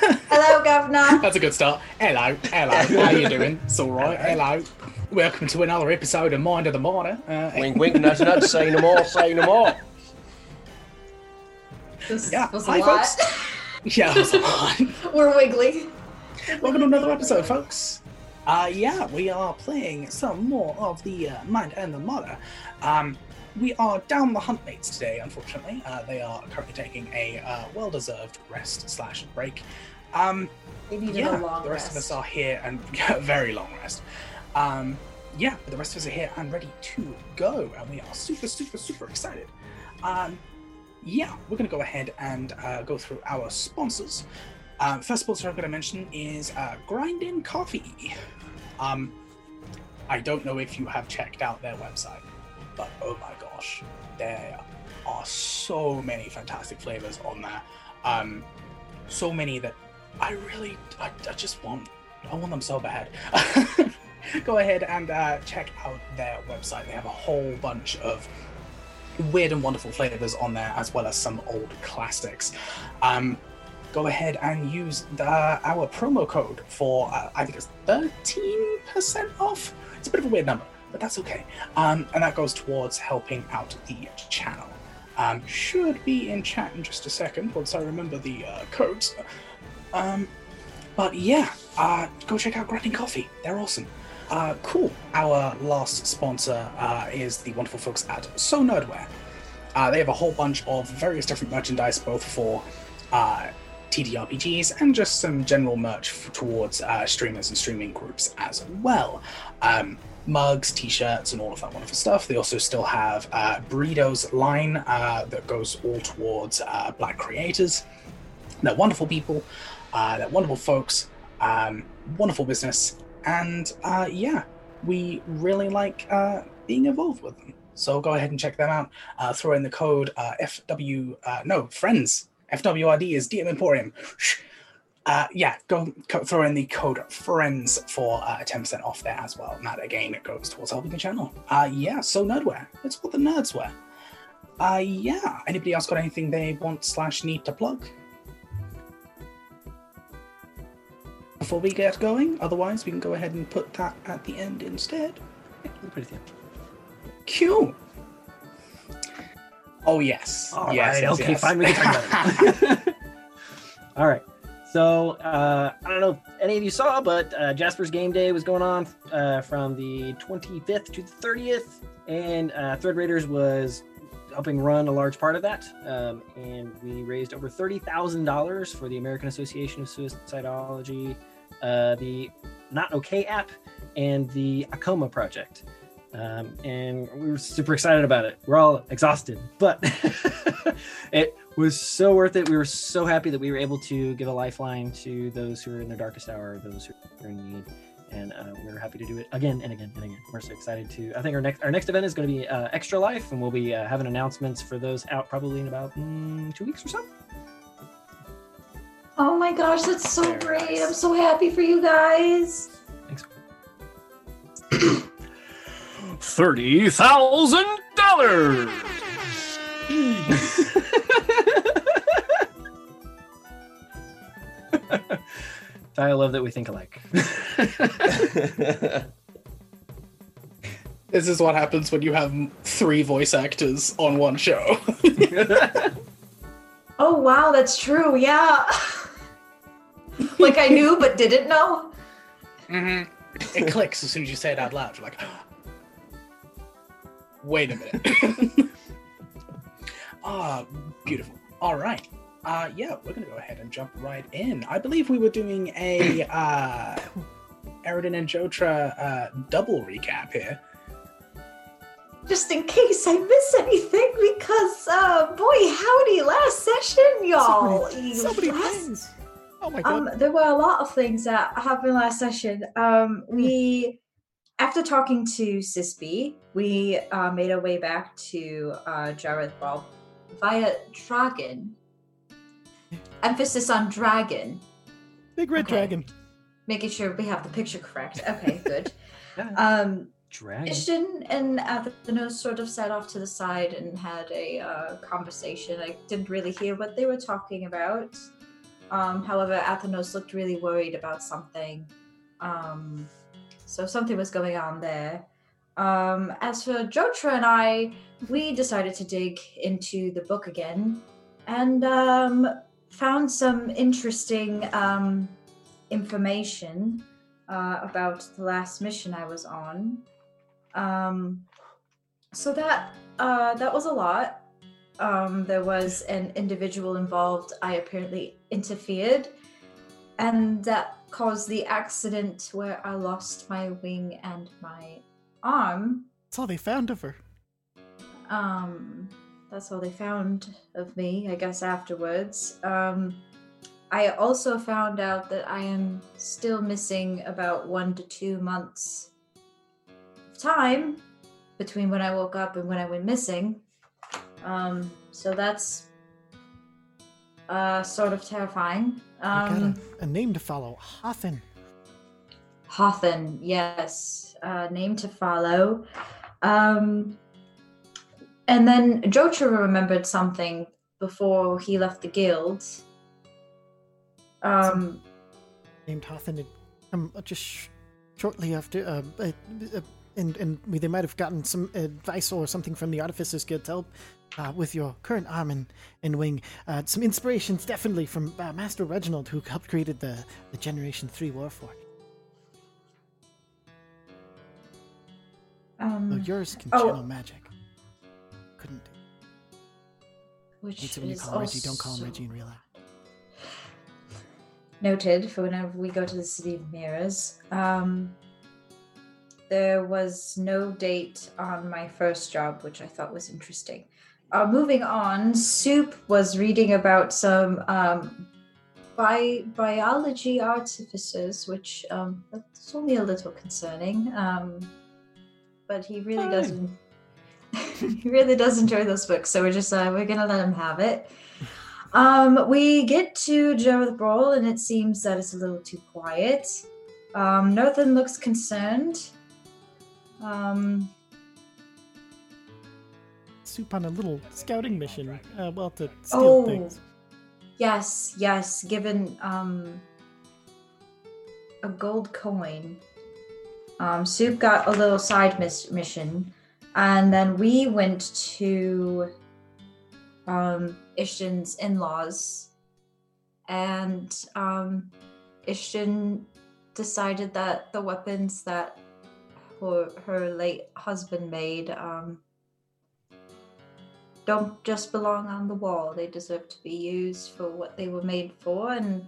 Hello, Governor. That's a good start. Hello, hello. How you doing? It's all right. Hello. Welcome to another episode of Mind of the Miner. Uh, Wink, wink, nudge, nudge. Say no more. Say no more. This Yeah, was a hi, lot. folks. yeah, that's a lot. We're wiggly. Welcome to another episode, folks. Uh, yeah, we are playing some more of the uh, Mind and the Mother. Um, we are down the hunt mates today, unfortunately. Uh, they are currently taking a uh, well-deserved rest slash break. Um, yeah, a long the rest rest. of us are here and a very long rest. Um, yeah, but the rest of us are here and ready to go, and we are super, super, super excited. Um, yeah, we're going to go ahead and uh, go through our sponsors. Um, first sponsor I'm going to mention is uh, Grindin Coffee. Um, I don't know if you have checked out their website, but oh my gosh, there are so many fantastic flavors on there. Um, so many that I really, I, I just want, I want them so bad. Go ahead and uh, check out their website. They have a whole bunch of weird and wonderful flavors on there, as well as some old classics. Um, go ahead and use the, our promo code for, uh, I think it's 13% off. It's a bit of a weird number, but that's okay. Um, and that goes towards helping out the channel. Um, should be in chat in just a second once I remember the uh, codes. Um, but yeah, uh, go check out Grinding Coffee. They're awesome. Uh, cool. Our last sponsor uh, is the wonderful folks at So Nerdware. Uh, they have a whole bunch of various different merchandise, both for uh, TTRPGs and just some general merch f- towards streamers and streaming groups as well. Um, mugs, t-shirts, and all of that wonderful stuff. They also still have uh, Burritos line uh, that goes all towards uh, Black creators. They're wonderful people. Uh, they're wonderful folks. Um, wonderful business, and uh, yeah, we really like uh, being involved with them. So go ahead and check them out. Throw in the code FW. No, friends. FWRD is DM Emporium. Uh, yeah, go, co- throw in the code friends for uh, 10% off there as well. And that again, it goes towards helping the channel. Uh, yeah, so nerdware. It's what the nerds wear. Uh, yeah. Anybody else got anything they want slash need to plug? Before we get going, otherwise we can go ahead and put that at the end instead. Put it. Oh yes. All yes, right, yes, okay, yes. fine, we can talk about it. All right. So uh, I don't know if any of you saw, but uh, Jasper's Game Day was going on uh, from the 25th to the 30th, and uh, Thread Raiders was helping run a large part of that. Um, and we raised over $30,000 for the American Association of Suicidology, uh, the Not Okay app, and the Acoma project. Um, and we were super excited about it. We're all exhausted, but it was so worth it. We were so happy that we were able to give a lifeline to those who are in their darkest hour, those who are in need, and uh, we're happy to do it again and again and again. We're so excited to. I think our next our next event is going to be uh, Extra Life, and we'll be uh, having announcements for those out probably in about mm, two weeks or so. Oh my gosh, that's so Very great. nice. I'm so happy for you guys. Thanks. Thirty thousand dollars. I love that we think alike. This is what happens when you have three voice actors on one show. Oh wow, that's true. Yeah. like I knew but didn't know. mm-hmm. It clicks as soon as you say it out loud. You're like, wait a minute. Ah, beautiful. All right. Uh, yeah, we're gonna go ahead and jump right in. I believe we were doing a uh, Airiden and Jotra uh, double recap here. Just in case I miss anything, because uh boy howdy last session, y'all. So many Last- things. Oh my god. Um, there were a lot of things that happened last session. Um, we, after talking to Sisby, we uh, made our way back to uh, Jaheth 'Bal via Dragon. Emphasis on Dragon, Big red okay. dragon. making sure we have the picture correct. Okay, good. Yeah, Um, Dragon. Ishtyn and Athena sort of sat off to the side and had a uh, conversation. I didn't really hear what they were talking about. Um, however, Athanos looked really worried about something. Um, so something was going on there. Um, as for Jotra and I, we decided to dig into the book again and um, found some interesting um, information uh, about the last mission I was on. Um, so that uh, that was a lot. Um, there was an individual involved. I apparently interfered, and that caused the accident where I lost my wing and my arm. That's all they found of her. Um, that's all they found of me, I guess, afterwards. Um, I also found out that I am still missing about one to two months of time between when I woke up and when I went missing. Um, so that's uh, sort of terrifying. We got Um, a, a name to follow. Hothen. Hothen, yes, uh, name to follow. Um, and then Jotra remembered something before he left the guild. Um, named come uh, just sh- shortly after, uh, uh, uh, and and they might have gotten some advice or something from the Artificers Guild to help uh, with your current arm and, and wing. Uh, some inspirations definitely from uh, Master Reginald, who helped created the, the Generation Three Warforged. Um, Oh, yours can oh. channel magic. Couldn't do. which it when you is call him Reggie. Don't call him also Reggie in real life. Noted for whenever we go to the City of Mirrors. Um, there was no date on my first job, which I thought was interesting. Uh, moving on, Soop was reading about some um, bi- biology artificers, which um, that's only a little concerning. Um, but he really Fine. doesn't. he really does enjoy those books, so we're just uh, we're gonna let him have it. Um, we get to Jareth Brawl, and it seems that it's a little too quiet. Um, Northern looks concerned. Um, Soop on a little scouting mission. Uh, well, to steal Oh. things. yes, yes, given um, a gold coin. Um, Soop got a little side miss- mission, and then we went to um, in-laws, and um, decided that the weapons that her, her late husband made um, don't just belong on the wall. They deserve to be used for what they were made for, and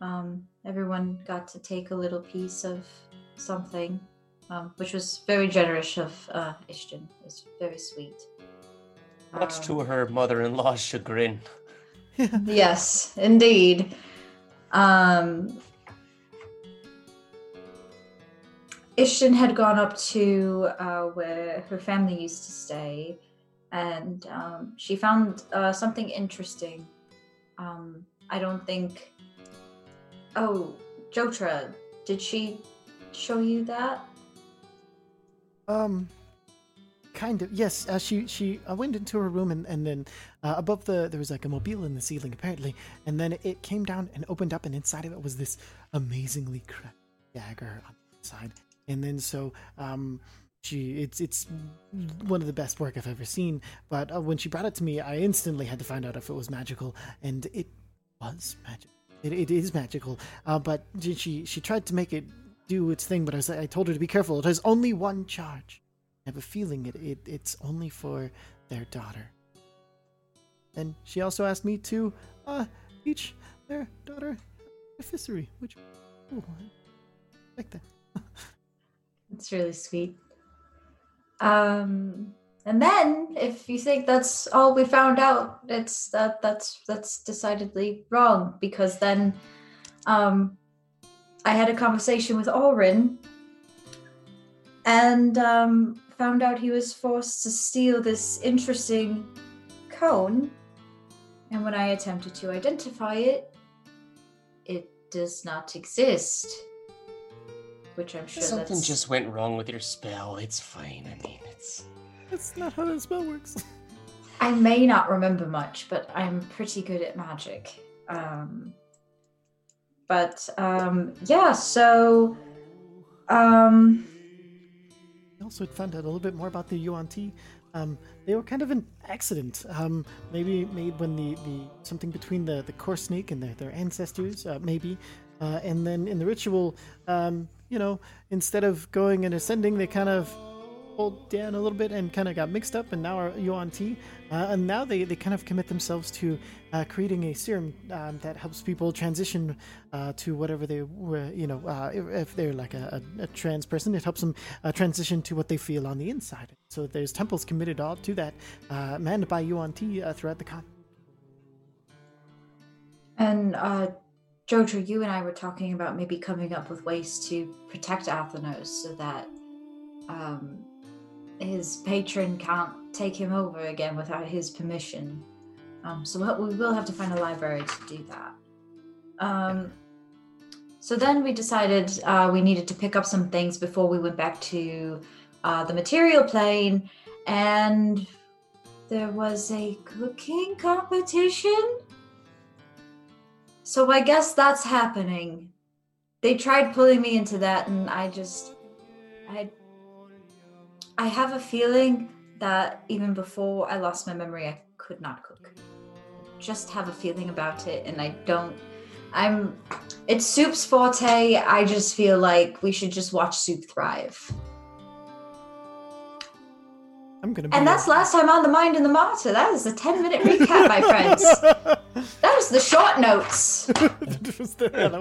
um, everyone got to take a little piece of something, um, which was very generous of uh, Ishtyn. It was very sweet. Much Um, to her mother-in-law's chagrin. Yes, indeed. Um, Ishtyn had gone up to uh, where her family used to stay, and um, she found uh, something interesting. Um, I don't think. Oh, Jotra, did she show you that? Um, kind of. Yes. Uh, she she uh, went into her room and and then uh, above the there was like a mobile in the ceiling apparently, and then it came down and opened up, and inside of it was this amazingly cracked dagger on the side. And then so um. She, it's it's one of the best work I've ever seen. But uh, when she brought it to me, I instantly had to find out if it was magical, and it was magic. It, it is magical. Uh, but she she tried to make it do its thing, but I, was, I told her to be careful. It has only one charge. I have a feeling it, it it's only for their daughter. And she also asked me to uh, teach their daughter artificery, which ooh, I like that. It's really sweet. Um, and then, if you think that's all we found out, it's that that's that's decidedly wrong because then, um, I had a conversation with Orrin, and um, found out he was forced to steal this interesting cone, and when I attempted to identify it, it does not exist. Which I'm sure Something that's just went wrong with your spell. It's fine. I mean, it's That's not how that spell works. I may not remember much, but I'm pretty good at magic. Um, but um, yeah, so um, I also found out a little bit more about the Yuan Ti. Um, they were kind of an accident, um, maybe made when the, the something between the, the core snake and their, their ancestors, uh, maybe. Uh, and then in the ritual, um, you know, instead of going and ascending, they kind of pulled down a little bit and kind of got mixed up, and now are Yuan Ti. Uh, and now they, they kind of commit themselves to uh, creating a serum um, that helps people transition uh, to whatever they were, you know, uh, if, if they're like a, a, a trans person, it helps them uh, transition to what they feel on the inside. So there's temples committed all to that, uh, manned by Yuan Ti throughout the con. and Jojo, you and I were talking about maybe coming up with ways to protect Athanos so that um, his patron can't take him over again without his permission. Um, so we'll- we will have to find a library to do that. Um, so then we decided uh, we needed to pick up some things before we went back to uh, the material plane, and there was a cooking competition. So I guess that's happening. They tried pulling me into that, and I just, I, I have a feeling that even before I lost my memory, I could not cook. Just have a feeling about it, and I don't. I'm. It's Soop's forte. I just feel like we should just watch Soop thrive. I'm gonna. Be And that's last time on the Mind and the Martyr. That is a 10 minute recap, my friends. That was the short notes. That was the- yeah, that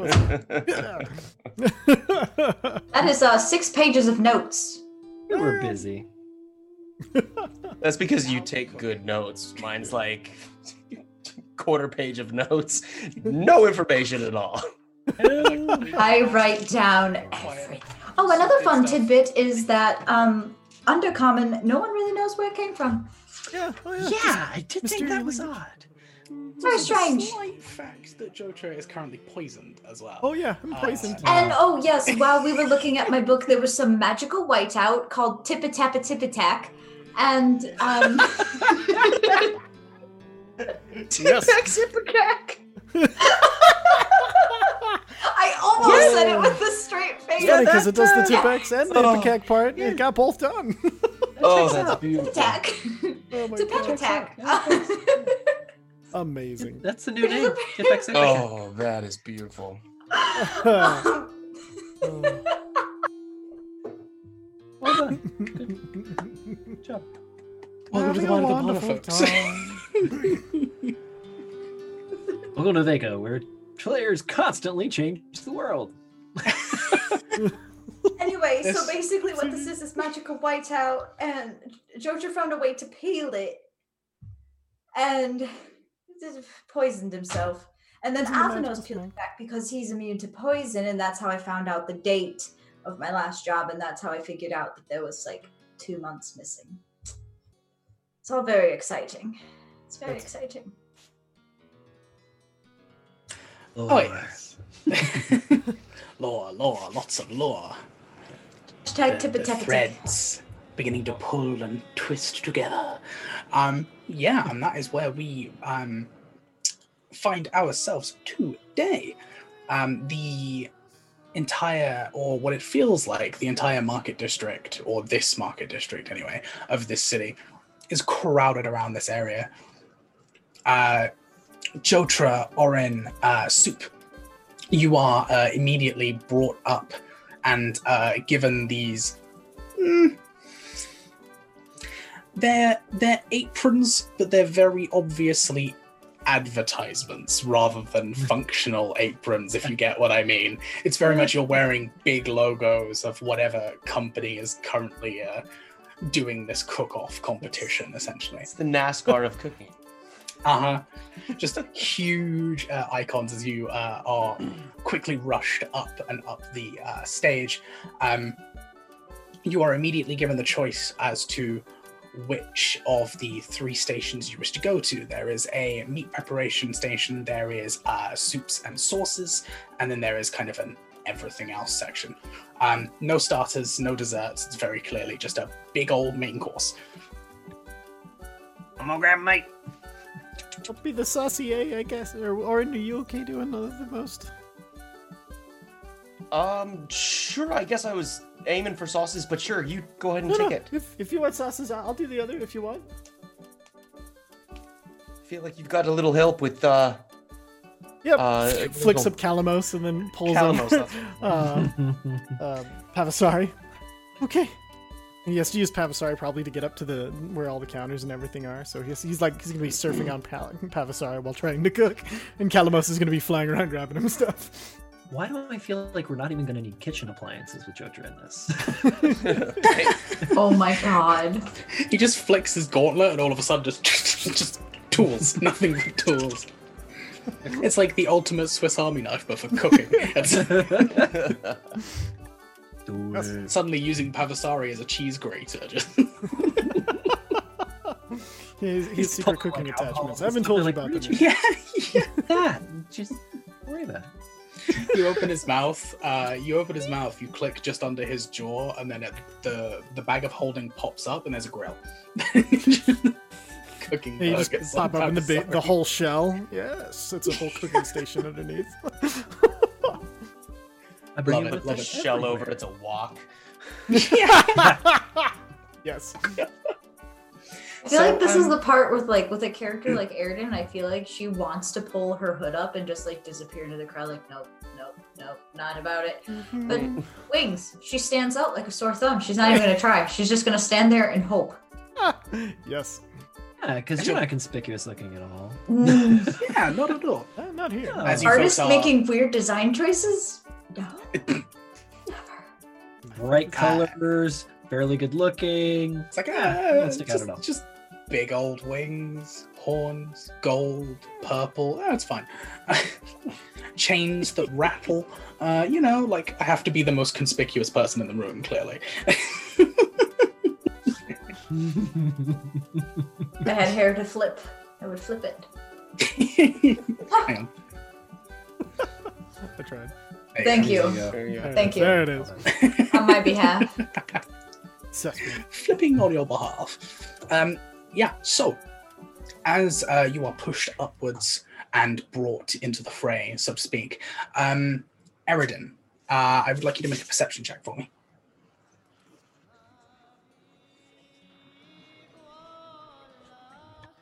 was- That is uh, six pages of notes. We were busy. That's because you take good notes. Mine's like quarter page of notes, no information at all. I write down everything. Oh, another fun tidbit is that um, Undercommon, no one really knows where it came from. yeah, oh, yeah. Yeah, I did think that was Mysterio. Odd. Very strange. Slight fact that Jojo is currently poisoned as well. Oh yeah, I'm poisoned. And oh yes, while we were looking at my book, there was some magical whiteout called Tippa Tappa Tippa Tack, and um, Yes. Tippacack. I almost said it with a straight face. Funny because it does the tip Yeah. X and the Oh. ipecac part. It got both done. Oh, that's beautiful. Attack. oh my Tippa god. Tack. Amazing. That's the new name. Tipex Ipecac. Oh, that is beautiful. Well done. Good job. Welcome to the Having of the Martyr, wonderful folks. Welcome to Vaco, where players constantly change the world. Anyway, so basically, what this is is magical whiteout, and Jojo found a way to peel it, and just poisoned himself. And then Isn't Athanos peeled smell? back because he's immune to poison, and that's how I found out the date of my last job, and that's how I figured out that there was like two months missing. It's all very exciting. It's very That's- exciting. Oh, yes. lore, lore, lots of lore. Hashtag the, tippa the tappa threads beginning to pull and twist together. Um, yeah, and that is where we um, find ourselves today. Um, the entire, or what it feels like, the entire market district, or this market district anyway, of this city, is crowded around this area. Uh, Jotra, Orrin, uh, Soop, you are uh, immediately brought up and uh, given these. mm, they're they're aprons, but they're very obviously advertisements rather than functional aprons. If you get what I mean, it's very much you're wearing big logos of whatever company is currently uh, doing this cook-off competition, essentially. It's the NASCAR of cooking. Uh huh. Just huge uh, icons as you uh, are quickly rushed up and up the uh, stage. Um, you are immediately given the choice as to which of the three stations you wish to go to. There is a meat preparation station, there is uh, soups and sauces, and then there is kind of an everything else section. Um, no starters, no desserts. It's very clearly just a big old main course. I'm gonna grab mate. I'll be the saucier, I guess. Or, or are you okay doing the, the most? Um, sure. I guess I was aiming for sauces, but sure, you go ahead and No, take no. it. If, if you want sauces, I'll do the other if you want. I feel like you've got a little help with uh, Yep. uh, Flicks up Calamos and then pulls Calamos, up uh, um, Pavasari. Okay. And he has to use Pavasari probably to get up to the where all the counters and everything are. So he's, he's like he's gonna be surfing on Pal- Pavasari while trying to cook, and Calamos is gonna be flying around grabbing him stuff. Why do I feel like we're not even going to need kitchen appliances with Jojo in this? Oh my god. He just flicks his gauntlet, and all of a sudden, just just tools, nothing but tools. It's like the ultimate Swiss Army knife, but for cooking. It's Do it. suddenly using Pavasari as a cheese grater. Just He's, he's He's secret cooking attachments. I haven't and told you stuff, about like, them. reach- yeah, yeah. that. Just worry about it. You open his mouth. Uh, you open his mouth. You click just under his jaw, and then it, the the bag of holding pops up, and there's a grill. Cooking. And you just burgers pop on open the ba- the whole shell. Yes, it's a whole cooking station underneath. I bring Love you it, love the it. shell over. It's a walk. yes. I feel So, like this is um, the part with like with a character like Airiden. I feel like she wants to pull her hood up and just like disappear into the crowd. Like nope, nope, nope, not about it. But wings, she stands out like a sore thumb. She's not even gonna try. She's just gonna stand there and hope. yes. Yeah, because you're not conspicuous looking at all. Yeah, not at all. Uh, not here. No. As Artists folks making weird design choices? No. Never. Bright colors, fairly good looking. It's like Yeah, ah, let's just, just big old wings, horns, gold, purple. That's fine. Chains that rattle. Uh, you know, like I have to be the most conspicuous person in the room. Clearly. I had hair to flip, I would flip it. Hang on. I tried. There Thank you. You go. There it Thank you. There it is. On my behalf. Flipping on your behalf. Um, yeah, so as uh, you are pushed upwards and brought into the fray, so to speak, um, Airiden, uh, I would like you to make a perception check for me.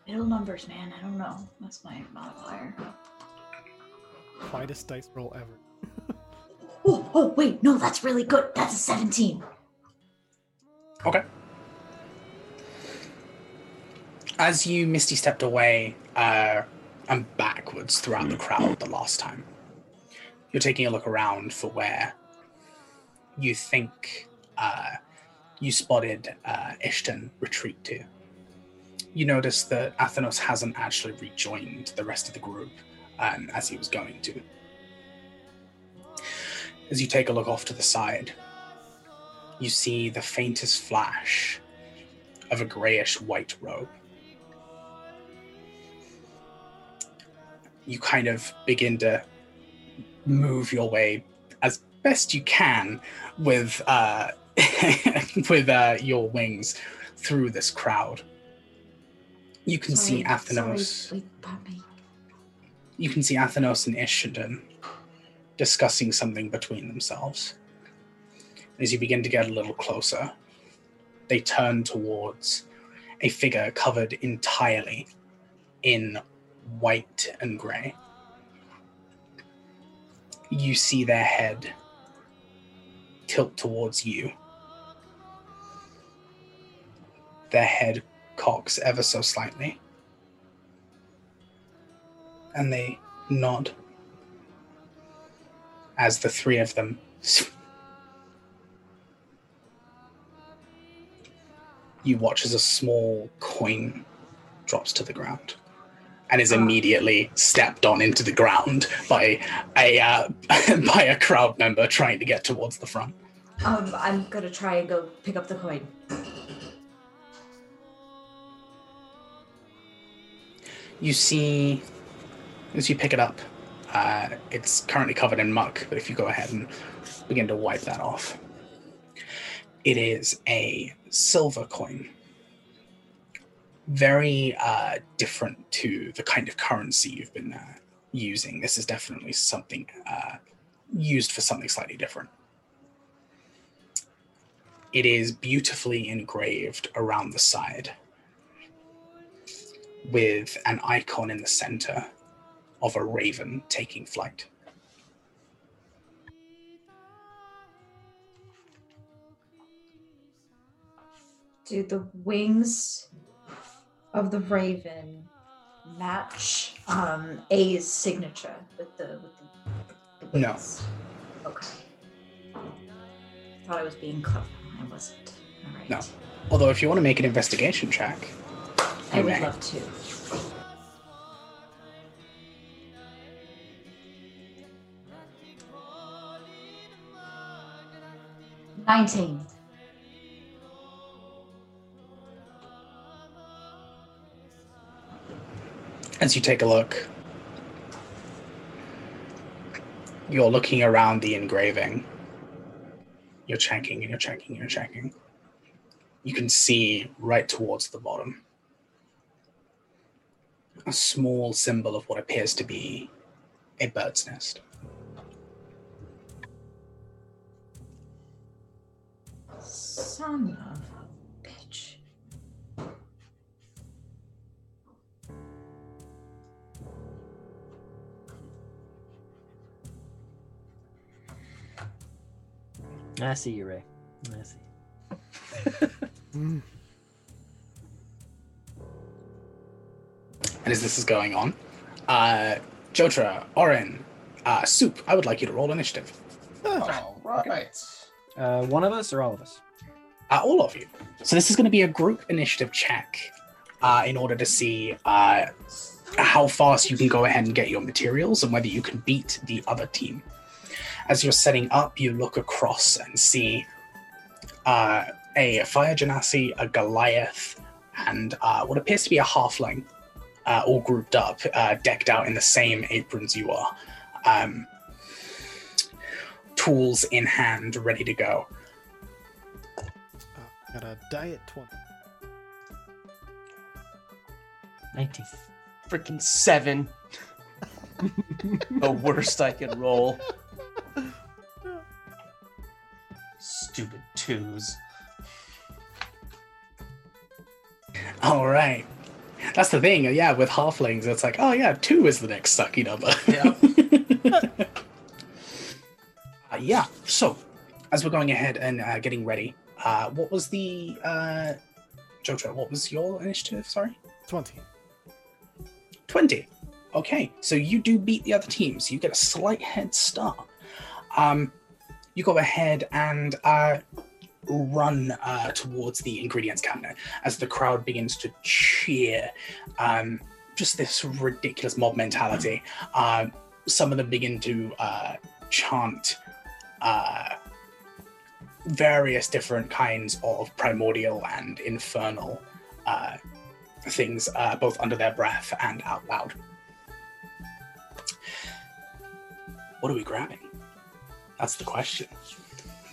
Middle numbers, man. I don't know. That's my modifier. Quietest dice roll ever. Oh, oh, wait. No, that's really good. That's a 17. Okay. As you misty stepped away uh, and backwards throughout the crowd the last time, you're taking a look around for where you think uh, you spotted uh, Ishtyn retreat to. You notice that Athanos hasn't actually rejoined the rest of the group um, as he was going to. As you take a look off to the side, you see the faintest flash of a grayish white robe. You kind of begin to move your way as best you can with uh, with uh, your wings through this crowd. You can see Sorry, Athanos. Sorry, wait, pardon me. You can see Athanos and Ishtyn discussing something between themselves. As you begin to get a little closer, they turn towards a figure covered entirely in white and grey. You see their head tilt towards you. Their head cocks ever so slightly. And they nod as the three of them you watch as a small coin drops to the ground and is Ah. immediately stepped on into the ground by a uh, by a crowd member trying to get towards the front. Um, I'm gonna try and go pick up the coin. You see, as you pick it up, uh, it's currently covered in muck, but if you go ahead and begin to wipe that off, it is a silver coin. Very uh, different to the kind of currency you've been uh, using. This is definitely something uh, used for something slightly different. It is beautifully engraved around the side with an icon in the center of a raven taking flight. Do the wings of the raven match um, A's signature with the with the, the No. Okay. Thought I was being clever. I wasn't. All right. No. Although, if you want to make an investigation check, I would may. love to. Nineteen. As you take a look, you're looking around the engraving. You're checking and you're checking and you're checking. You can see right towards the bottom a small symbol of what appears to be a bird's nest. Son I see you, Ray. I see. And as this is going on, uh, Jotra, Orrin, uh, Soop, I would like you to roll initiative. All right. Uh, one of us or all of us? uh, all of you. So this is going to be a group initiative check uh, in order to see uh, how fast you can go ahead and get your materials and whether you can beat the other team. As you're setting up, you look across and see uh, a fire genasi, a Goliath, and uh, what appears to be a halfling, uh, all grouped up, uh, decked out in the same aprons you are. Um, tools in hand, ready to go. Oh, got a diet 20. 19. Freaking seven. the worst I could roll. Stupid twos. All right. That's the thing. Yeah, with halflings, it's like, oh yeah, two is the next sucky number. Yeah. Uh, yeah. So, as we're going ahead and uh, getting ready, uh, what was the uh, Jojo? What was your initiative? Sorry, 20. twenty. Okay, so you do beat the other teams. You get a slight head start. Um, you go ahead and uh, run uh, towards the ingredients cabinet as the crowd begins to cheer. Um, just this ridiculous mob mentality. Um, some of them begin to uh, chant uh, various different kinds of primordial and infernal uh, things, uh, both under their breath and out loud. What are we grabbing? That's the question.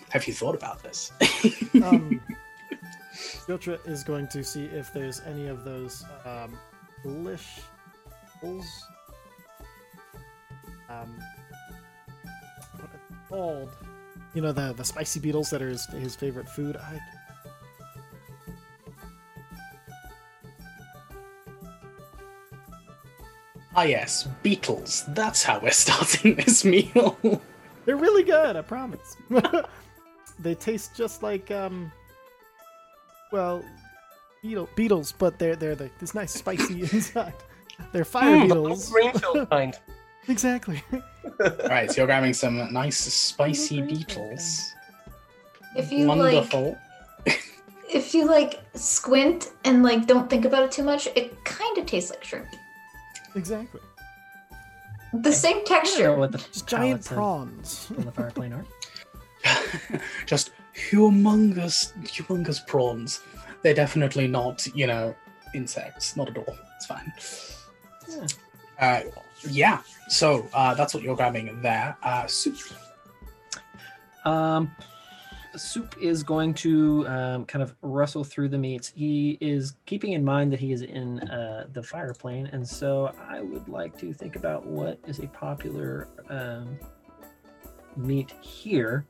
Have you thought about this? Um, Jotra is going to see if there's any of those um, lish bulls. Um, what are they called? You know the the spicy beetles that are his, his favorite food. I, ah, yes, beetles. That's how we're starting this meal. They're really good. I promise. they taste just like um, well, beetle beetles, but they're they're the, this nice spicy inside. They're fire Mm, the beetles. Greenfield kind. Exactly. All right, so you're grabbing some nice spicy beetles. If you like, if you like squint and like don't think about it too much, it kind of tastes like shrimp. Exactly. The same I don't know texture. what the Just giant prawns. on the fire plane are. Just humongous, humongous prawns. They're definitely not, you know, insects. Not at all. It's fine. Yeah. Uh, yeah. So uh, that's what you're grabbing there. Uh, soup. Um, Soop is going to um, kind of rustle through the meats. He is keeping in mind that he is in uh, the fire plane, and so I would like to think about what is a popular um, meat here.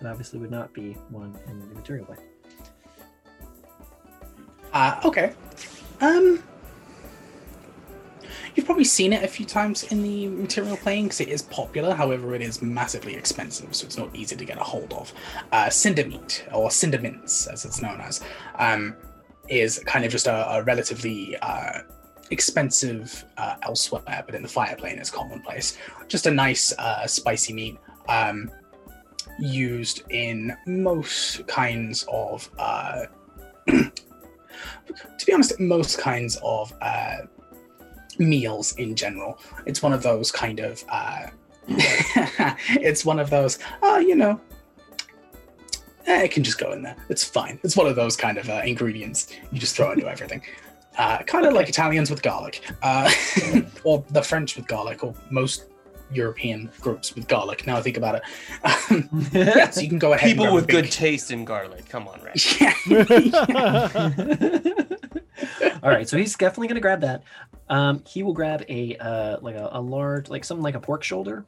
That obviously would not be one in the material plane. Uh, okay. Um, you've probably seen it a few times in the material plane because it is popular. However, it is massively expensive, so it's not easy to get a hold of. Uh, cinder meat, or cinder mince, as it's known as, um, is kind of just a, a relatively uh, expensive uh, elsewhere, but in the fire plane is commonplace. Just a nice uh, spicy meat. Um, used in most kinds of uh, to be honest, most kinds of uh, meals in general. It's one of those kind of. Uh, it's one of those. Oh, you know. eh, it can just go in there. It's fine. It's one of those kind of uh, ingredients you just throw into everything. Uh, kind of like Italians with garlic, uh, or the French with garlic, or most European groups with garlic. Now I think about it. Um, yeah, so you can go ahead. People grab a with good taste in garlic. Come on, Ray. Yeah. All right, so he's definitely gonna grab that. Um, he will grab a uh, like a, a large, like something like a pork shoulder.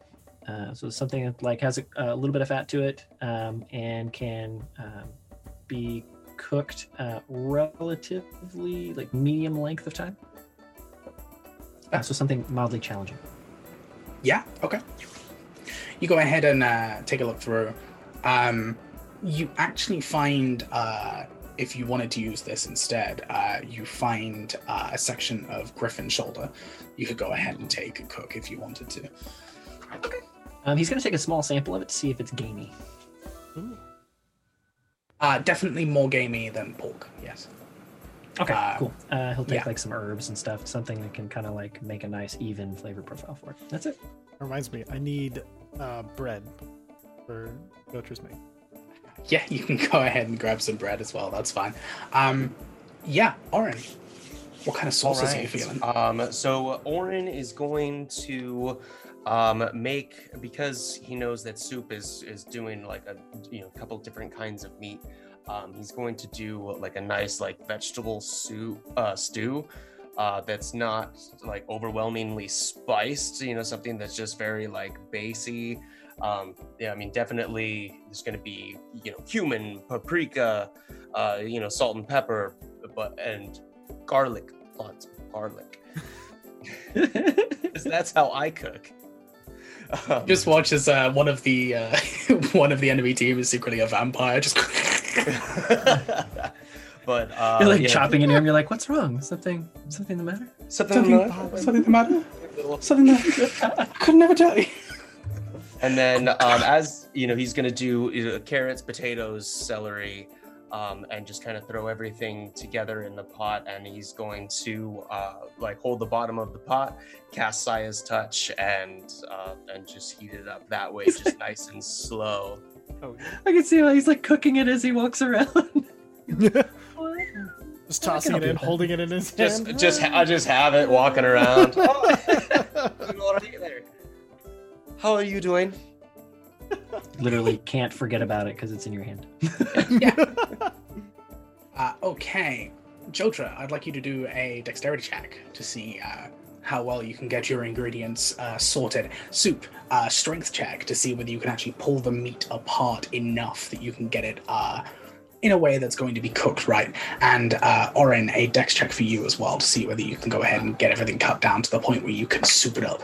Uh, so something that like has a, a little bit of fat to it um, and can um, be cooked uh, relatively like medium length of time. Uh, so something mildly challenging. Yeah. Okay. You go ahead and uh, take a look through. Um, you actually find, uh, if you wanted to use this instead, uh, you find uh, a section of griffin shoulder. You could go ahead and take a cook if you wanted to. Um, he's gonna take a small sample of it to see if it's gamey. Uh, definitely more gamey than pork. Yes. Okay, Uh, cool. Uh, he'll take yeah. like some herbs and stuff, something that can kind of like make a nice even flavor profile for it. That's it. Reminds me, I need uh, bread for Gotra's mate. Yeah, you can go ahead and grab some bread as well. That's fine. Um, yeah, Orrin. What kind of sauces are you feeling? Um, so Orrin is going to um, make because he knows that soup is is doing like a you know couple different kinds of meat. Um, he's going to do like a nice like vegetable soup uh, stew uh, that's not like overwhelmingly spiced. You know, something that's just very like basy. Um, yeah, I mean, definitely there's going to be you know cumin, paprika, uh, you know, salt and pepper, but and garlic, lots of garlic. 'Cause that's how I cook. Um, Just watch as uh, one of the uh, one of the enemy team is secretly a vampire. Just but uh, you're like yeah, chopping into him. You're like, "What's wrong? Something? Something the matter?" something, something, uh, something the matter. Something that I could never tell you. And then, um, as you know, he's gonna do uh, carrots, potatoes, celery, um, and just kind of throw everything together in the pot. And he's going to uh, like hold the bottom of the pot, cast Saya's touch, and uh, and just heat it up that way, just nice and slow. Oh, I can see how he's like cooking it as he walks around. Just tossing it you in, that. holding it in his Just, hand. just, I just have it walking around. How are you doing? Literally can't forget about it because it's in your hand. Yeah. Uh, okay, Jotra, I'd like you to do a dexterity check to see uh, how well you can get your ingredients uh, sorted. Soop, uh, strength check to see whether you can actually pull the meat apart enough that you can get it uh, in a way that's going to be cooked right. And uh, Orrin, a dex check for you as well to see whether you can go ahead and get everything cut down to the point where you can soup it up.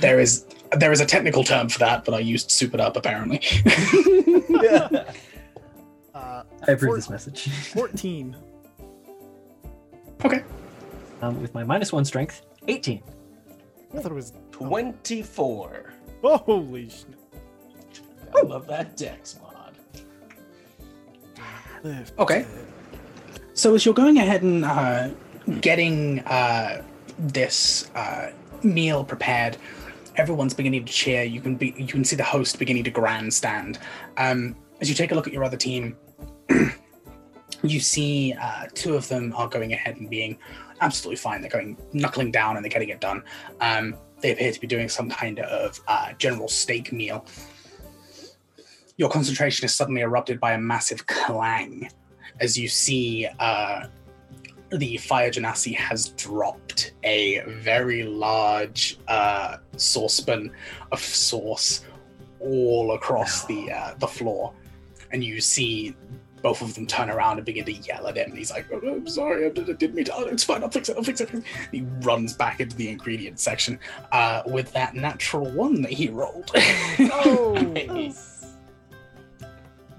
There is there is a technical term for that, but I used soup it up apparently. uh, I approve Four- this message. 14. okay. Um, with my minus one strength, 18. I thought it was. Twenty-four. Oh, Holy shit. I love that dex mod. Okay. So as you're going ahead and uh, getting uh, this uh, meal prepared, everyone's beginning to cheer. You can be, you can see the host beginning to grandstand. Um, as you take a look at your other team, you see uh, two of them are going ahead and being absolutely fine. They're going knuckling down and they're getting it done. Um, they appear to be doing some kind of uh, general steak meal. Your concentration is suddenly erupted by a massive clang as you see uh, the fire genasi has dropped a very large uh, saucepan of sauce all across the uh, the floor, and you see both of them turn around and begin to yell at him. And he's like, oh, "I'm sorry, I didn't didn't mean to. Oh, It's fine. I'll fix it. I'll fix it." He runs back into the ingredient section uh, with that natural one that he rolled. Oh,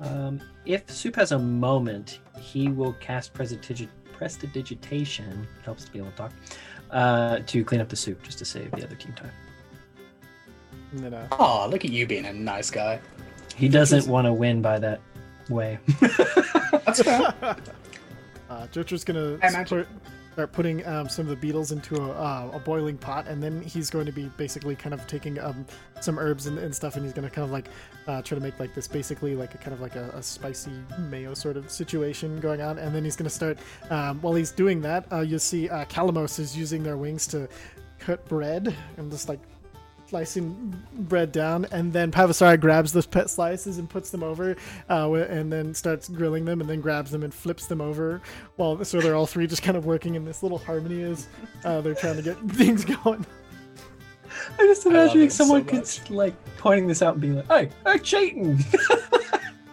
Um, if Soop has a moment, he will cast Prestigi- Prestidigitation, helps to be able to talk, uh, to clean up the soup just to save the other team time. and then, uh, oh, look at you being a nice guy. He doesn't want to win by that way. That's fair. Uh, Jotra's gonna I imagine- start, putting um, some of the beetles into a, uh, a boiling pot, and then he's going to be basically kind of taking um, some herbs and, and stuff, and he's gonna kind of like uh, try to make like this basically like a kind of like a, a spicy mayo sort of situation going on, and then he's gonna start. Um, while he's doing that, uh, you'll see uh, Calamos is using their wings to cut bread and just like slicing bread down, and then Pavasari grabs those pet slices and puts them over, uh, and then starts grilling them, and then grabs them and flips them over. While so they're all three just kind of working in this little harmony as uh, they're trying to get things going. I'm just imagining it so someone much. could like pointing this out and being like, "Hey, they're cheating."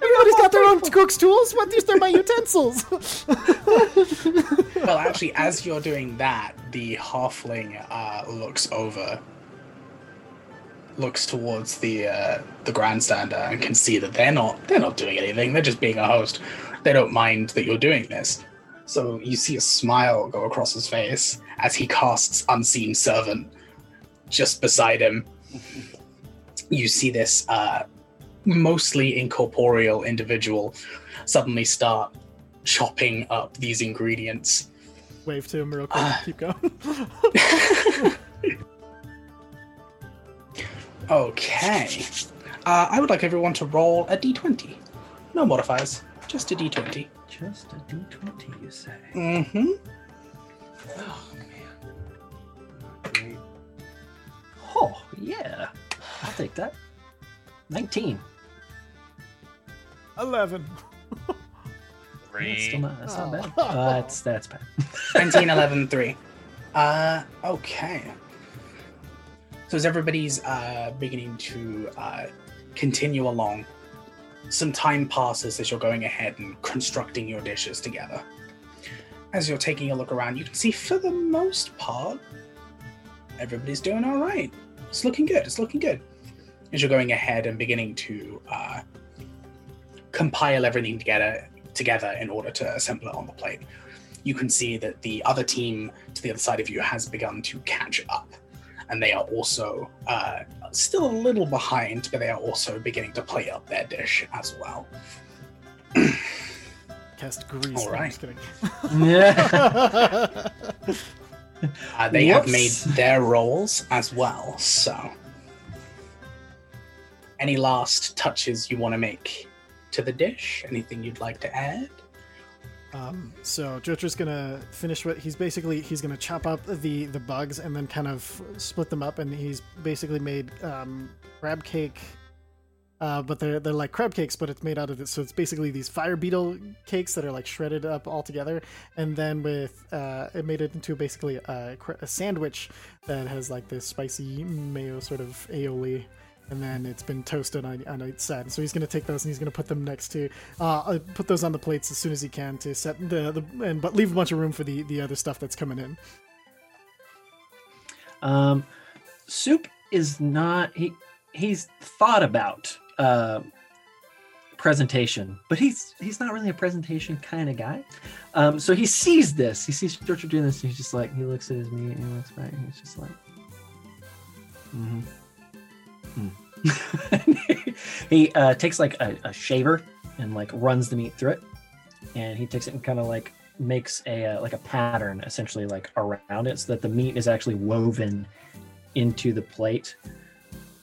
Everybody's got their own cook's tools. What these are my utensils. well, actually, as you're doing that, the halfling uh, looks over, looks towards the uh, the grandstander, and can see that they're not they're not doing anything. They're just being a host. They don't mind that you're doing this. So you see a smile go across his face as he casts unseen servant just beside him. You see this uh, mostly incorporeal individual suddenly start chopping up these ingredients Wave to him real quick. Ah. Keep going. Okay. Uh, I would like everyone to roll a d20. No modifiers, just a d20. just a D20, you say? Mm-hmm. Oh man. Great. Oh yeah, I'll take that. 19. Eleven. That's still not. That's not bad. Oh. Uh, that's that's bad. 19, 11, 3. Uh, okay. So as everybody's uh, beginning to uh, continue along, some time passes as you're going ahead and constructing your dishes together. As you're taking a look around, you can see for the most part, everybody's doing all right. It's looking good. It's looking good. As you're going ahead and beginning to uh, compile everything together, together in order to assemble it on the plate, you can see that the other team to the other side of you has begun to catch up. And they are also uh, still a little behind, but they are also beginning to play up their dish as well. Cast grease. All No, I'm right. just kidding. yeah. Uh, they have made their rolls as well. So, any last touches you want to make to the dish? Anything you'd like to add? Um, so Jotra's gonna finish what he's basically he's gonna chop up the the bugs and then kind of split them up and he's basically made um, crab cake. Uh, but they're they're like crab cakes, but it's made out of this. So it's basically these fire beetle cakes that are like shredded up all together, and then with uh, it made it into basically a, a sandwich that has like this spicy mayo sort of aioli, and then it's been toasted on, on its side. So he's gonna take those and he's gonna put them next to uh, uh, put those on the plates as soon as he can to set the, the and but leave a bunch of room for the the other stuff that's coming in. Um, Soop is not he he's thought about uh, presentation, but he's he's not really a presentation kind of guy. Um, so he sees this, he sees George doing this, and he's just like he looks at his meat and he looks back and he's just like, mm-hmm. he uh, takes like a, a shaver and like runs the meat through it, and he takes it and kind of like makes a uh, like a pattern essentially like around it so that the meat is actually woven into the plate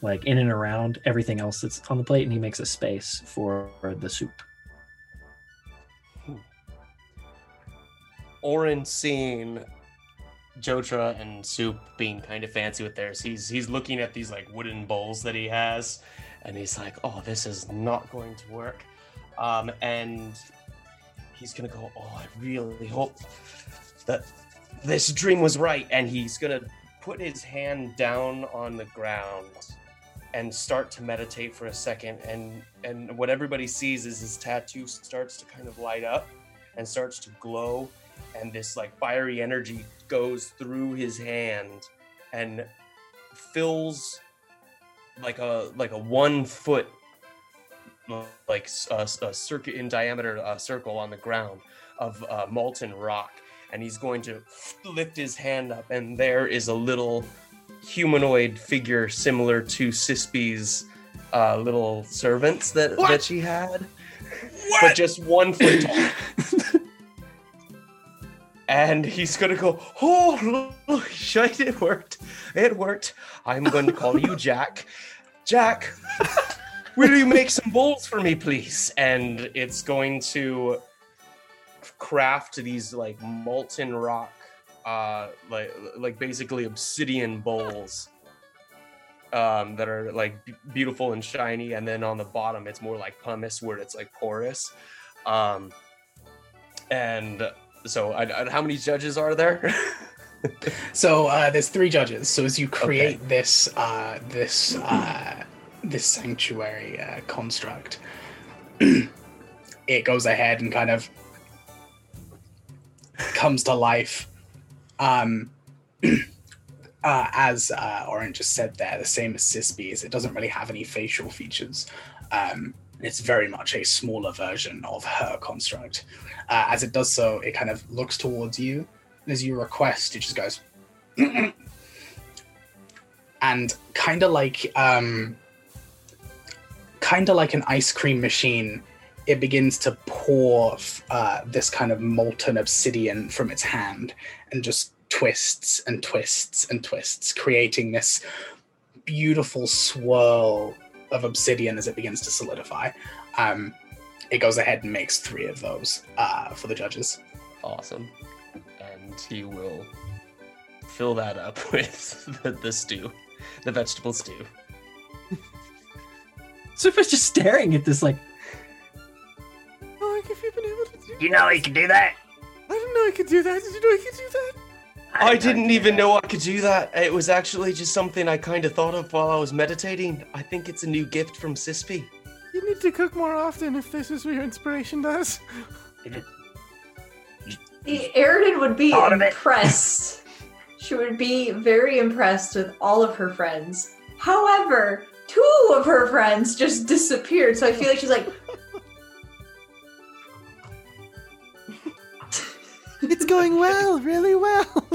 like in and around everything else that's on the plate and he makes a space for the soup. Orrin seeing Jotra and Soop being kind of fancy with theirs. He's he's looking at these like wooden bowls that he has, and he's like, "Oh, this is not going to work." Um, and he's gonna go, "Oh, I really hope that this dream was right." And he's gonna put his hand down on the ground and start to meditate for a second and and what everybody sees is his tattoo starts to kind of light up and starts to glow and this like fiery energy goes through his hand and fills like a like a one foot like a, a circuit in diameter uh, circle on the ground of uh, molten rock and he's going to lift his hand up and there is a little humanoid figure similar to Sispy's uh, little servants that What? that she had What? but just one foot tall and he's gonna go oh shit it worked. It worked. I'm going to call you jack. Jack will you make some bowls for me please? And it's going to craft these like molten rock uh like like basically obsidian bowls um that are like b- beautiful and shiny. And then on the bottom it's more like pumice where it's like porous. Um and so I, I- how many judges are there So uh, there's three judges. So as you create this uh, this uh, this sanctuary uh, construct, it goes ahead and kind of comes to life. Um, uh, as uh, Orange just said there, the same as Sispy's, it doesn't really have any facial features. Um, it's very much a smaller version of her construct. Uh, as it does so, it kind of looks towards you as you request, it just goes, and kind of like, um, kind of like an ice cream machine, it begins to pour uh, this kind of molten obsidian from its hand, and just twists and twists and twists, creating this beautiful swirl of obsidian as it begins to solidify. Um, it goes ahead and makes three of those uh, for the judges. awesome and he will fill that up with the, the stew the vegetable stew Super's just staring at this like Oh, like if you've been able to do You know he can do that. I didn't know he could do that. Did you know he could do that? I didn't even know I could do that. It was actually just something I kind of thought of while I was meditating. I think it's a new gift from Sispy. You need to cook more often if this is what your inspiration does. Airiden would be Thought of it. impressed. she would be very impressed with all of her friends. However, two of her friends just disappeared, so I feel like she's like, It's going well, really well.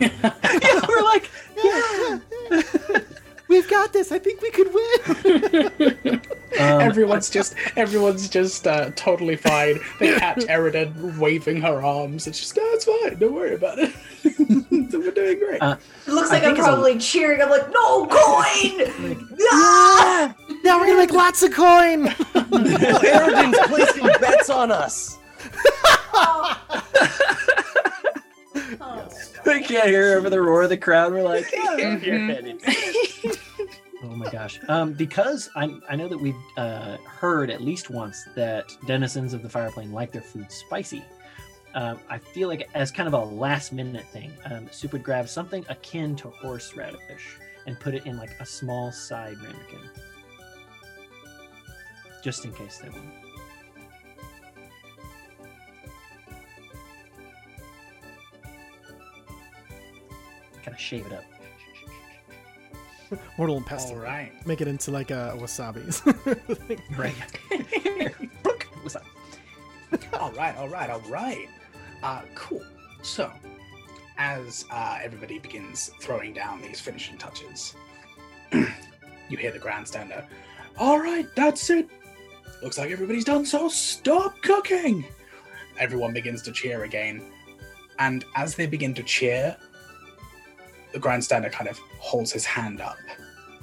yeah, we're like, yeah, yeah. We've got this. I think we could win. um, everyone's just everyone's just uh, totally fine. They catch Airiden waving her arms. It's just no, it's fine. Don't worry about it. so we're doing great. Uh, it looks like I'm think it's a- probably cheering. I'm like, no coin! Ah! yeah. Now we're gonna make lots of coin. Airiden's placing bets on us. Oh. we can't hear over the roar of the crowd. We're like, you're. Oh my gosh! Um, because I I know that we've uh, heard at least once that denizens of the fireplane like their food spicy. Um, I feel like as kind of a last minute thing, um, Soop would grab something akin to horseradish and put it in like a small side ramekin, just in case they want. Kind of shave it up. Mortal and pestle. All right. Make it into like a wasabi. Right. What's up? all right, all right, all right. Uh, cool. So, as uh, everybody begins throwing down these finishing touches, you hear the grandstander. All right, that's it. Looks like everybody's done, so stop cooking. Everyone begins to cheer again, and as they begin to cheer, the grandstander kind of holds his hand up,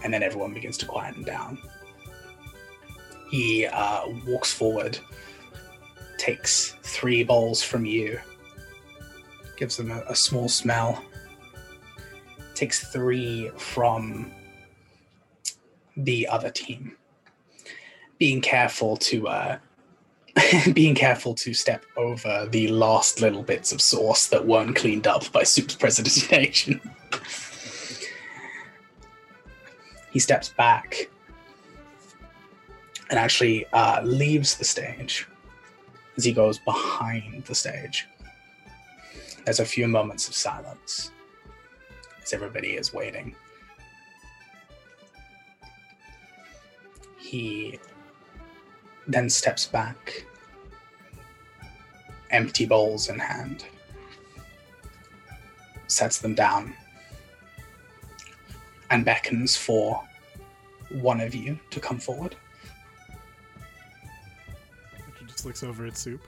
and then everyone begins to quieten down. He uh, walks forward takes three bowls from you, gives them a, a small smell, takes three from the other team, being careful to uh, being careful to step over the last little bits of sauce that weren't cleaned up by Soop's prestidigitation. he steps back and actually uh, leaves the stage as he goes behind the stage. There's a few moments of silence as everybody is waiting. He then steps back, empty bowls in hand, sets them down, and beckons for one of you to come forward. Richard just looks over at Soop.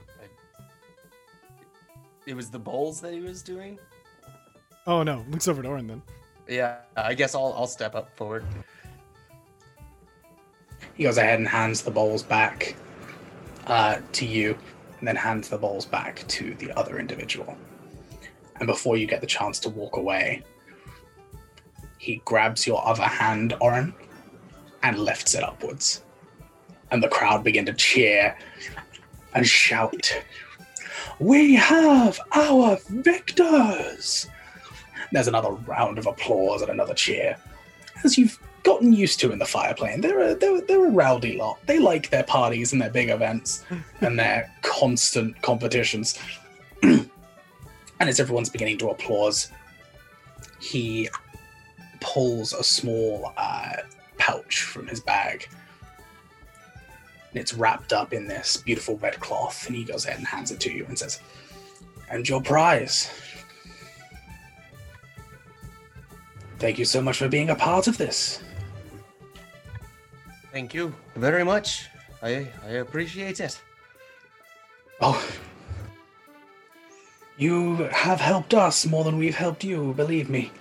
It was the bowls that he was doing. Oh no, looks over at Orrin then. Yeah, I guess I'll I'll step up forward. He goes ahead and hands the bowls back uh, to you, and then hands the bowls back to the other individual. And before you get the chance to walk away, he grabs your other hand, Orrin, and lifts it upwards. And the crowd begin to cheer and shout, We have our victors! There's another round of applause and another cheer. As you've gotten used to in the fire plane, they're a, they're, they're a rowdy lot. They like their parties and their big events and their constant competitions. and as everyone's beginning to applause, he pulls a small uh, pouch from his bag. And it's wrapped up in this beautiful red cloth. And he goes ahead and hands it to you and says, And your prize. Thank you so much for being a part of this. Thank you very much. I I appreciate it. Oh. You have helped us more than we've helped you, believe me.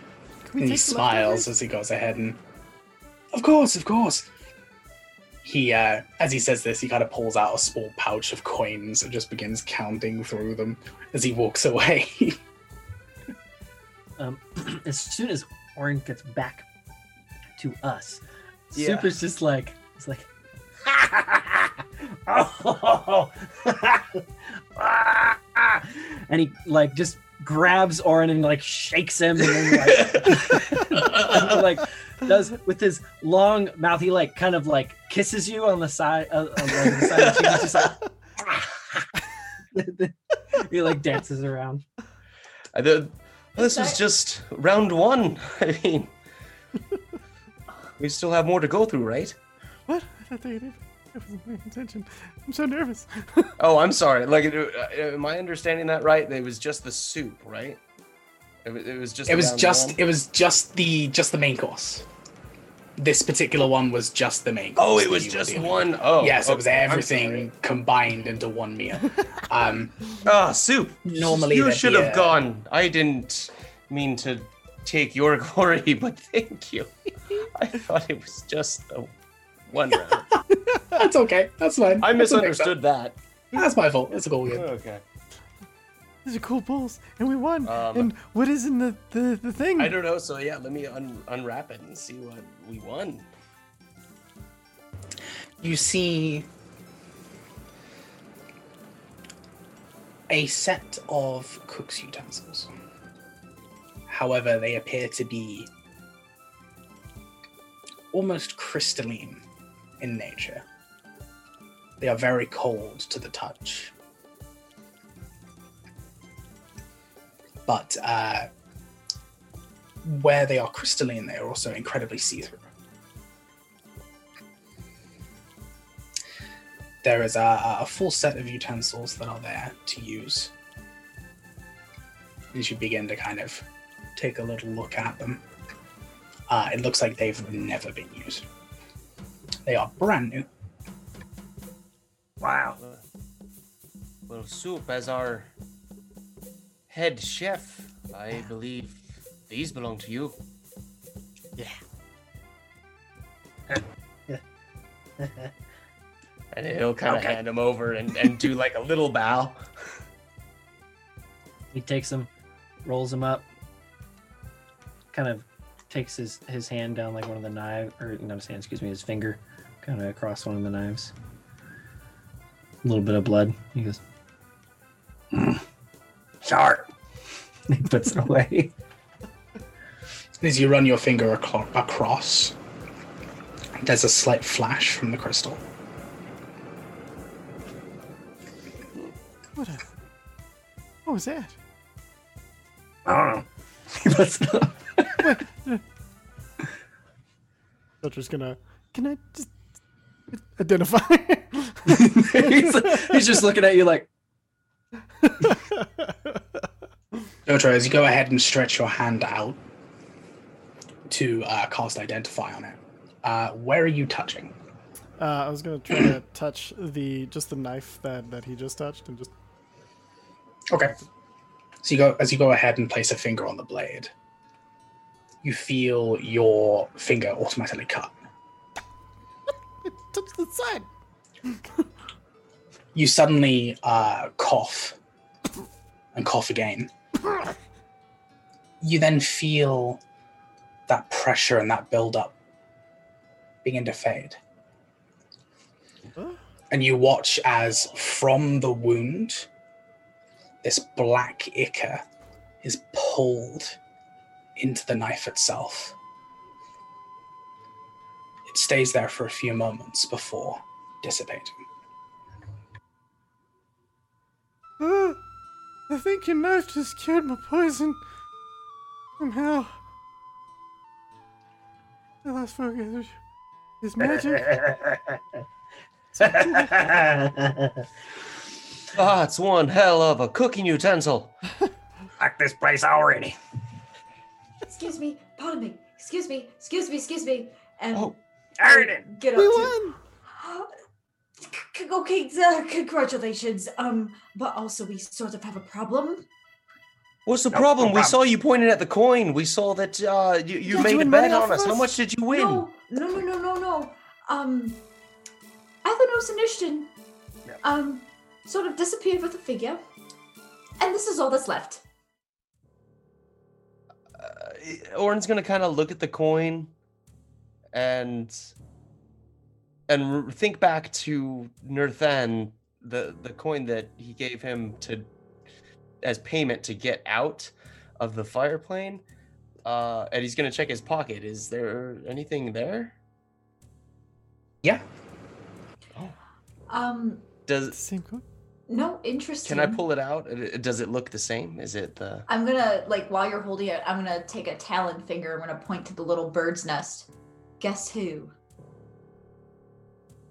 And he smiles as he goes ahead and. Of course, of course. He, uh, as he says this, he kind of pulls out a small pouch of coins and just begins counting through them as he walks away. Um, as soon as Orrin gets back to us, Yeah. Super's just like, it's like, oh, and he like just grabs Orrin and like shakes him and then like, and, like does with his long mouth. He like kind of like kisses you on the side, uh, on like, the side of the cheek. He's just like, he like dances around. Uh, the- this was just round one. I mean, we still have more to go through, right? What? I thought they did. I wasn't paying attention. I'm so nervous. Oh, I'm sorry. Like, uh, am I understanding that right? It was just the soup, right? It was, it was just. it was just one? it was just the just the main course. This particular one was just the main Oh, it was just dealing one. with. Oh, yes, it was okay, I'm everything combined into one meal. Um, Ah, soup. Normally you should have gone. I didn't mean to take your glory, but thank you. I thought it was just a one round. that's okay. That's fine. I That's misunderstood that. That's my fault. It's a goal game. Okay. These are cool balls, and we won. Um, and what is in the the, the thing? I don't know. So yeah, let me un- unwrap it and see what we won. you see a set of cook's utensils. However, they appear to be almost crystalline in nature. They are very cold to the touch. But uh, where they are crystalline, they are also incredibly see through. there is a, a full set of utensils that are there to use. As you begin to kind of take a little look at them, uh, it looks like they've never been used. They are brand new. Wow. Well, Soop as our head chef, I believe these belong to you. Yeah. and he'll kind of Okay. hand them over and, and do like a little bow. He takes them, rolls them up, kind of takes his, his hand down like one of the knives, or not his hand, excuse me, his finger, kind of across one of the knives. A little bit of blood. He goes, "Mm, sharp. he puts it away. As you run your finger aclo- across, There's a slight flash from the crystal. What? A, what was that? I don't know. He must have. Dutcher's gonna. Can I just identify? he's, he's just looking at you like, Jotra, as you go ahead and stretch your hand out to uh, cast Identify on it, uh, where are you touching? uh, I was gonna try to touch the just the knife that that he just touched and just. Okay. So you go as you go ahead and place a finger on the blade. You feel your finger automatically cut. Touch the side. You suddenly uh, cough and cough again. You then feel that pressure and that build-up begin to fade. And you watch as from the wound, this black ichor is pulled into the knife itself. It stays there for a few moments before dissipating. Uh, I think your knife just cured my poison. Somehow. The last focus is magic. Ah, it's one hell of a cooking utensil. Like this place already. Excuse me, pardon me. Excuse me, excuse me, excuse me. And Oh, Airiden! get up we won. C- Okay, uh, congratulations. Um, but also we sort of have a problem. What's the No, problem? no we saw you pointing at the coin. We saw that uh, you, you made you a bet on us. of How much did you win? No, no, no, no, no, no. Um, Athanos and Ishtyn, Yeah. um, sort of disappeared with the figure, and this is all that's left. uh, Orrin's gonna kind of look at the coin and and think back to Nerthan, the the coin that he gave him to as payment to get out of the fire plane. Uh, and he's gonna check his pocket. Is there anything there? Yeah. Um, Does Same code. no, interesting. can I pull it out? Does it look the same? Is it the? I'm gonna like while you're holding it, I'm gonna take a talon finger. I'm gonna point to the little bird's nest. Guess who?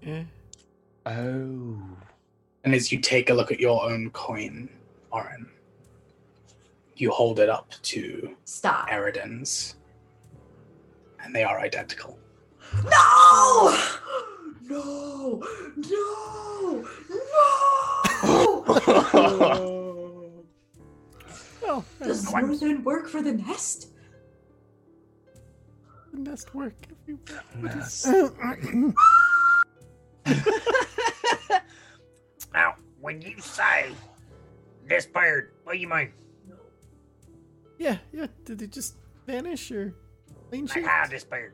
Yeah. Oh. And as you take a look at your own coin, Orrin, you hold it up to Stop. Airiden's, and they are identical. No! No! No! No! Well, Does that's Northern work for the nest? The nest work. Yes. Now, when you say this bird, what do you mean? yeah, yeah. Did it just vanish or clean Like sheet? how this bird?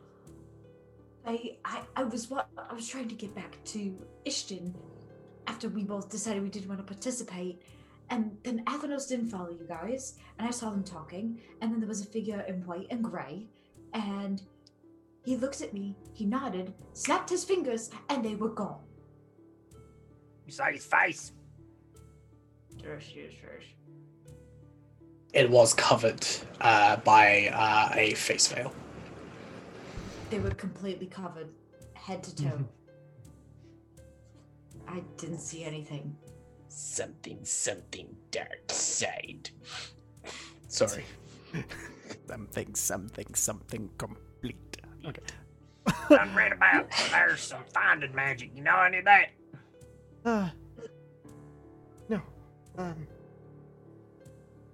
I, I, I was what I was trying to get back to Ishtyn after we both decided we didn't want to participate, and then Athanos didn't follow you guys, and I saw them talking, and then there was a figure in white and gray, and he looked at me, he nodded, snapped his fingers, and they were gone. You saw his face. It was covered uh, by uh, a face veil. They were completely covered, head to toe. I didn't see anything. Something, something dark side. Sorry. Something, something, something complete. Okay. I read about there's some finding magic. You know any of that? Uh. No. Um.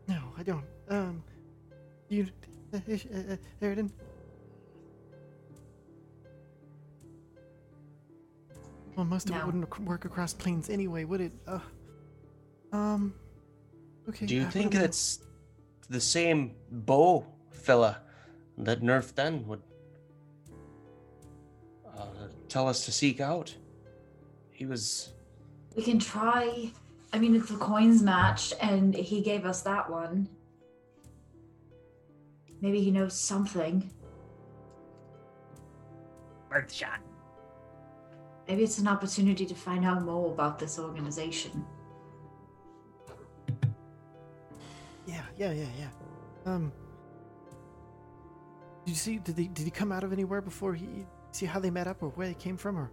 No, I don't. Um. You. Uh, Ish- uh, uh, Airiden? Well, most of it wouldn't work across planes anyway, would it? Uh. Um. Okay. Do you uh, think what am I- that's the same bow fella that Nerf then would uh, tell us to seek out? He was. We can try. I mean, if the coins match, and he gave us that one, maybe he knows something. Worth a shot. maybe it's an opportunity to find out more about this organization. Yeah, yeah, yeah, yeah. Um, did you see? Did he did he come out of anywhere before he see how they met up or where they came from or?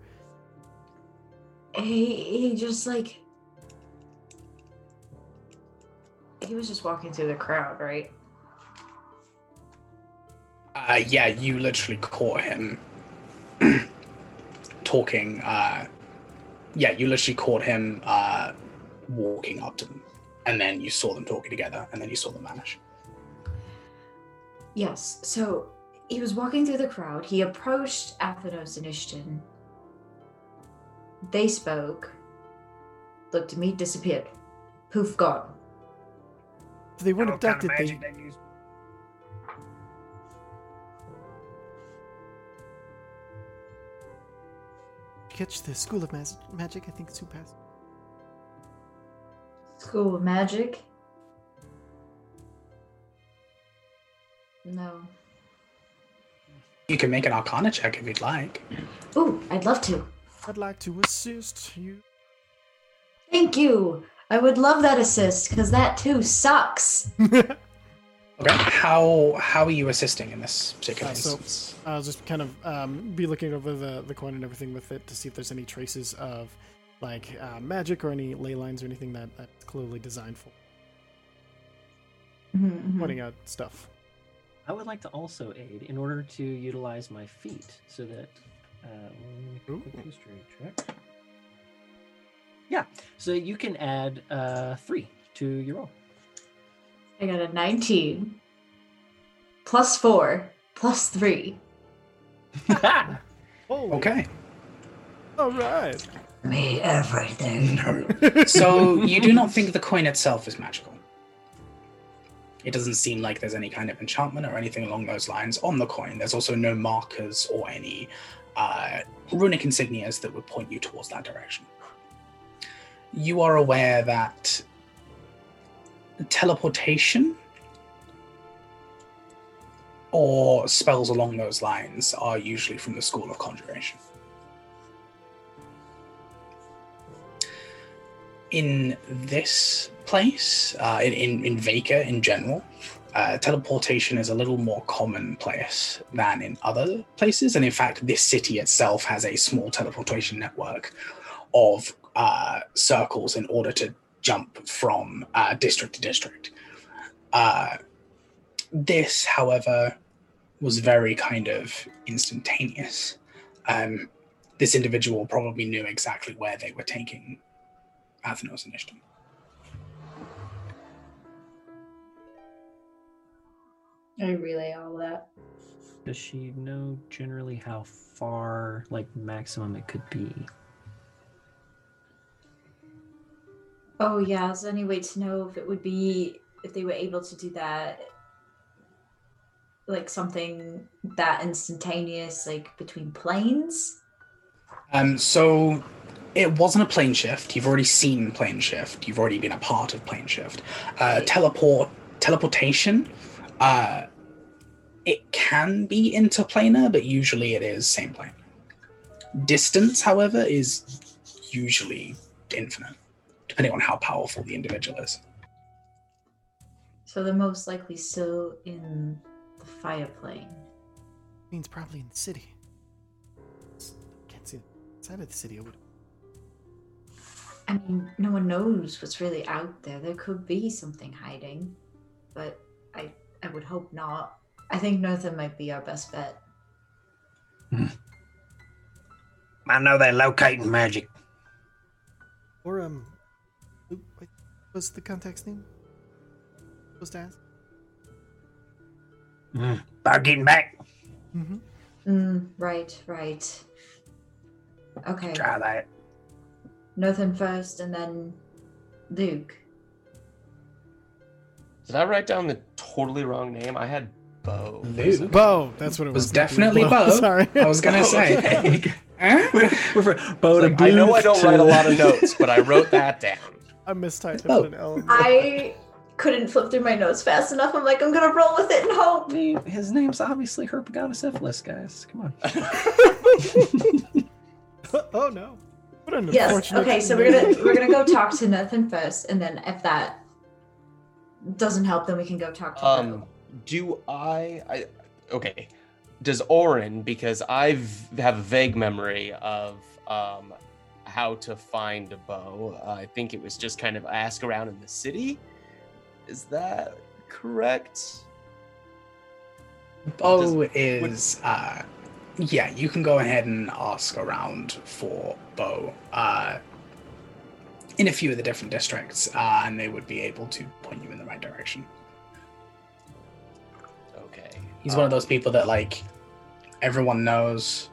He he just like he was just walking through the crowd, right? Uh, yeah, you literally caught him talking. Uh, yeah, you literally caught him uh, walking up to them, and then you saw them talking together, and then you saw them vanish. Yes. So he was walking through the crowd. He approached Athanos and Ishtyn. They spoke. Looked at me, disappeared. Poof, gone. If they weren't What kind of abducted, they magic they use? catch the School of Mag- Magic. I think Sue passed. School of Magic. No. You can make an Arcana check if you'd like. Ooh, I'd love to. I'd like to assist you. Thank you. I would love that assist because that too sucks. Okay. How how are you assisting in this particular Uh, so- instance? I'll just kind of um, be looking over the, the coin and everything with it to see if there's any traces of like uh, magic or any ley lines or anything that that's clearly designed for Mhm, mhm. pointing out stuff. I would like to also aid in order to utilize my feet so that. Uh, let me make a quick history check. Yeah, so you can add uh, three to your roll. I got a 19. Plus 4. Plus 3. Okay. All right. Me everything. so you do not think the coin itself is magical. It doesn't seem like there's any kind of enchantment or anything along those lines on the coin. There's also no markers or any uh, runic insignias that would point you towards that direction. You are aware that teleportation or spells along those lines are usually from the School of Conjuration. In this place, uh, in, in, Vaka in general, uh, teleportation is a little more commonplace than in other places. And in fact, this city itself has a small teleportation network of uh, circles in order to jump from uh, district to district. Uh, this, however, was very kind of instantaneous. Um, this individual probably knew exactly where they were taking Athanos and Ishtyn. I relay all that. Does she know generally how far, like maximum, it could be? Oh, yeah. Is there any way to know if it would be, if they were able to do that? Like something that instantaneous, like between planes? Um, so it wasn't a plane shift. You've already seen plane shift. You've already been a part of plane shift. Uh, teleport, teleportation. Uh, it can be interplanar, but usually it is same plane. Distance, however, is usually infinite, depending on how powerful the individual is. So they're most likely still in the fire plane. Means probably in the city. Can't see the side of the city. I would. I mean, no one knows what's really out there. There could be something hiding, but I I would hope not. I think Northern might be our best bet. I know they're locating magic. Or um, who- what was the contact's name? Supposed to ask. Mm. About getting back. Mm-hmm. Mm, right, right. Okay, Try that. Northern first, and then Luke. Did I write down the totally wrong name? I had Bo. Luke. Bo, that's what it Was was. definitely Bo. Sorry. I was gonna say. Okay. We're, we're from Bo to Like, I know I don't write a lot of notes, but I wrote that down. I mistyped Oh. an L. in there. I couldn't flip through my notes fast enough. I'm like, I'm gonna roll with it and hope. I mean, his name's obviously Herpagonosyphilis, guys. Come on. oh no. What an Yes. Okay, so we're gonna we're gonna go talk to Nathan first, and then if that doesn't help, then we can go talk to Um, Bo. do I? I okay. Does Orrin? Because I've have a vague memory of um how to find a bow. I think it was just kind of ask around in the city. Is that correct? Bo is, uh, yeah, you can go ahead and ask around for Bo uh, in a few of the different districts, uh, and they would be able to point you in the right direction. Okay. He's one of um, those people that, like, everyone knows,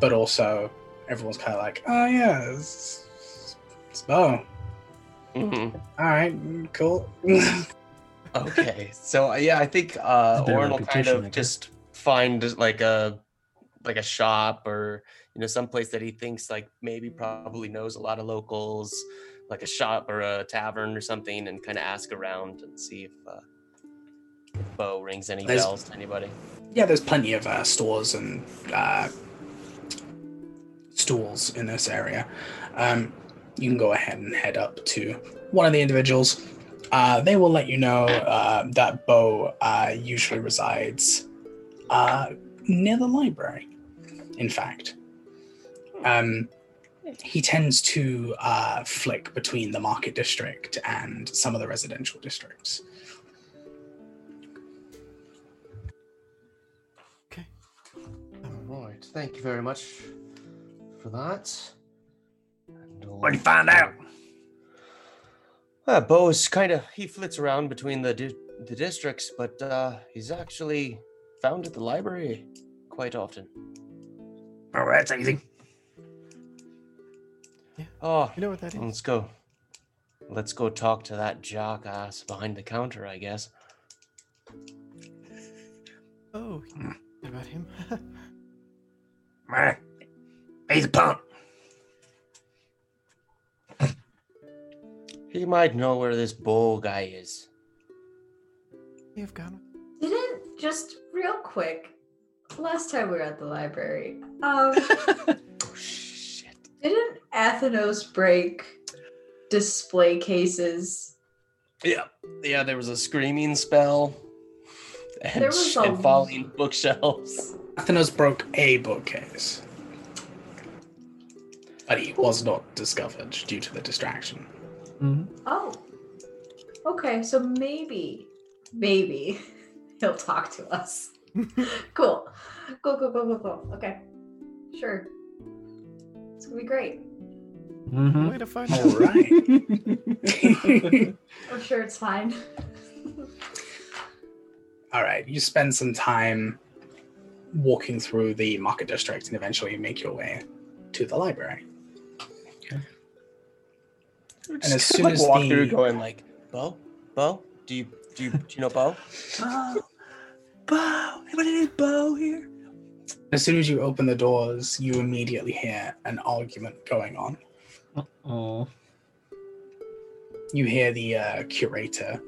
but also everyone's kind of like, oh, yeah, it's, it's Bo. mhm. All right, cool. Okay, so uh, yeah, I think uh, Their Orrin will kind of just find like a like a shop or you know some place that he thinks like maybe probably knows a lot of locals, like a shop or a tavern or something, and kind of ask around and see if uh, if Bo rings any There's- bells to anybody. yeah, there's plenty of uh, stores and uh, stools in this area. Um, you can go ahead and head up to one of the individuals. Uh, they will let you know uh, that Bo uh, usually resides uh, near the library. In fact, um, he tends to uh, flick between the market district and some of the residential districts. Okay. All right. thank you very much for that. What do you find out? Uh, Bo's kind of he flits around between the di- the districts, but uh, he's actually found at the library quite often. Oh, that's easy. Oh, You know what that is? let's go. Let's go talk to that jock ass behind the counter, I guess. Oh, what about him? He's a punk. He might know where this bull guy is. You've gone. Didn't just real quick. Last time we were at the library, um, Oh shit! didn't Athanos break display cases? Yeah, yeah. There was a screaming spell, and, There was a- and falling bookshelves. Athanos broke a bookcase, but he was not discovered due to the distraction. Mhm. Oh, okay. So maybe, maybe he'll talk to us. cool, cool, cool, cool, cool, cool. Okay, sure. It's gonna be great. Mhm. Way to find All out. right. I'm sure it's fine. All right. You spend some time walking through the market district and eventually you make your way to the library. And as soon like as walk the- through, going like, "Bo, Bo, do you do you do you know Bo?" Bo, Bo, anybody need Bo here? As soon as you open the doors, you immediately hear an argument going on. Oh. you hear the uh, curator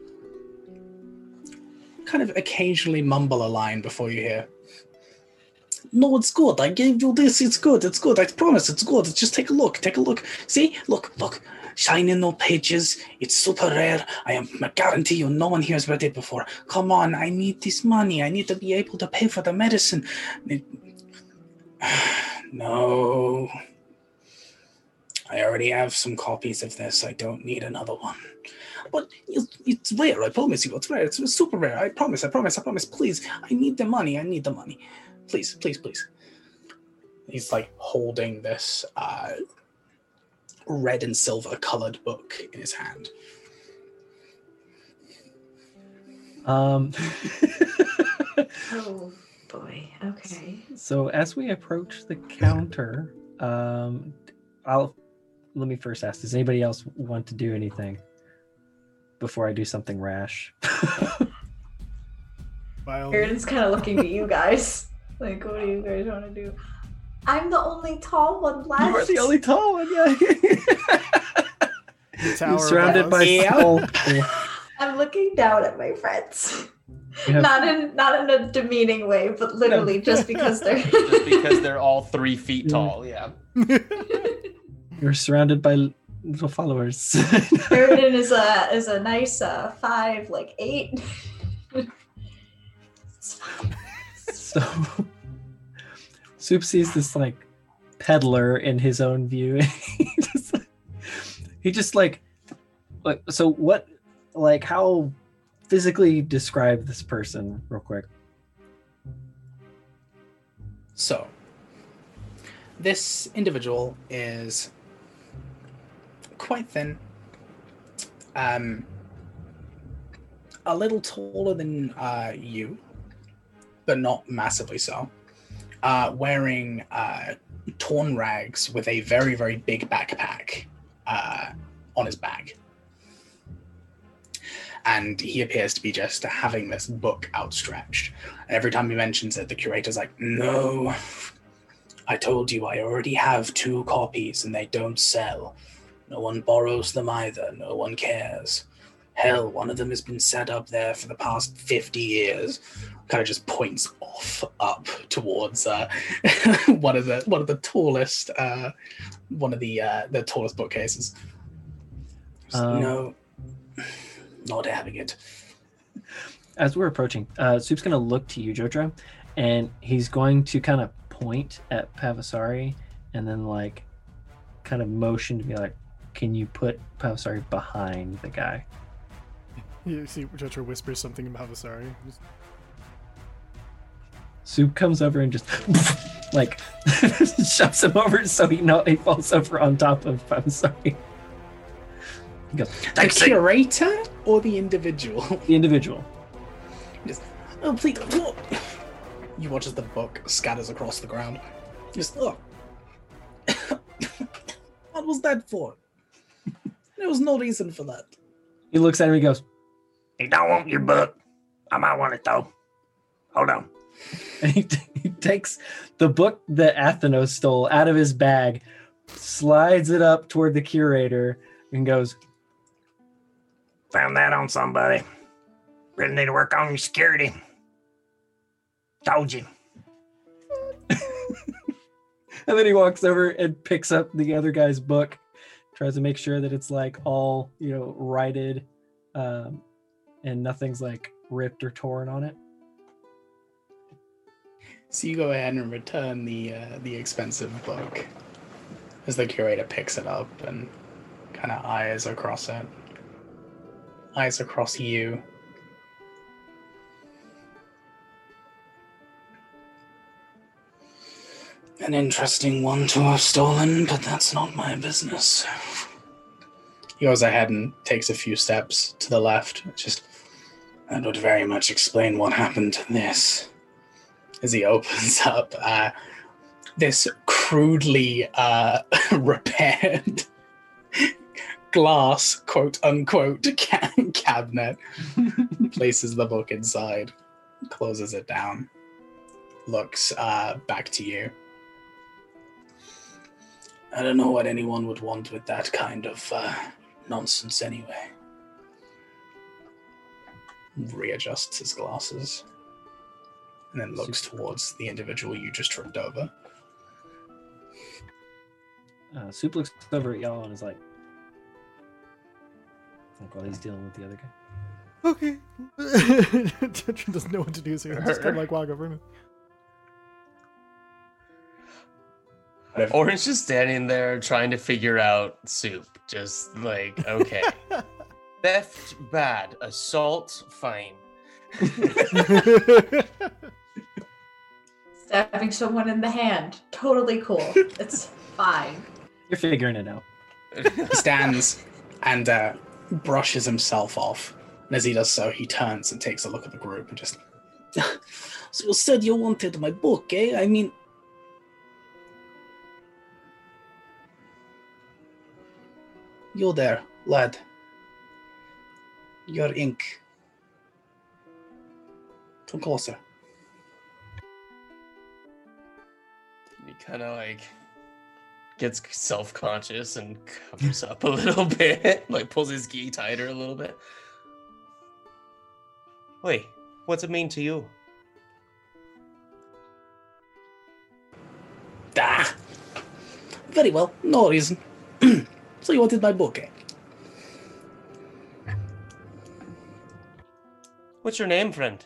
kind of occasionally mumble a line before you hear no it's good. I gave you this. It's good. It's good. I promise it's good. Just take a look. Take a look. See? Look. Look shining no pages it's super rare i am I guarantee you no one here has read it before come on i need this money i need to be able to pay for the medicine It- no I already have some copies of this. I don't need another one. But it's, it's rare, I promise you. It's rare. It's super rare. I promise, I promise, I promise. Please, I need the money. I need the money. Please, please, please. He's like holding this uh, red and silver colored book in his hand. Um. Oh boy. Okay. so as we approach the counter, um, I'll let me first ask: Does anybody else want to do anything before I do something rash? By all Aaron's kind of looking at you guys. Like, what do you guys want to do? I'm the only tall one left. you are the only tall one, yeah. the tower You're surrounded by us. Yeah. tall people. I'm looking down at my friends. You have- Not in not in a demeaning way, but literally just because they're Just because they're all three feet tall. Yeah. You're surrounded by little followers. Sheridan is a is a nice uh, five, like eight. So Soop sees this like peddler in his own view. he just he just like like so what like how physically describe this person real quick. So, this individual is quite thin, um, a little taller than uh, you, but not massively so. Uh, wearing uh, torn rags with a very, very big backpack uh, on his back. And he appears to be just having this book outstretched. And every time he mentions it, the curator's like, No, I told you I already have two copies and they don't sell. No one borrows them either. No one cares. Hell, one of them has been set up there for the past 50 years. Kind of just points off up towards uh, one of the one of the tallest uh, one of the uh, the tallest bookcases. Just, Um, no, not having it. As we're approaching, uh, Soop's gonna look to you, Jotra, and he's going to kind of point at Pavasari and then like kind of motion to be like, "Can you put Pavasari behind the guy?" You see, Jotra whispers something about Vasari. Just- Soop comes over and just like shoves him over so he know he falls over on top of Pavasari. He goes, The curator or the individual? the individual. Just, oh, please. oh." You watch as the book scatters across the ground. Just, oh. what was that for? There was no reason for that. He looks at him. He goes, You don't want your book. I might want it though. Hold on. and he, he takes the book that Athanos stole out of his bag, slides it up toward the curator, and goes, Found that on somebody. Really need to work on your security. Told you. and then he walks over and picks up the other guy's book, tries to make sure that it's like all you know righted, um, and nothing's like ripped or torn on it. So you go ahead and return the uh, the expensive book as the curator picks it up and kind of eyes across it, eyes across you. An interesting one to have stolen, but that's not my business. He goes ahead and takes a few steps to the left. Just that would very much explain what happened to this as he opens up uh, this crudely uh, repaired glass, quote unquote, ca- cabinet, places the book inside, closes it down, looks uh, back to you. I don't know what anyone would want with that kind of uh, nonsense anyway. Readjusts his glasses and then looks towards the individual you just tripped over. Uh, Soop looks over at y'all and is like, like while he's dealing with the other guy. Okay. Jotra doesn't know what to do, so he'll just kind of like walk over him. Orange just standing there trying to figure out Soop. Just like, okay. Theft, bad. Assault, fine. Stabbing someone in the hand, totally cool. It's fine. You're figuring it out. He stands and uh, brushes himself off. And as he does so, he turns and takes a look at the group and just. so you said you wanted my book, eh? I mean. you're there, lad. Your ink. Come closer. Kind of like gets self conscious and covers up a little bit, like pulls his gi tighter a little bit. Wait, what's it mean to you? Ah. Very well, no reason. So you wanted my book, eh? What's your name, friend?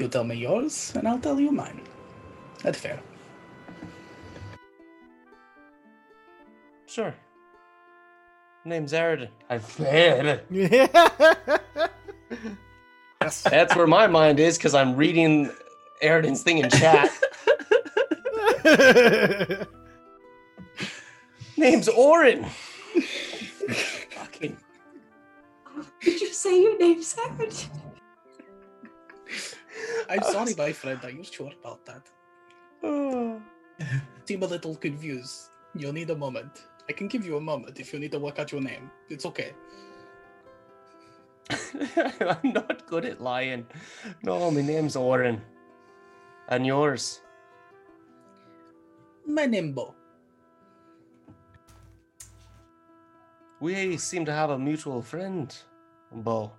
You tell me yours, and I'll tell you mine. That's fair. Sure. Name's Airiden. I yes. That's where my mind is because I'm reading Airiden's thing in chat. Name's Orrin. Fucking. Did you say your name's Aaron? I'm sorry, my friend. Are you sure about that? Seem a little confused. You'll need a moment. I can give you a moment if you need to work out your name. It's okay. I'm not good at lying. No, my name's Orrin. And yours? My name Bo. We seem to have a mutual friend, Bo.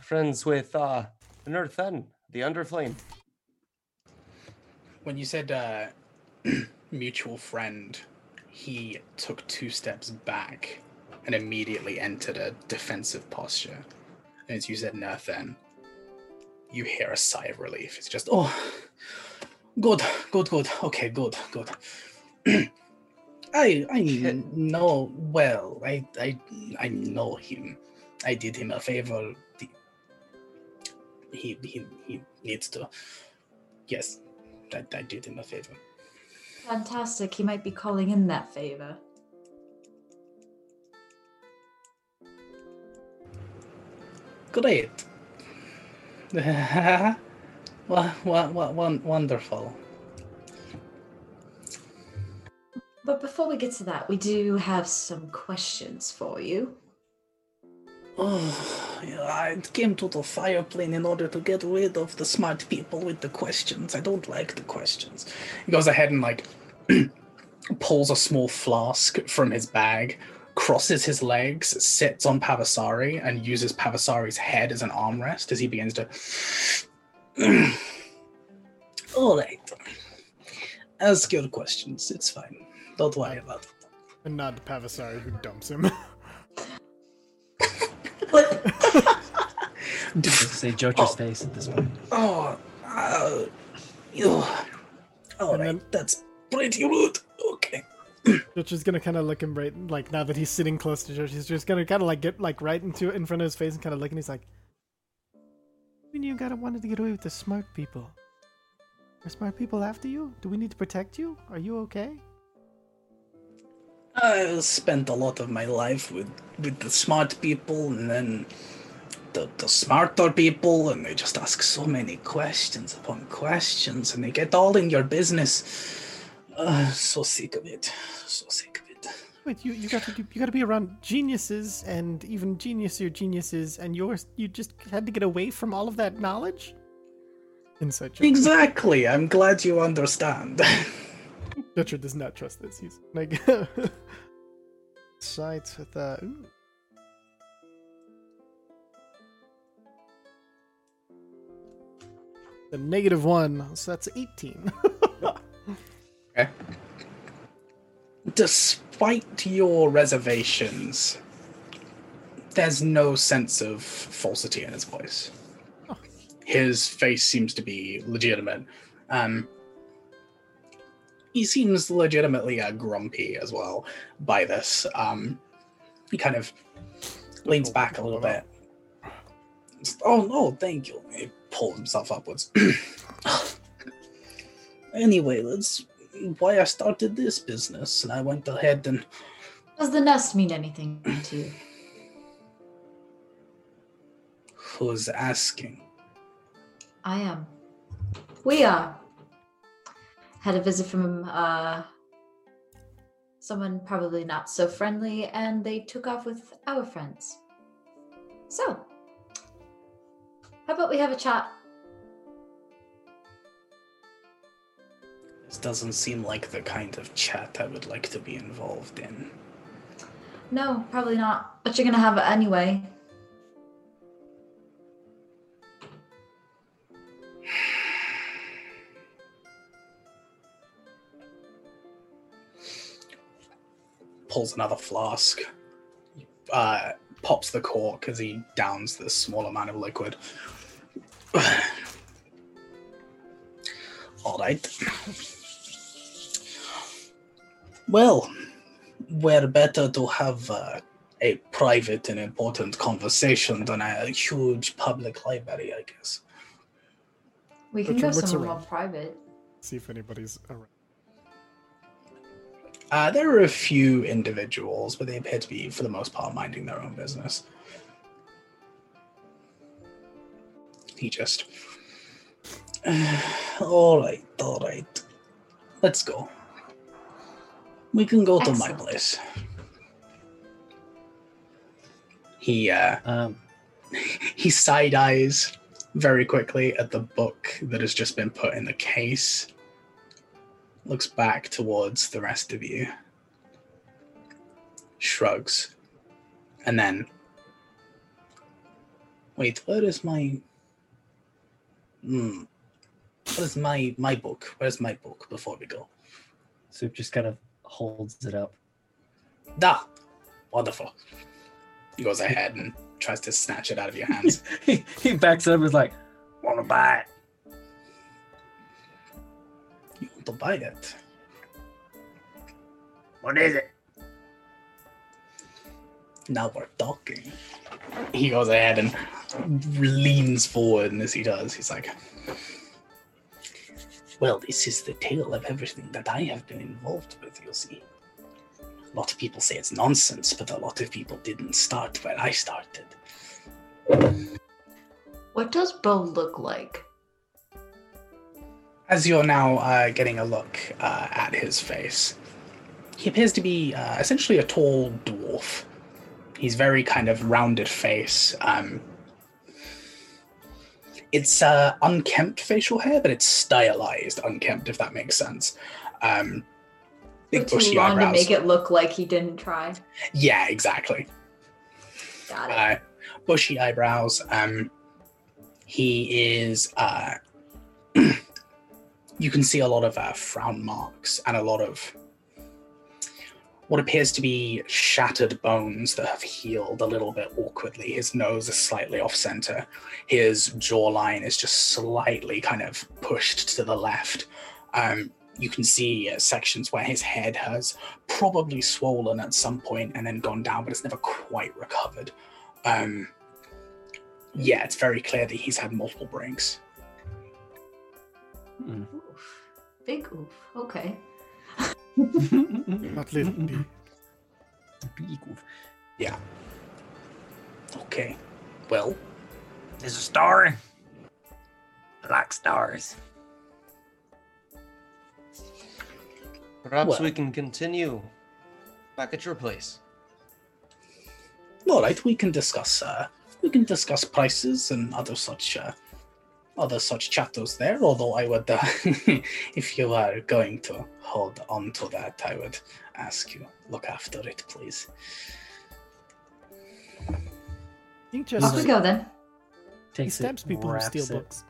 Friends with uh Nerthen, the Underflame. When you said uh, mutual friend, he took two steps back and immediately entered a defensive posture. And as you said Nathan, you hear a sigh of relief. It's just, oh, good, good, good. Okay, good, good. I I know well. I I I know him. I did him a favor. He he he needs to. Yes, I, I did him a favor. Fantastic. He might be calling in that favor. Great. wonderful. But before we get to that, we do have some questions for you. Oh, I came to the fire plane in order to get rid of the smart people with the questions. I don't like the questions. He goes ahead and like pulls a small flask from his bag, crosses his legs, sits on Pavasari, and uses Pavasari's head as an armrest as he begins to. All right. Ask your questions. It's fine. Don't worry about it. and nod to Pavasari, who dumps him. Say Jotra's face at this point. Oh, uh, ew. all And right, then- that's pretty rude. Okay. Jotra's gonna kind of look him right, like now that he's sitting close to Jotra, he's just gonna kind of like get like right into it in front of his face and kind of look, and he's like, "When you gotta wanted to get away with the smart people, are smart people after you? Do we need to protect you? Are you okay?" I spent a lot of my life with with the smart people, and then the the smarter people, and they just ask so many questions upon questions, and they get all in your business. Uh, so sick of it. So sick of it. Wait, you you got to do- you got to be around geniuses and even geniusier geniuses, and yours you just had to get away from all of that knowledge. Inside joke. Exactly. I'm glad you understand. Jotra does not trust this. He's like sides with uh. Ooh. The negative one, so that's eighteen. okay. Despite your reservations, there's no sense of falsity in his voice. Oh. His face seems to be legitimate. Um, he seems legitimately uh, grumpy as well by this. Um, he kind of leans back a little bit. Oh no, thank you. He pulls himself upwards. anyway, let's why I started this business, and I went ahead and Does the nest mean anything to you? Who's asking. I am. We are. Had a visit from uh someone probably not so friendly, and they took off with our friends. So, how about we have a chat? This doesn't seem like the kind of chat I would like to be involved in. No, probably not. But you're gonna have it anyway. pulls another flask, uh, pops the cork as he downs the small amount of liquid. All right. Well, we're better to have uh, a private and important conversation than a huge public library, I guess. We can Bertram go somewhere more private. See if anybody's around. Uh, there are a few individuals, but they appear to be, for the most part, minding their own business. He just. all right, all right. Let's go. We can go to my place. He uh, Um, he side eyes very quickly at the book that has just been put in the case. Looks back towards the rest of you. Shrugs. And then. Wait, where is my. Hmm. Where is my my book? Where's my book before we go? Soop just kind of holds it up. Da! Wonderful. He goes ahead and tries to snatch it out of your hands. he, he backs up and is like, Wanna buy it? To buy it? What is it? now we're talking. He goes ahead and leans forward, and as he does, he's like, Well, this is the tale of everything that I have been involved with, you see. A lot of people say it's nonsense, but a lot of people didn't start where I started. What does Bo look like? As you're now uh, getting a look uh, at his face, he appears to be uh, essentially a tall dwarf. He's very kind of rounded face. Um, it's uh, unkempt facial hair, but it's stylized unkempt, if that makes sense. Um, big too bushy long to make it look like he didn't try. Yeah, exactly. Got it. Uh, bushy eyebrows. Um, he is. Uh, you can see a lot of uh, frown marks and a lot of what appears to be shattered bones that have healed a little bit awkwardly. His nose is slightly off center. His jawline is just slightly kind of pushed to the left. Um, you can see uh, sections where his head has probably swollen at some point and then gone down, but it's never quite recovered. Um, yeah, it's very clear that he's had multiple breaks. "Hmm." Oof. Big oof. Okay. Not little. B. Big oof. Yeah. Okay, well, There's a star. I like stars. Perhaps Well- we can continue back at your place. all right, we can discuss. Uh, we can discuss prices and other such, uh, other such chatters there. Although I would, uh, if you are going to hold on to that, I would ask you look after it, please. I think Off just we go then. he Takes it, stabs people who wraps steal it. books.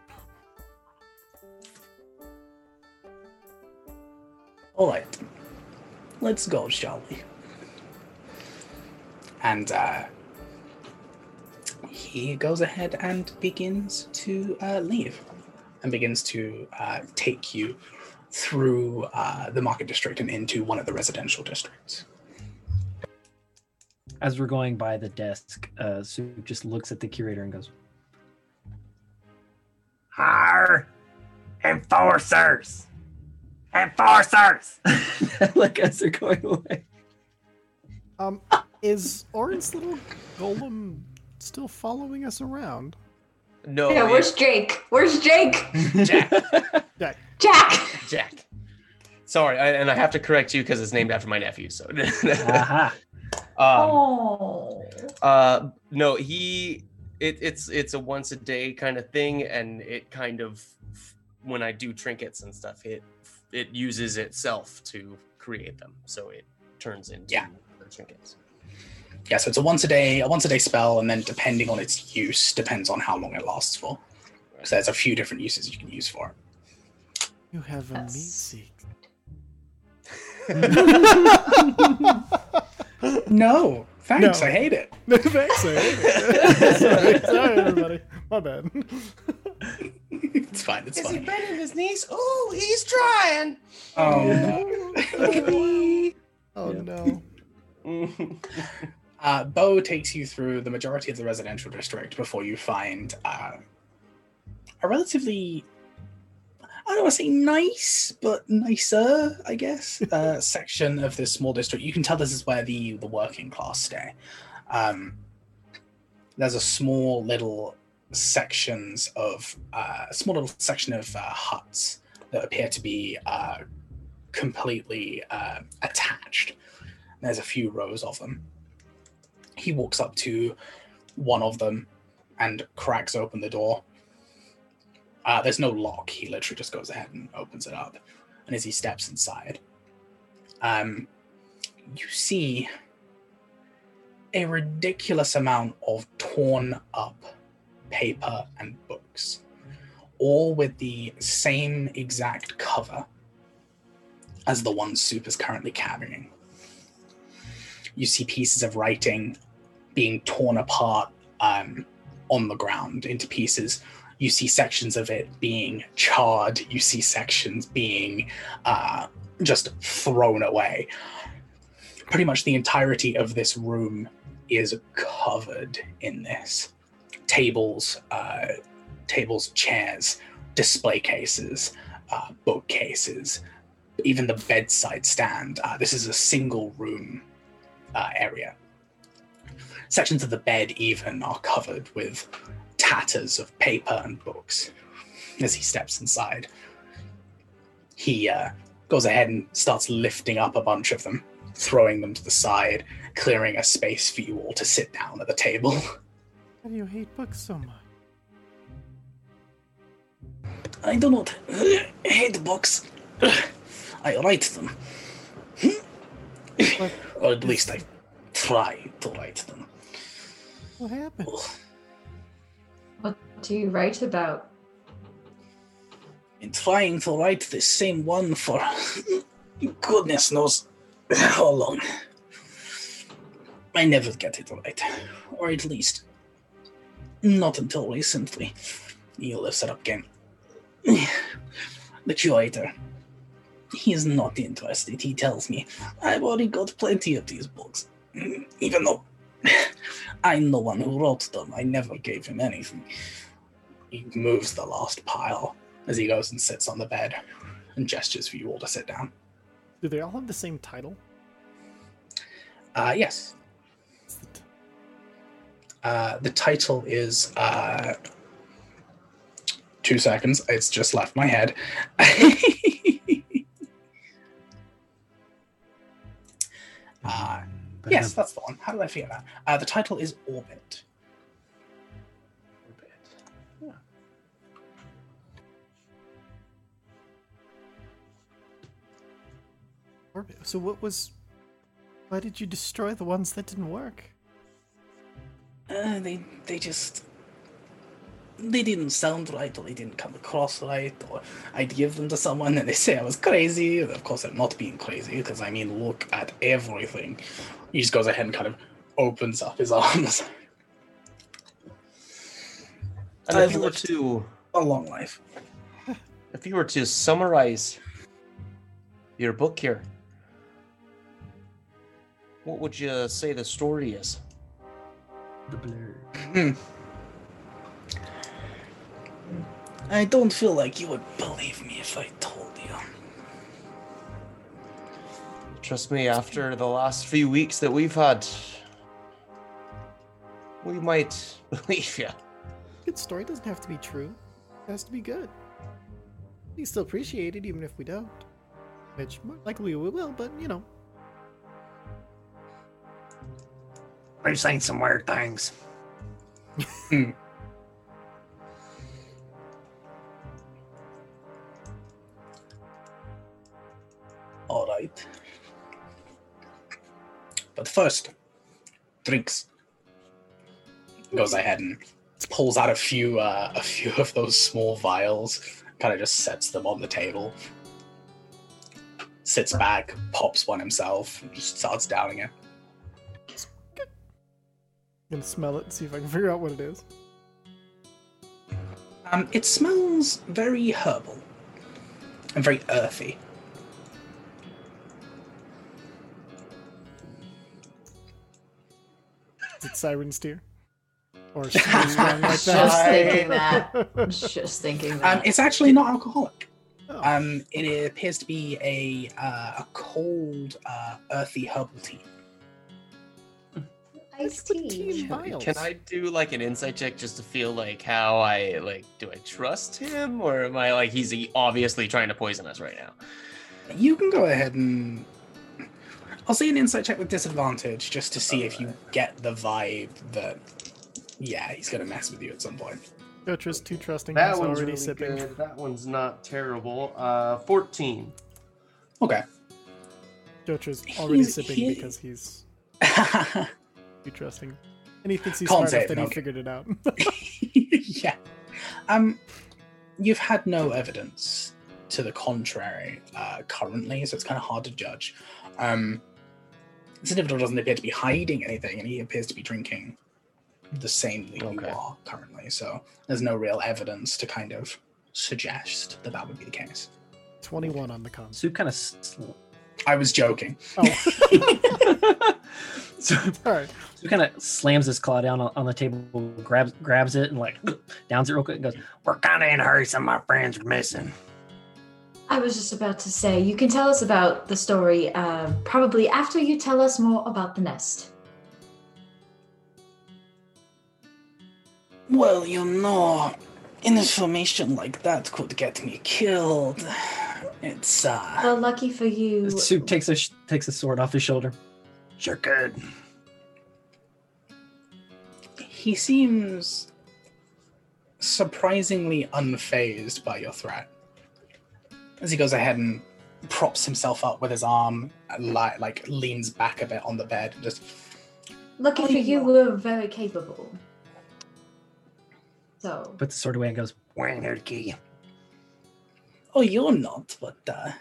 All right, let's go, shall we? And uh, he goes ahead and begins to uh, leave, and begins to uh, take you through uh, the market district and into one of the residential districts. As we're going by the desk, uh, Soop just looks at the curator and goes, Hire enforcers. Enforcers. like as they're going away. Um, is Orrin's little golem still following us around? No, yeah, where's Jake? Where's Jake? Jack? Jack. Jack! Jack. Sorry, I, and I have to correct you because it's named after my nephew. So, Aha. um, oh. uh, no, he. It, it's it's a once a day kind of thing, and it kind of when I do trinkets and stuff, it it uses itself to create them, so it turns into Yeah. the trinkets. Yeah, so it's a once a day, a once a day spell, and then depending on its use, depends on how long it lasts for. So there's a few different uses you can use for it. You have a meat That's- seek. No, thanks. No. I hate it. No, thanks, sorry. sorry, sorry, everybody. My bad. It's fine. It's fine. Is he bending his knees? Oh, he's trying. Oh no. Oh no. Uh, Bo takes you through the majority of the residential district before you find uh, a relatively, I don't want to say nice, but nicer, I guess, uh, section of this small district. You can tell this is where the the working class stay. Um, there's a small little sections of uh, a small little section of uh, huts that appear to be uh, completely uh, attached. There's a few rows of them he walks up to one of them and cracks open the door. Uh, there's no lock. He literally just goes ahead and opens it up. And as he steps inside, um, you see a ridiculous amount of torn up paper and books, all with the same exact cover as the one Soop is currently carrying you see pieces of writing being torn apart um, on the ground into pieces. You see sections of it being charred. You see sections being uh, just thrown away. Pretty much the entirety of this room is covered in this. Tables, uh, tables, chairs, display cases, uh, bookcases, even the bedside stand. Uh, this is a single room uh, area. Sections of the bed even are covered with tatters of paper and books. As he steps inside, he uh, goes ahead and starts lifting up a bunch of them, throwing them to the side, clearing a space for you all to sit down at the table. Why do you hate books so much? I do not hate books. I write them. What, Or at least I try to write them. what happened? What do you write about? In trying to write the same one for goodness knows how long. I never get it right, or at least not until recently. He lifts it up again. The curator, he is not interested. He tells me I've already got plenty of these books, even though I'm the one who wrote them. I never gave him anything. He moves the last pile as he goes and sits on the bed and gestures for you all to sit down. Do they all have the same title? Uh, yes, uh, the title is uh, two seconds. It's just left my head. uh, yes, that's the one. How did I figure that? Uh, the title is Orbit. Orbit. So what was? Why did you destroy the ones that didn't work? Uh, they they just they didn't sound right or they didn't come across right or I'd give them to someone and they say I was crazy. And of course I'm not being crazy because I mean look at everything. He just goes ahead and kind of opens up his arms. And I've if you were to A long life. if you were to summarize your book here, what would you say the story is? The blur. Hmm. I don't feel like you would believe me if I told you. Trust me, after the last few weeks that we've had, we might believe you. Good story doesn't have to be true. It has to be good. We still appreciate it even if we don't. Which more likely we will, but you know. We've seen some weird things. Hmm. All right. But first, drinks. Goes ahead and pulls out a few, uh, a few of those small vials. Kind of just sets them on the table. Sits back, pops one himself, and just starts downing it. gonna smell it and see if I can figure out what it is. Um, it smells very herbal and very earthy. Is it Siren's tear? Or something strong like Just thinking that. Just thinking that. Um, it's actually not alcoholic. Oh. Um, it appears to be a uh, a cold, uh, earthy herbal tea. iced tea in tea. Can I do like an insight check just to feel like how I like do I trust him or am I like he's obviously trying to poison us right now? You can go ahead and. I'll see an insight check with disadvantage just to see if you get the vibe that, yeah, he's gonna mess with you at some point. Jotra's too trusting. That He's one's already really sipping. good. That one's not terrible. Uh, fourteen. Okay. Jotra's already He's- sipping he- because he's too trusting. And he thinks he's Can't smart say enough it, that he okay. figured it out. yeah. Um, you've had no evidence to the contrary uh, currently, so it's kind of hard to judge. Um, this individual doesn't appear to be hiding anything, and he appears to be drinking the same that Okay. you are currently. So there's no real evidence to kind of suggest that that would be the case. 21 on the con. Soop kind of. Sl- I was joking. Oh, so all right. Soop kind of slams his claw down on, on the table, grabs grabs it, and like downs it real quick, and goes, We're kind of in a hurry. Some of my friends are missing. I was just about to say, you can tell us about the story uh, probably after you tell us more about the nest. Well, you know, information like that could get me killed. It's uh Well, lucky for you. Soop takes a sh- takes a sword off his shoulder. Sure could. he seems surprisingly unfazed by your threat. As he goes ahead and props himself up with his arm, and li- like leans back a bit on the bed, and just Lucky Oh, for you you, we're very capable. So, Puts the sword away and goes, Wayne, here's. Oh, you're not, but uh,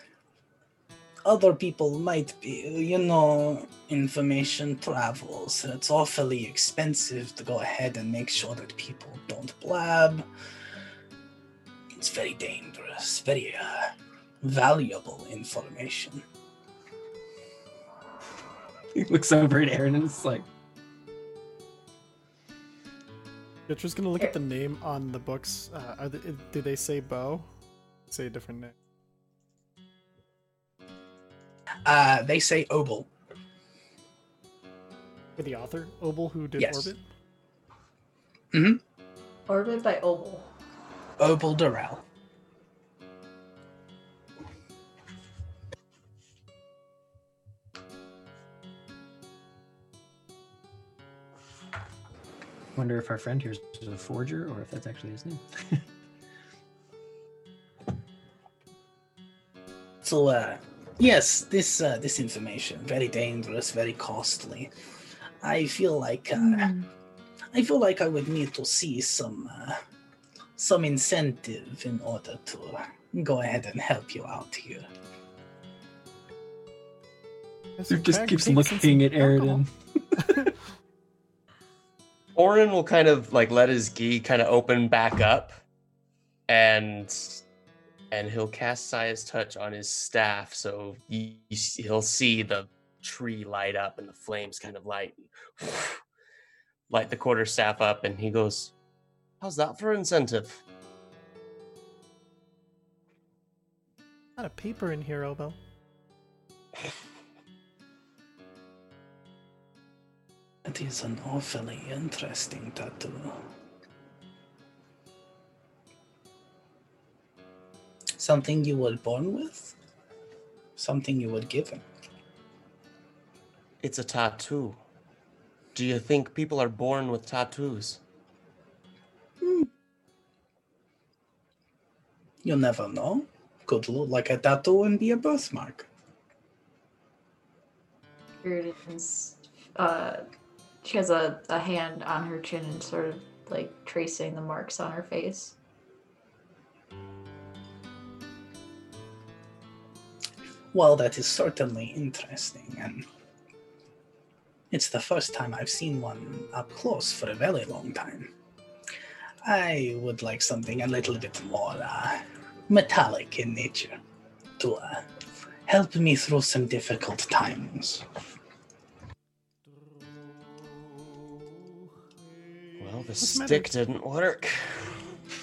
other people might be. You know, information travels, and it's awfully expensive to go ahead and make sure that people don't blab. It's very dangerous, very uh, valuable information. he looks over at Orrin and it's like, Jotra's gonna look at the name on the books. Uh, are they, do they say bow? Say a different name. Uh, they say Obel. For the author, Obel, who did Yes. Orbit. orbit by oval. Obel Durrell. Wonder if our friend here is a forger or if that's actually his name. So, uh, yes, this uh, this information very dangerous, very costly. I feel like uh, Hmm. I feel like I would need to see some uh, some incentive in order to go ahead and help you out here. Soop just keeps looking at Orrin. Orrin will kind of like let his gi kind of open back up, and and he'll cast Sia's touch on his staff, so you he'll see the tree light up and the flames kind of light light the quarter staff up, and he goes, "How's that for incentive?" Not a paper in here, Obel. That is an awfully interesting tattoo. Something you were born with? Something you were given? It's a tattoo. Do you think people are born with tattoos? Hmm. You'll never know. Could look like a tattoo and be a birthmark. Airiden's, uh, she has a, a hand on her chin and sort of like tracing the marks on her face. Well, that is certainly interesting, and It's the first time I've seen one up close for a very long time. I would like something a little bit more uh, metallic in nature to uh, help me through some difficult times. Well, the What's the matter? stick didn't work.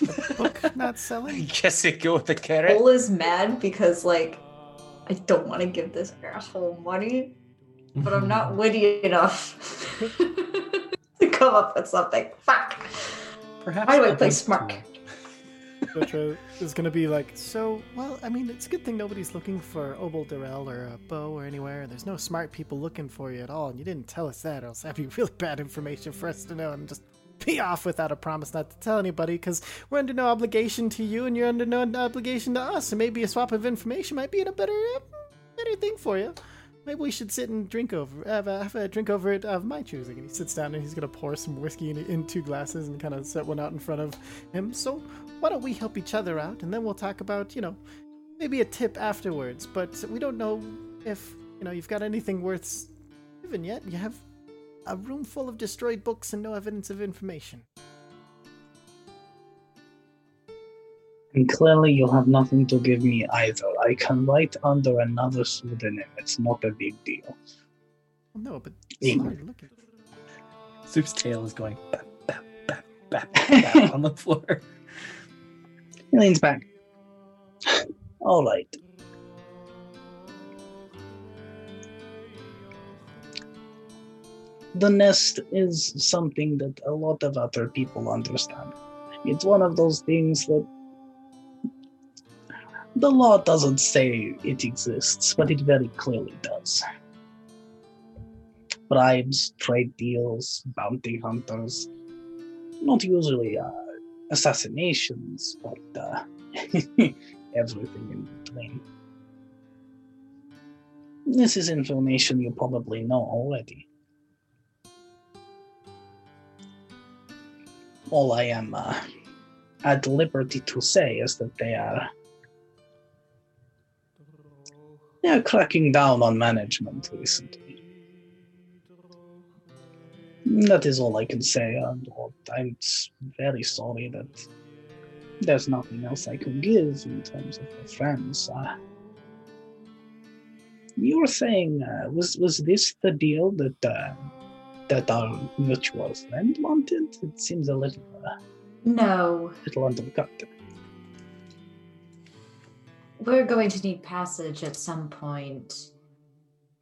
The Book not I selling. guess it go with the carrot. Cole is mad because like I don't want to give this asshole money, but I'm not witty enough to come up with something. Fuck. Perhaps Why do I I'd play smart? to- Jotra is gonna be like, so well, I mean, it's a good thing nobody's looking for Obel Durrell or uh, a Bo or anywhere. There's no smart people looking for you at all, and you didn't tell us that, or else that'd be really bad information for us to know and just be off without a promise not to tell anybody, because we're under no obligation to you, and you're under no obligation to us, and maybe a swap of information might be a better, uh, better thing for you. Maybe we should sit and drink over, have a, have a drink over it of my choosing. And he sits down and he's gonna pour some whiskey in, in two glasses and kind of set one out in front of him. So why don't we help each other out and then we'll talk about you know maybe a tip afterwards but we don't know if you know you've got anything worth giving yet you have a room full of destroyed books and no evidence of information And clearly, you have nothing to give me either. I can write under another pseudonym. It's not a big deal. well, no but Yeah. sorry, look at Soop's tail is going bap, bap, bap, bap, bap on the floor. He leans back. All right. The nest is something that a lot of other people understand. It's one of those things that the law doesn't say it exists, but it very clearly does. Bribes, trade deals, bounty hunters, not usually uh, assassinations, but uh, everything in between. This is information you probably know already. All I am uh, at liberty to say is that they are they are cracking down on management recently. That is all I can say. and I'm very sorry that there's nothing else I can give in terms of a friends. Uh, you were saying, uh, was was this the deal that uh, that our mutual friend wanted? It seems a little uh, No, little undercut. we're going to need passage at some point.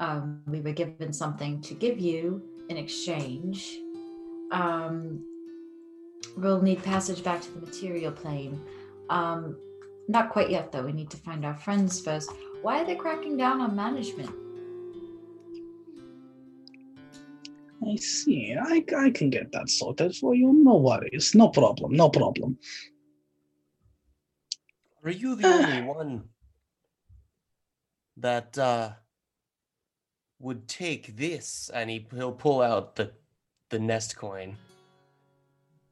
Um, we were given something to give you in exchange. Um, we'll need passage back to the material plane. Um, not quite yet, though. We need to find our friends first. Why are they cracking down on management? I see. I, I can get that sorted for you. No worries. No problem. No problem. Are you the only one that uh, would take this? And he, he'll pull out the the nest coin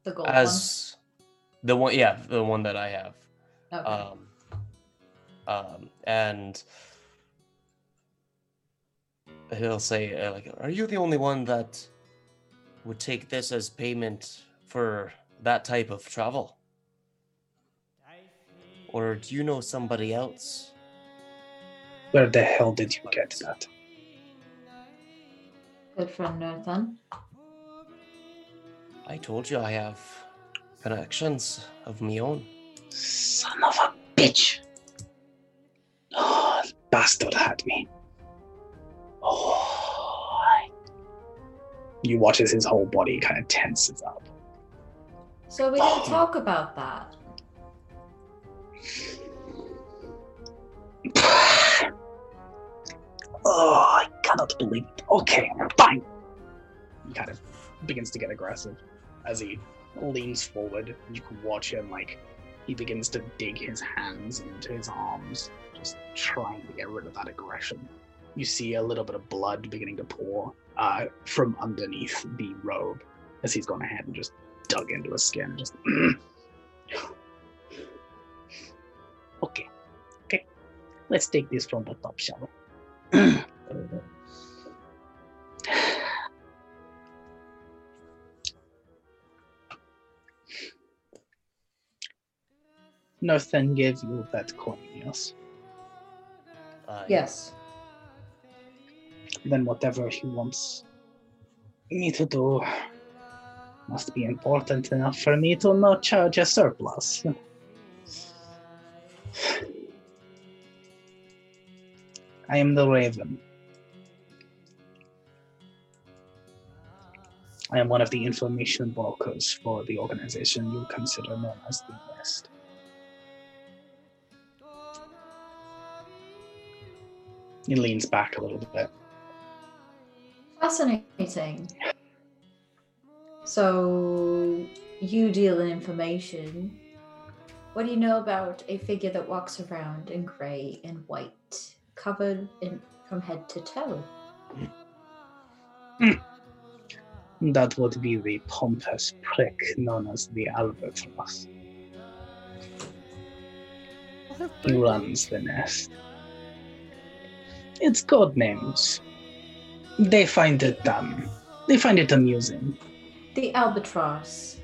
The gold as the one. Yeah, the one that I have. Okay. Um, um, and he'll say, uh, like, "Are you the only one that would take this as payment for that type of travel, or do you know somebody else?" Where the hell did you get that? Good friend Nathan. I told you I have connections of my own. Son of a bitch. Oh, the bastard had me. Oh. You watch as his whole body kind of tenses up. So we didn't talk about that. oh, I cannot believe it. Okay, fine. He kind of begins to get aggressive as he leans forward. You can watch him like he begins to dig his hands into his arms, just trying to get rid of that aggression. You see a little bit of blood beginning to pour uh, from underneath the robe as he's gone ahead and just dug into his skin. Just okay, okay. Let's take this from the top, shall we? Nothing gave you that coin, yes? Uh, yes. yes. Then whatever he wants me to do must be important enough for me to not charge a surplus. I am the Raven. I am one of the information brokers for the organization you consider known as the Nest. He leans back a little bit. Fascinating. So, you deal in information. What do you know about a figure that walks around in grey and white, covered in from head to toe? Hmm. That would be the pompous prick known as the Albatross. He runs the nest. It's code names. They find it um they find it amusing. The albatross.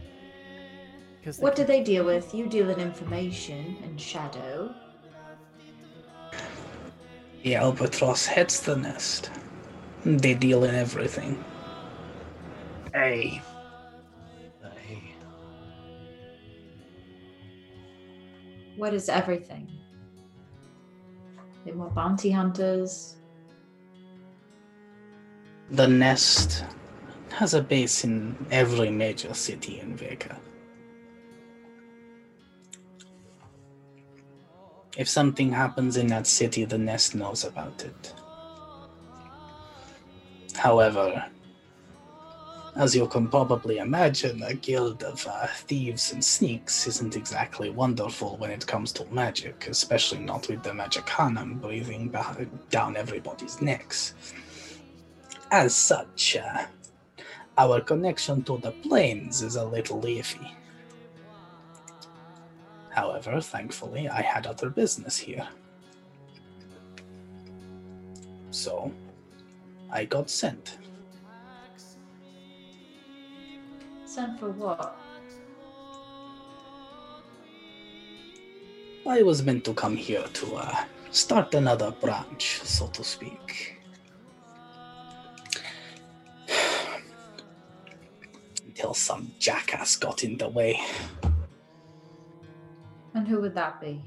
What do they deal with? You deal in information and shadow. The albatross heads the nest. They deal in everything. Hey, I- What is everything? They more bounty hunters. The nest has a base in every major city in Vega. If something happens in that city, the nest knows about it. However, as you can probably imagine, a guild of uh, thieves and sneaks isn't exactly wonderful when it comes to magic, especially not with the Magicanum breathing down everybody's necks. As such, uh, our connection to the plains is a little iffy. However, thankfully, I had other business here. So, I got sent. Sent for what? I was meant to come here to uh, start another branch, so to speak. Until some jackass got in the way. And who would that be?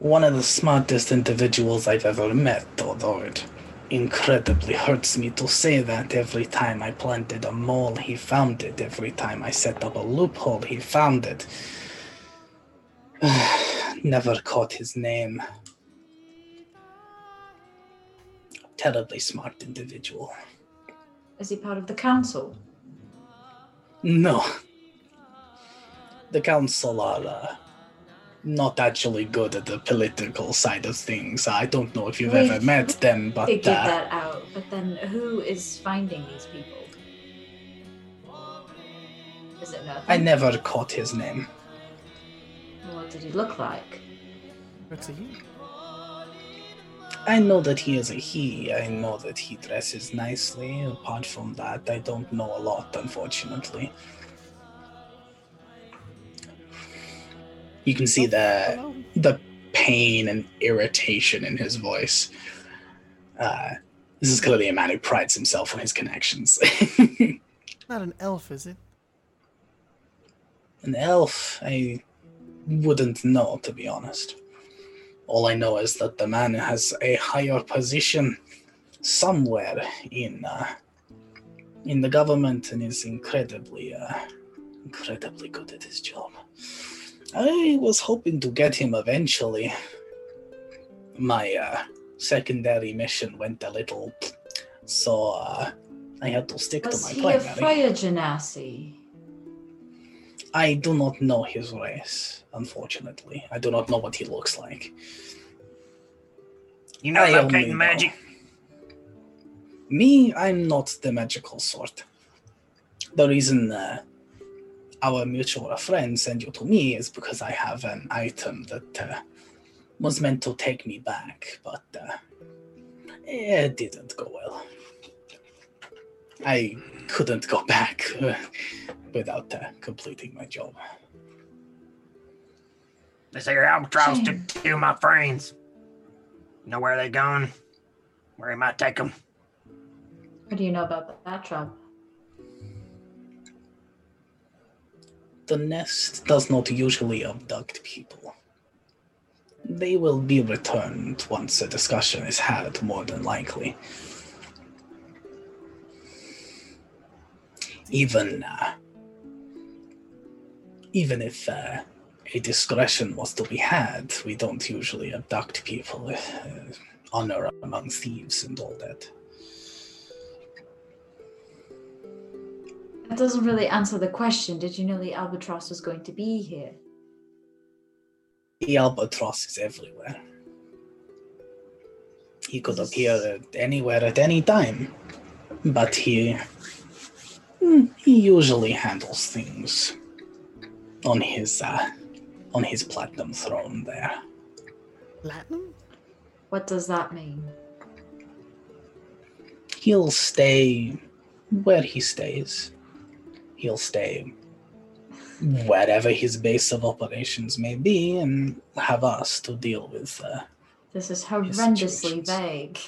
One of the smartest individuals I've ever met, although it incredibly hurts me to say that every time I planted a mole, he found it. Every time I set up a loophole, he found it. Never caught his name. Terribly smart individual. Is he part of the council? No. The council are uh, not actually good at the political side of things. I don't know if you've We've ever met them, but Figured uh, that out. But then who is finding these people? Is it nothing? I never caught his name. What did he look like? What's a he? I know that he is a he. I know that he dresses nicely. Apart from that, I don't know a lot, unfortunately. You can see the the pain and irritation in his voice. Uh, this is clearly a man who prides himself on his connections. Not an elf, is it? An elf, I wouldn't know, to be honest. All I know is that the man has a higher position somewhere in uh, in the government and is incredibly, uh, incredibly good at his job. I was hoping to get him eventually. My uh, secondary mission went a little, so uh, I had to stick Was to my he a fire genasi? I do not know his race, unfortunately. I do not know what he looks like. You know I only Titan know. magic? Me, I'm not the magical sort. The reason uh, our mutual friend sent you to me is because I have an item that uh, was meant to take me back, but uh, it didn't go well. I couldn't go back uh, without uh, completing my job. They say your albatross took two of my friends. You know where they going? Where he might take them? What do you know about that job? The nest does not usually abduct people. They will be returned once a discussion is had, more than likely. Even, uh, even if uh, a discretion was to be had, we don't usually abduct people. Uh, honor among thieves and all that. That doesn't really answer the question. Did you know the albatross was going to be here? The albatross is everywhere. He could appear anywhere at any time, but he hmm, he usually handles things on his uh, on his platinum throne there. Platinum? What does that mean? He'll stay where he stays. He'll stay wherever his base of operations may be, and have us to deal with. Uh, This is horrendously vague.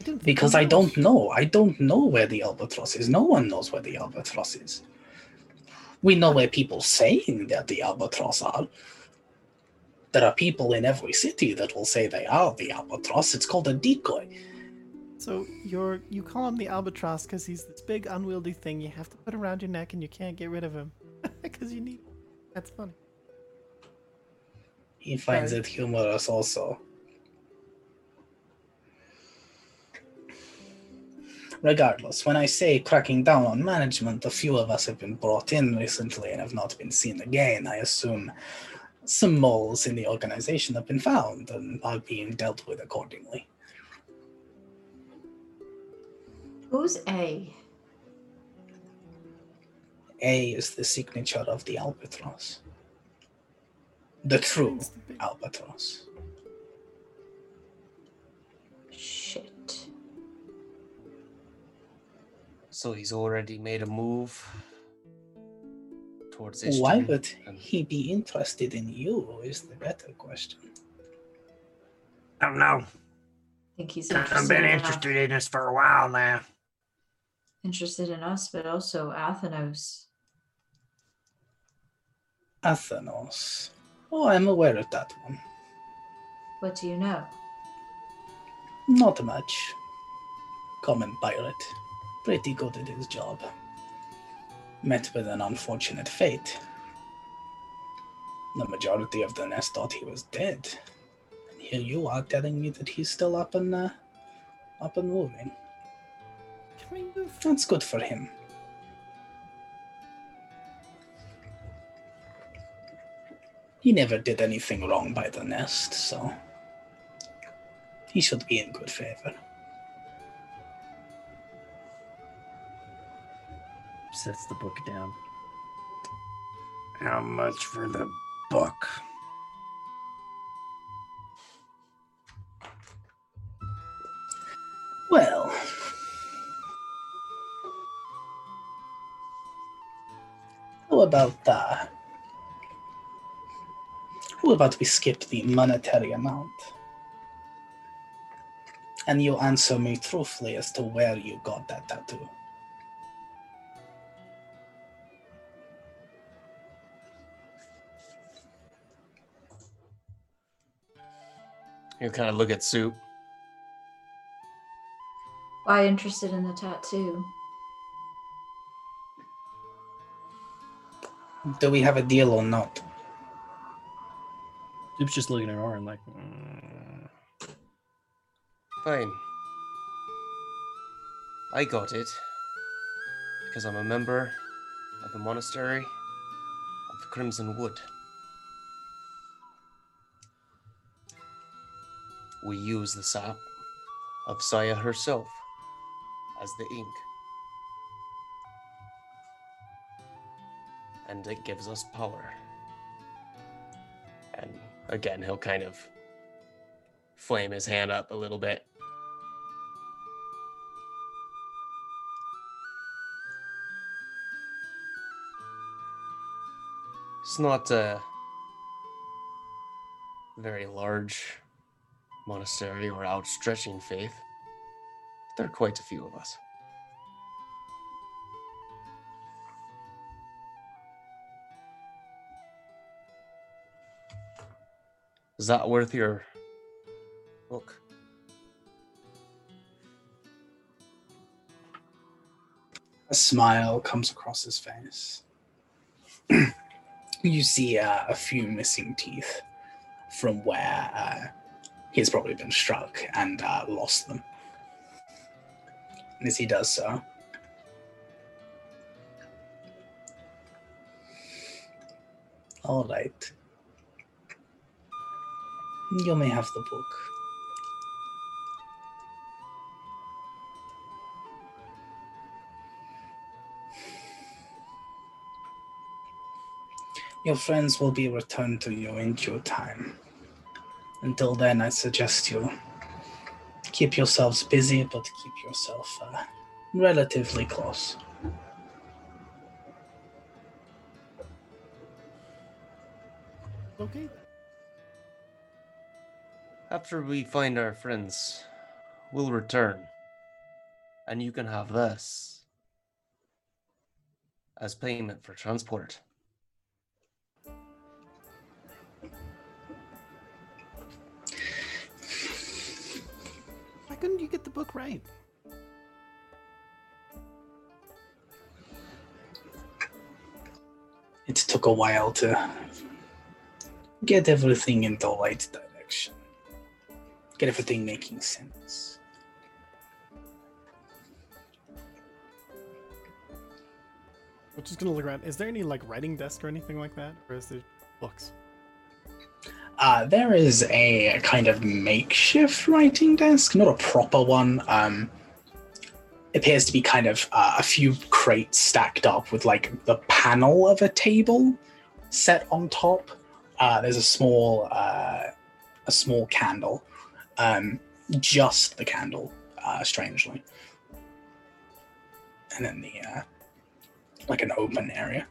I don't think Because I don't know. I don't know where the albatross is. No one knows where the albatross is. We know where people saying that the albatross are. There are people in every city that will say they are the albatross. It's called a decoy. So you're you call him the albatross because he's this big unwieldy thing you have to put around your neck and you can't get rid of him because you need. That's funny. He finds it humorous also. Regardless, when I say cracking down on management, a few of us have been brought in recently and have not been seen again. I assume some moles in the organization have been found and are being dealt with accordingly. Who's A? A is the signature of the albatross. The true It's the big- albatross. Shit. So he's already made a move towards Why would and- he be interested in you? Is the better question. I don't know. I think he's I've been in, uh, interested in this for a while now. interested in us, but also Athanos. Athanos. Oh, I'm aware of that one. What do you know? Not much. Common pirate. Pretty good at his job. Met with an unfortunate fate. The majority of the nest thought he was dead. And here you are telling me that he's still up and uh, up and moving. That's good for him. He never did anything wrong by the nest, so he should be in good favor. Sets the book down. How much for the book? Well, how about that? how about we skip the monetary amount, and you answer me truthfully as to where you got that tattoo? You kind of look at Soop. Why interested in the tattoo? Do we have a deal or not? Soop's just looking at Orrin like, mm. Fine. I got it because I'm a member of the monastery of the Crimson Wood. we use the sap of Saya herself as the ink. And it gives us power. And again, he'll kind of flame his hand up a little bit. It's not a very large monastery or outstretching faith. There are quite a few of us. Is that worth your look? A smile comes across his face. you see uh, a few missing teeth from where uh, he's probably been struck and uh, lost them. And as he does so, all right, you may have the book. Your friends will be returned to you in due time. Until then, I suggest you keep yourselves busy, but keep yourself uh, relatively close. Okay. After we find our friends, we'll return. And you can have this as payment for transport. Why couldn't you get the book right? It took a while to get everything in the right direction, get everything making sense. We're just gonna look around. Is there any like writing desk or anything like that, or is there books? Uh, there is a kind of makeshift writing desk, not a proper one. Um, appears to be kind of uh, a few crates stacked up with like the panel of a table set on top. Uh, there's a small, uh, a small candle, um, just the candle, uh, strangely, and then the uh, like an open area.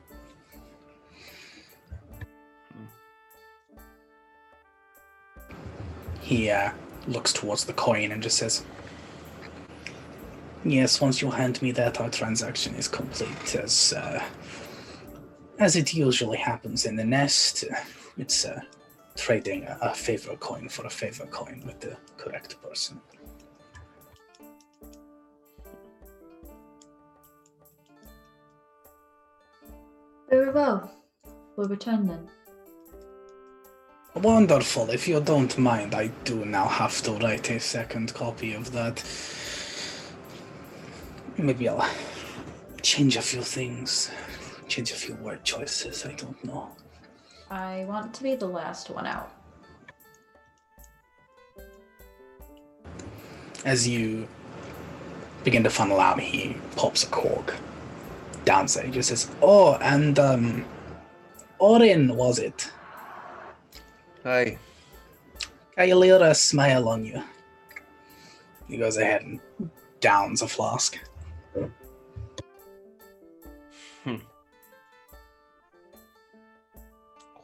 He uh, looks towards the coin and just says, Yes, once you hand me that, our transaction is complete. As uh, as it usually happens in the nest, it's uh, trading a, a favor coin for a favor coin with the correct person. Very well. We'll return then. Wonderful. If you don't mind, I do now have to write a second copy of that. Maybe I'll change a few things, change a few word choices. I don't know. I want to be the last one out. As you begin to funnel out, he pops a cork he just says, "Oh, and um, Orrin was it? Hi. Got a smile on you." He goes ahead and downs a flask. Hmm.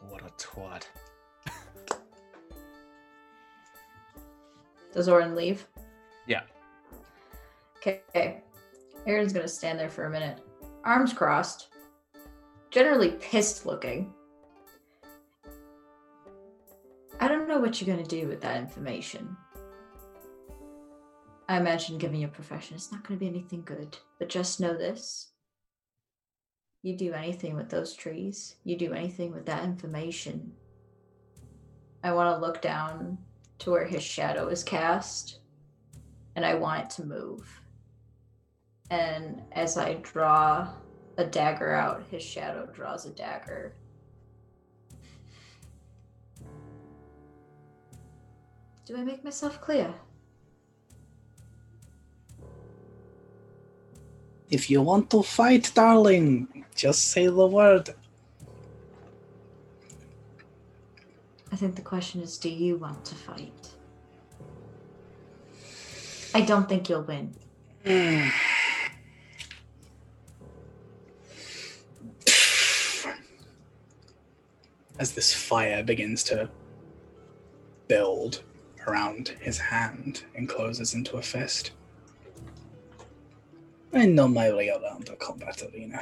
What a twat. Does Orrin leave? Yeah. Okay. Orrin's gonna stand there for a minute, arms crossed, generally pissed looking. I don't know what you're gonna do with that information. I imagine, given your profession, it's not gonna be anything good. But just know this. You do anything with those trees, you do anything with that information. I want to look down to where his shadow is cast, and I want it to move. And as I draw a dagger out, his shadow draws a dagger. Do I make myself clear? If you want to fight, darling, just say the word. I think the question is do you want to fight? I don't think you'll win. as this fire begins to build around his hand and closes into a fist. I know my way around the combat arena.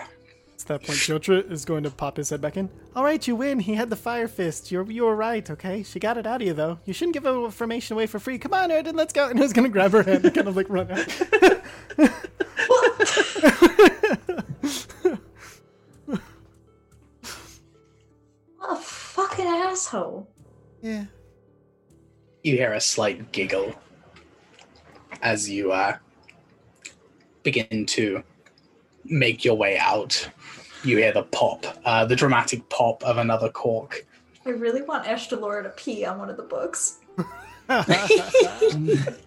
At that point, Jotra is going to pop his head back in. All right, you win. He had the fire fist. You're you were right. Okay, she got it out of you though. You shouldn't give information away for free. Come on, Airiden, let's go. And I was gonna grab her hand and kind of like run out. What a fucking asshole. yeah. You hear a slight giggle as you uh, begin to make your way out. You hear the pop, uh, the dramatic pop of another cork. I really want Ashtalora to pee on one of the books.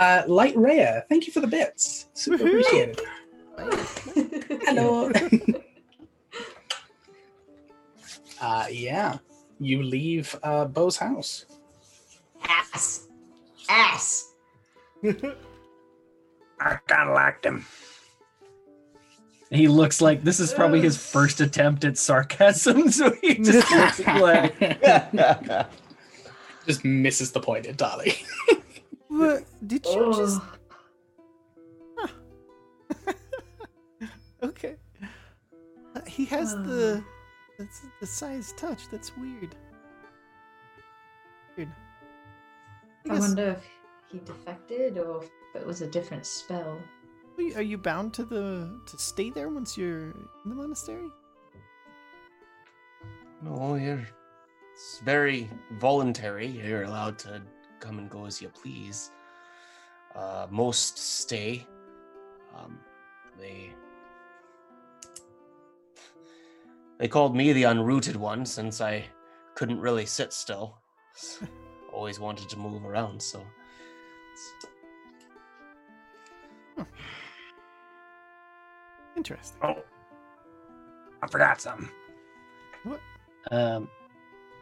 Uh, Light Raya, thank you for the bits. Super Woohoo! appreciated. Hello. uh, yeah, you leave uh, Bo's house. Ass. Ass. I kind of liked him. He looks like this is probably his first attempt at sarcasm, so he just looks like Just misses the point entirely. what? Did you just? Ugh. Okay. Uh, he has the that's the size touch. That's weird. Weird. I I wonder if he defected or if it was a different spell. Are you- Are you bound to the to stay there once you're in the monastery? No, you're. It's very voluntary. You're allowed to come and go as you please. Uh, most stay. Um, they. They called me the unrooted one since I couldn't really sit still. Always wanted to move around, so. Interesting. Oh, I forgot something. um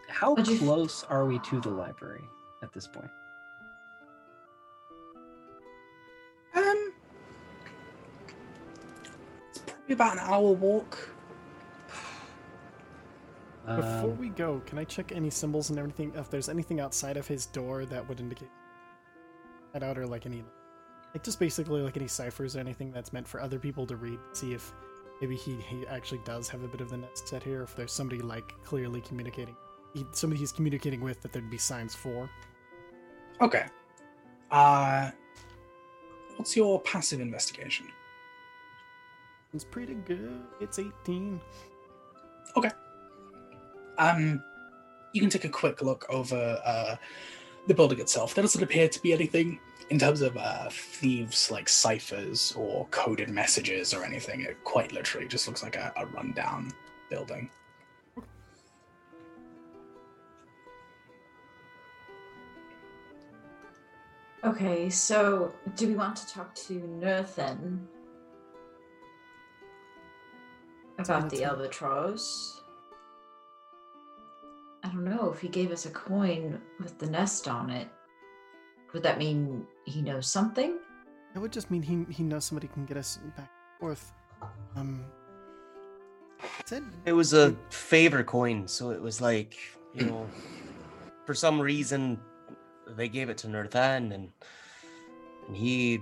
how What'd you- close are we to the library at this point? Um, it's probably about an hour walk. Before Um, we go, can I check any symbols and everything? If there's anything outside of his door that would indicate that out, or like any, like just basically like any ciphers or anything that's meant for other people to read. See if maybe he he actually does have a bit of the nest set here. If there's somebody like clearly communicating, he, somebody he's communicating with that there'd be signs for. Okay. Uh, what's your passive investigation? It's pretty good. It's 18. Um, you can take a quick look over uh, the building itself. There doesn't appear to be anything in terms of uh, thieves like ciphers or coded messages or anything. It quite literally just looks like a, a rundown building. Okay, so do we want to talk to Nerthen about the albatross? I don't know if he gave us a coin with the nest on it. Would that mean he knows something? That would just mean he he knows somebody can get us back and forth. Um. Said It was a favor coin, so it was like, you know, for some reason they gave it to Nerthan and and he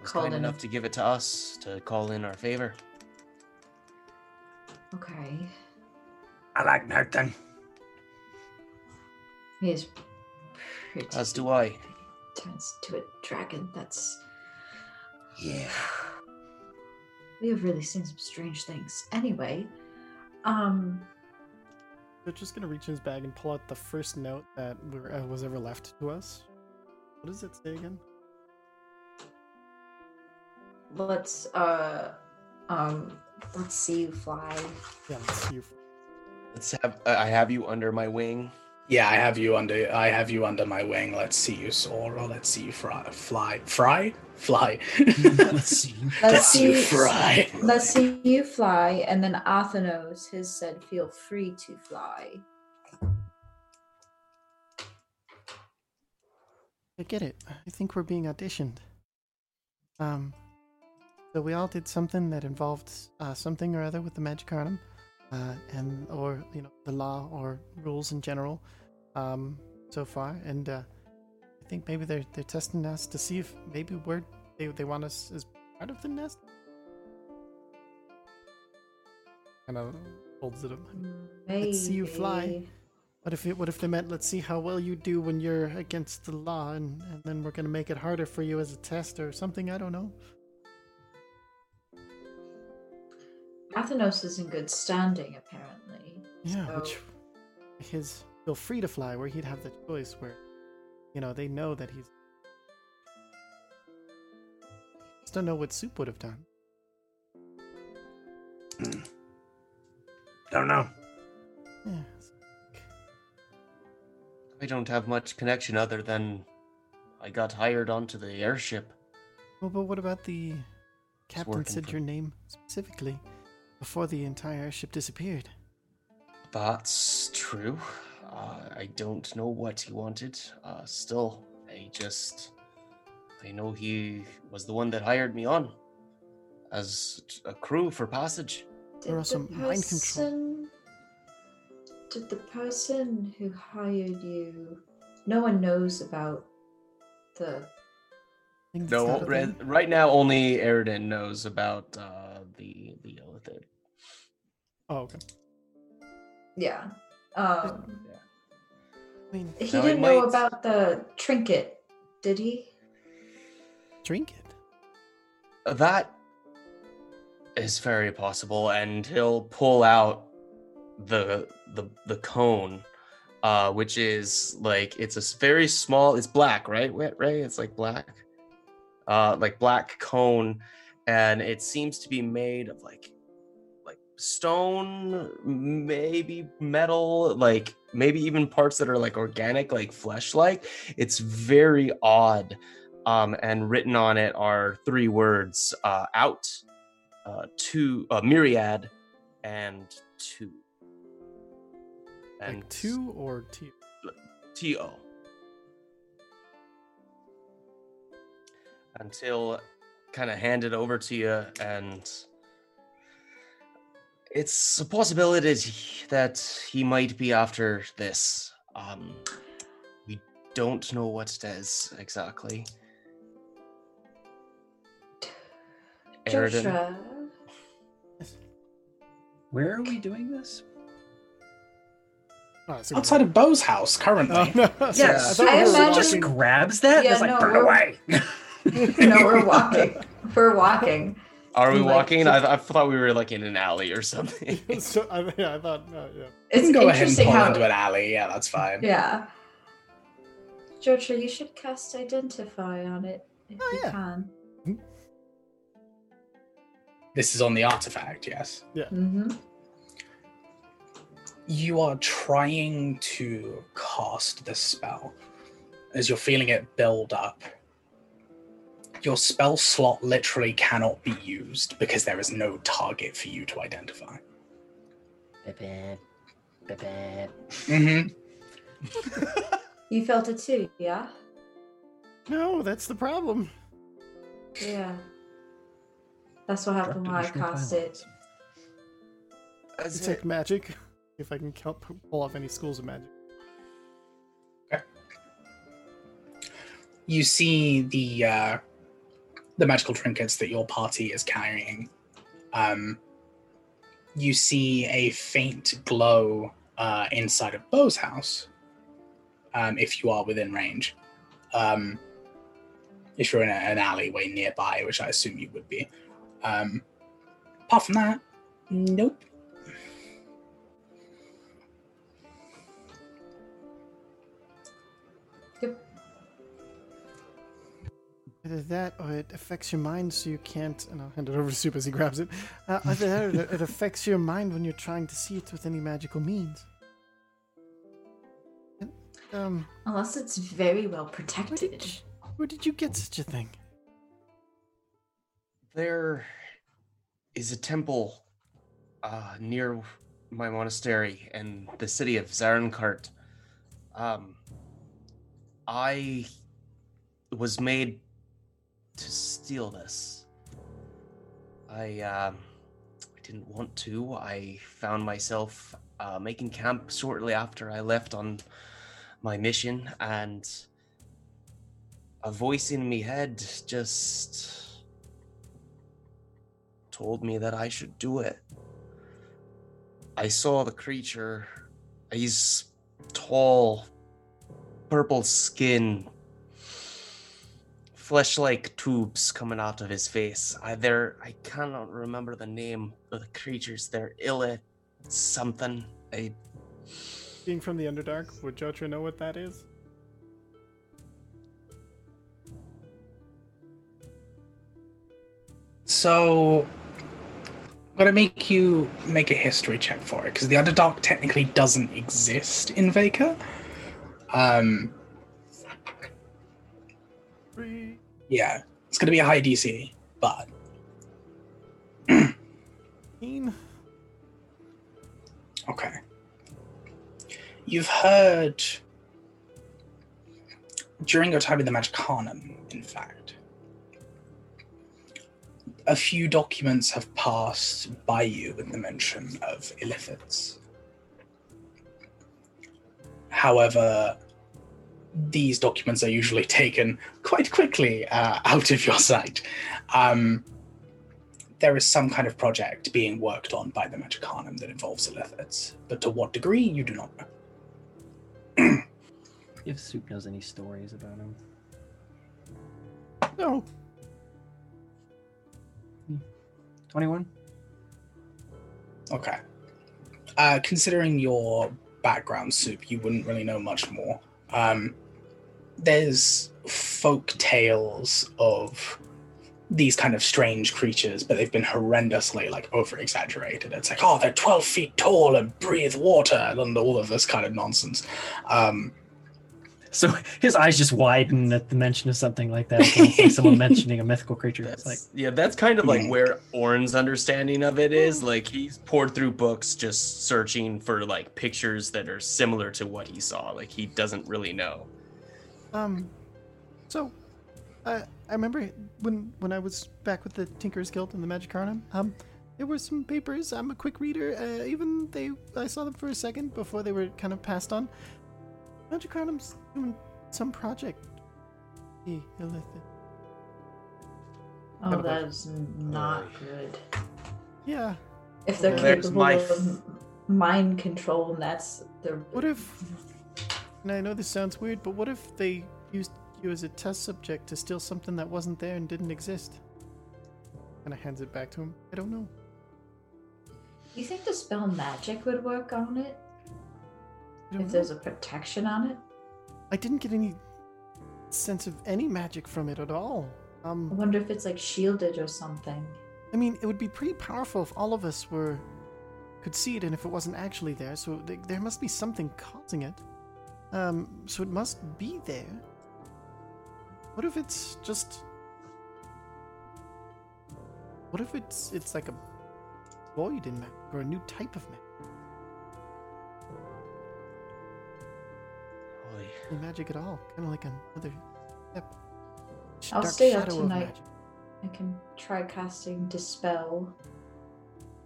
was Called kind in enough to give it to us to call in our favor. Okay. I like Nathan. He is pretty. As do I. Turns to a dragon. That's. Yeah. We have really seen some strange things. Anyway, um, They're just gonna reach in his bag and pull out the first note that were, uh, was ever left to us. What does it say again? let's uh, um, let's see you fly. Yeah, let's see. If, Let's have I have you under my wing. Yeah, I have you under. I have you under my wing. Let's see you soar, or let's see you fry, fly, fry, fly. Let's see. Let's see you see- fry. Let's see you fly, and then Athanos has said, "Feel free to fly." I get it. I think we're being auditioned. Um, so we all did something that involved uh, something or other with the Magic Arnhem. Uh, and or you know the law or rules in general um, so far, and uh, I think maybe they're they're testing us to see if maybe we're they they want us as part of the nest. Kind of holds it up. Let's see you fly. What if it, what if they meant let's see how well you do when you're against the law, and, and then we're gonna make it harder for you as a test or something? I don't know. Athanos is in good standing, apparently. Yeah, so- which his feel free to fly, where he'd have the choice, where you know they know that he's. Just don't know what Soop would have done. Hmm. Don't know. Yeah. I don't have much connection other than I got hired onto the airship. Well, but what about the captain said for- your name specifically before the entire ship disappeared? That's true. Uh, I don't know what he wanted. Uh, still, I just. I know he was the one that hired me on as a crew for passage. Did Or the also mind control. Did the person who hired you? No one knows about the. No, right, right now only Airiden knows about uh, the the Illithid. Oh, okay. Yeah. Um, I mean, he didn't know might- about the trinket, did he? drink it. That is very possible, and he'll pull out the the the cone, uh, which is like it's a very small. It's black, right? Wa- Ray, it's like black, uh, like black cone, and it seems to be made of like like stone, maybe metal, like maybe even parts that are like organic, like flesh-like. It's very odd um, and written on it are three words uh, out uh, two uh, myriad and two and Like two or two? to until kind of handed over to you and it's a possibility that he might be after this um we don't know what it is exactly Joshua. Where are we doing this? Oh, it's a Outside of Bo's house currently. Oh, no. Sorry, Yes, thought I we were imagine- Just grabs that. Yeah, It's like, no, "Run we're- away. no, we're walking. We're walking. Are we Like, walking? just- I, I thought we were like in an alley or something. so, I, yeah, I thought, no, yeah. You It's can go ahead and interesting pull how. into an alley. Yeah, that's fine. Yeah. Joshua, you should cast Identify on it if Oh, you yeah. can. This is on the artifact, yes. Mm-hmm. You are trying to cast the spell as you're feeling it build up. Your spell slot literally cannot be used because there is no target for you to identify. Mm-hmm. You felt it too, yeah? No, that's the problem. Yeah. That's what happened when I cast additional it. As It's like magic. If I can count, pull off any schools of magic. You see the uh, the magical trinkets that your party is carrying. Um, you see a faint glow uh, inside of Bo's house. Um, if you are within range, um, if you're in a, an alleyway nearby, which I assume you would be. Um, apart from that, nope. Either that or it affects your mind so you can't. And I'll hand it over to Soop as he grabs it. Uh, either that or it- it affects your mind when you're trying to see it with any magical means. Um, Unless it's very well where protected. did, where did you get such a thing? there is a temple uh, near my monastery in the city of Zarenkart. Um, I was made to steal this. I um, I didn't want to. I found myself uh, making camp shortly after I left on my mission, and a voice in me head just told me that I should do it. I saw the creature. He's tall, purple skin, flesh-like tubes coming out of his face. I there I cannot remember the name of the creatures. They're Illa something. I Being from the Underdark, would Jotra know what that is? So, I'm gonna make you make a history check for it because the Underdark technically doesn't exist in Vaka. Um, yeah, it's gonna be a high DC, but okay. You've heard during your time in the Magicanum, in fact, a few documents have passed by you with the mention of illithids. However, these documents are usually taken quite quickly uh, out of your sight. Um, there is some kind of project being worked on by the Magicanum that involves illithids, but to what degree, you do not know. If Soop knows any stories about him. No. 21? Okay. Uh, considering your background, Soop, you wouldn't really know much more. Um, there's folk tales of these kind of strange creatures, but they've been horrendously like over exaggerated. It's like, oh, they're 12 feet tall and breathe water and all of this kind of nonsense. Um, So his eyes just widen at the mention of something like that. Like someone mentioning a mythical creature. It's like, yeah, that's kind of like Mhm. where Orrin's understanding of it is. Like he's poured through books just searching for like pictures that are similar to what he saw. Like he doesn't really know. Um, so, uh, I remember when when I was back with the Tinkers Guild and the Magicarnum. Um, there were some papers. I'm a quick reader. Uh, even they, I saw them for a second before they were kind of passed on. Magicarnum's doing some project. He illithid. Oh, that is that heard. not good. Yeah. If they're Well, there's capable my of mind control, and that's the. What if? And I know this sounds weird, but what if they used you as a test subject to steal something that wasn't there and didn't exist? And I hands it back to him. I don't know. You think the spell magic would work on it? I If there's a protection on it? I didn't get any sense of any magic from it at all. I Um, wonder if it's like shielded or something. I mean, it would be pretty powerful if all of us were could see it, and if it wasn't actually there. So th- there must be something causing it. Um, so it must be there. What if it's just? What if it's it's like a void in magic or a new type of magic? Oy. No magic at all, kind of like another step. I'll dark stay up tonight. I can try casting Dispel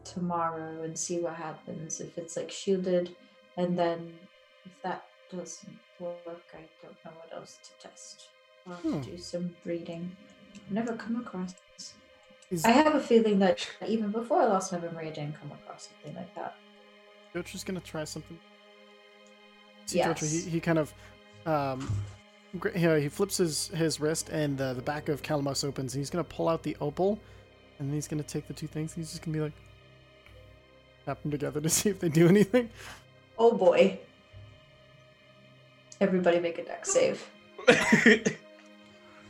tomorrow and see what happens. If it's like shielded, and then if that doesn't work, I don't know what else to test. I'll have Hmm. to do some reading. Never come across. Is I have a feeling that even before I lost my memory, I didn't come across something like that. Jotra's gonna try something. See, Jotra, he, he kind of, um, gr- he, he flips his, his wrist and the, the back of Calamos opens and he's gonna pull out the opal and then he's gonna take the two things and he's just gonna be like, tap them together to see if they do anything. Oh boy. Everybody make a deck save.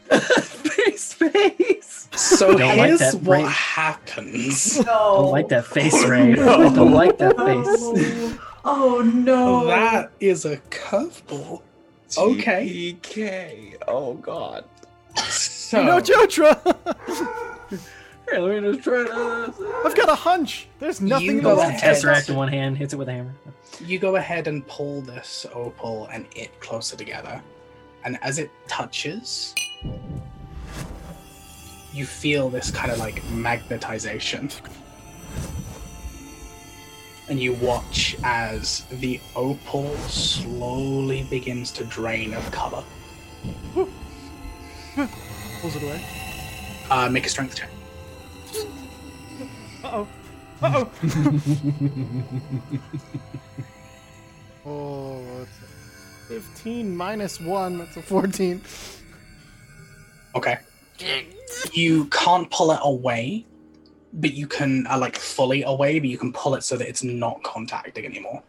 face, face. So Don't like here's that what brain. happens. No. I don't like that face, Ray. no. I don't like that face. Oh no. That is a curveball. Okay. TPK. Oh god. So No, Jotra! Here, let me just try to. I've got a hunch. There's nothing You in go the ahead. Tesseract in one hand, hits it with a hammer. you go ahead and pull this opal and it closer together. And as it touches, you feel this kind of like magnetization. And you watch as the opal slowly begins to drain of color. Pulls it away. Uh, make a strength check. Uh oh. Uh oh. oh, that's a 15 minus 1. That's a 14. Okay. You can't pull it away, but you can uh, like fully away, but you can pull it so that it's not contacting anymore.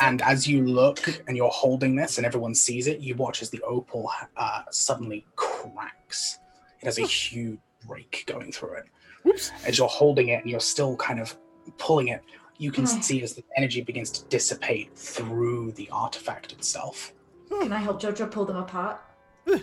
And as you look and you're holding this, and everyone sees it, you watch as the opal uh, suddenly cracks. It has a huge break going through it. Whoops. As you're holding it and you're still kind of pulling it, you can Mm. see as the energy begins to dissipate through the artifact itself. Can I help Jojo pull them apart?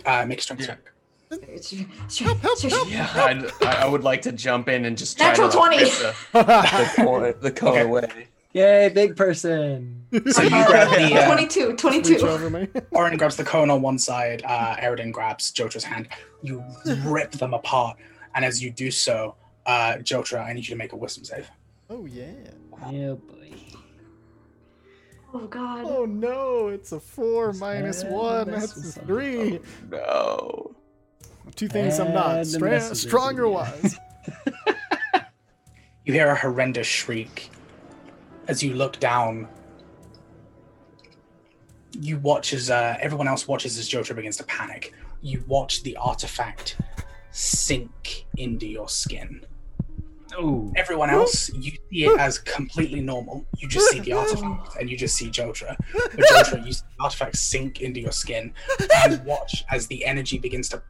Uh, make a strength Yeah. check. It's- it's- Help, help, help. Yeah, I'd, I I would like to jump in and just try Natural to 20. the, the cone, the cone Okay. away. Yay, big person. So you grab the uh, 22, 22. over. Orrin grabs the cone on one side, uh, Airiden grabs Jotra's hand. You rip them apart, and as you do so, uh, Jotra, I need you to make a wisdom save. Oh, yeah. Oh boy. Oh god. Oh, no. It's a 4 minus Add 1. the That's a with 3. No. Two things I'm not. Stra- stronger it, wise. You hear a horrendous shriek. As you look down, you watch as uh, everyone else watches as Jotra begins to panic. You watch the artifact sink into your skin. Oh. Everyone else, you see it as completely normal. You just see the artifact and you just see Jotra. But Jotra, you see the artifact sink into your skin and watch as the energy begins to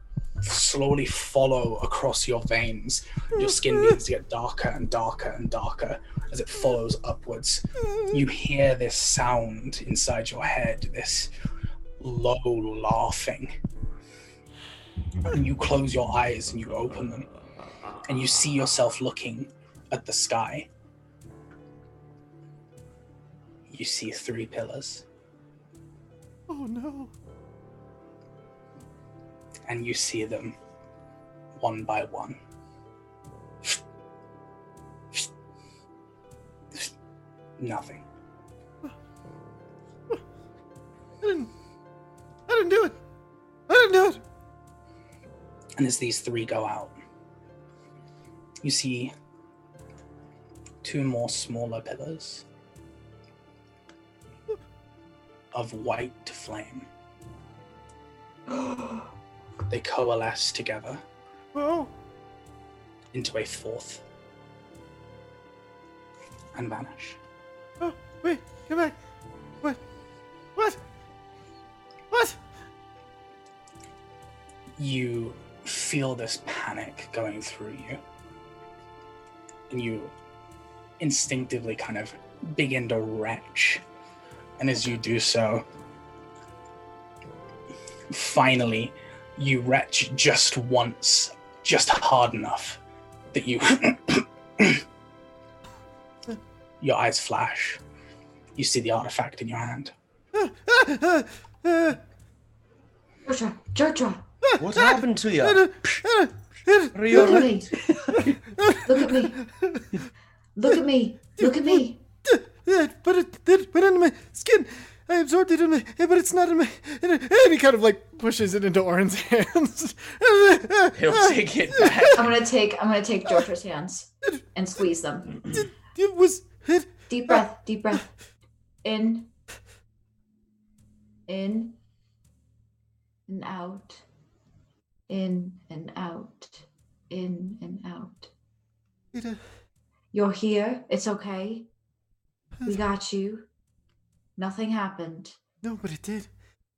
slowly follow across your veins. Your skin begins to get darker and darker and darker as it follows upwards. You hear this sound inside your head, this low laughing. And you close your eyes and you open them and you see yourself looking at the sky. You see three pillars, Oh, no. And you see them one by one. Nothing. I didn't. I didn't do it. I didn't do it. And as these three go out, you see two more smaller pillars of white flame. They coalesce together Oh, into a fourth and vanish. oh, wait, come back. What? What? What? You feel this panic going through you, and you instinctively kind of begin to retch. And as you do so, finally, you retch just once, just hard enough that you. your eyes flash. You see the artifact in your hand. Jojo, Jojo, What happened to you? Are you look at me. Look at me. Look at me. Look at me. but it, put it went into my skin. I absorbed it in my, but it's not in my. And he kind of like pushes it into Orrin's hands. He'll take it back. I'm gonna take I'm gonna take Jojo's hands and squeeze them. It was. It, Deep breath, deep breath. In. In. And out. In and out. In and out. it, uh, You're here. It's okay. We got you. Nothing happened. no, but it did.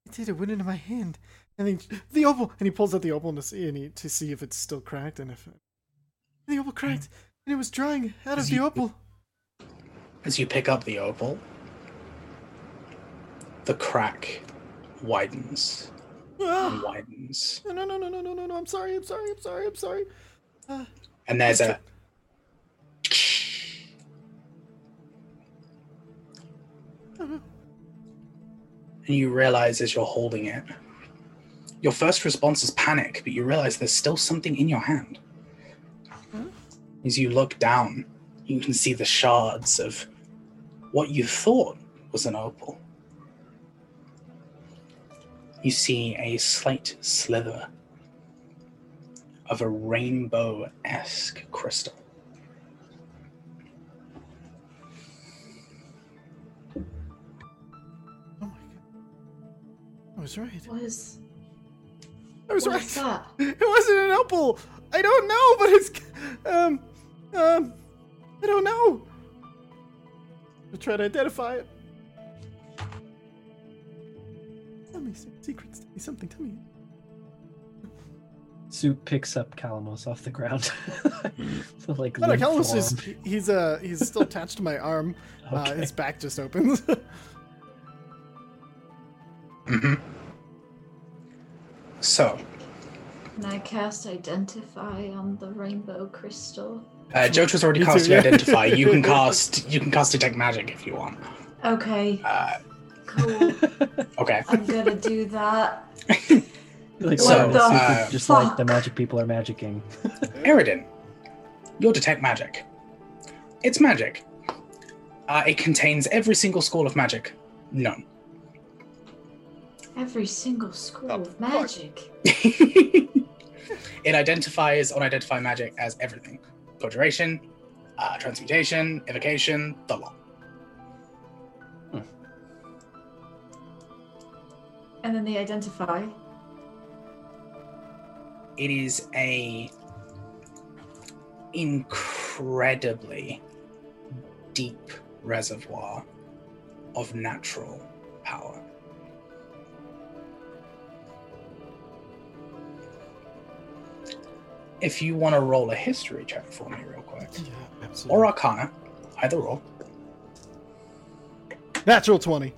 It did. It went into my hand. And then the opal, and he pulls out the opal to see, and he, to see if it's still cracked, and if the opal cracked, and it was drying out of Is the he- opal. As you pick up the opal, the crack widens and Ah, widens. no, no, no, no, no, no, no, no! I'm sorry. I'm sorry. I'm sorry. I'm sorry. And there's a. And you realize as you're holding it, your first response is panic, but you realize there's still something in your hand. As you look down, you can see the shards of what you thought was an opal, you see a slight slither of a rainbow esque crystal. I was right. Was. I was what right. is that? It wasn't an opal. I don't know, but it's um um I don't know. I'll try to identify it. Tell me some secrets. Tell me something. Tell me. Soop picks up Calamos off the ground. so, like, No, no, limp Callus is form. he's uh he's still attached to my arm. Uh, his back just opens. So, Can I cast Identify on the rainbow crystal? uh, was already Me too, cast yeah. Identify. You can cast you can cast Detect Magic if you want. Okay, Uh, cool. okay. I'm gonna do that. like, So, what the uh, just like the magic people are magicking. Airiden, you'll detect magic. It's magic. Uh, it contains every single school of magic known. Every single school of magic. it identifies unidentified magic as everything conjuration, uh, transmutation, evocation, the lot. And then they identify. It is a incredibly deep reservoir of natural power. If you want to roll a history check for me, real quick, yeah, absolutely. or Arcana, either roll. Natural twenty.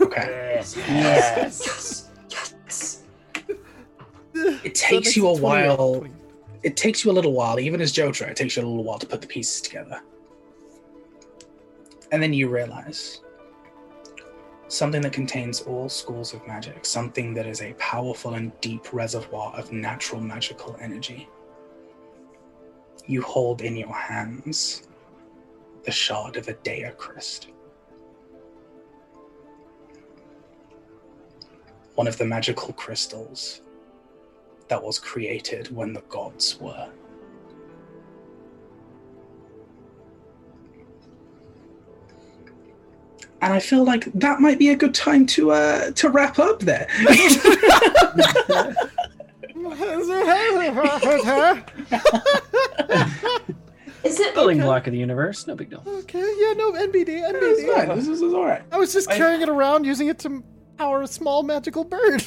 Okay. Yes. Yes. Yes. It takes you a while. 20. It takes you a little while, even as Jotra, it takes you a little while to put the pieces together. And then you realize something that contains all schools of magic, something that is a powerful and deep reservoir of natural magical energy. You hold in your hands the shard of a Dea Christ. One of the magical crystals that was created when the gods were. And I feel like that might be a good time to uh to wrap up there. Is it Building Okay. block of the universe, no big deal. okay, yeah, no, NBD, It's NBD. fine. This is, this is all right. I was just I- carrying it around, using it to power a small magical bird.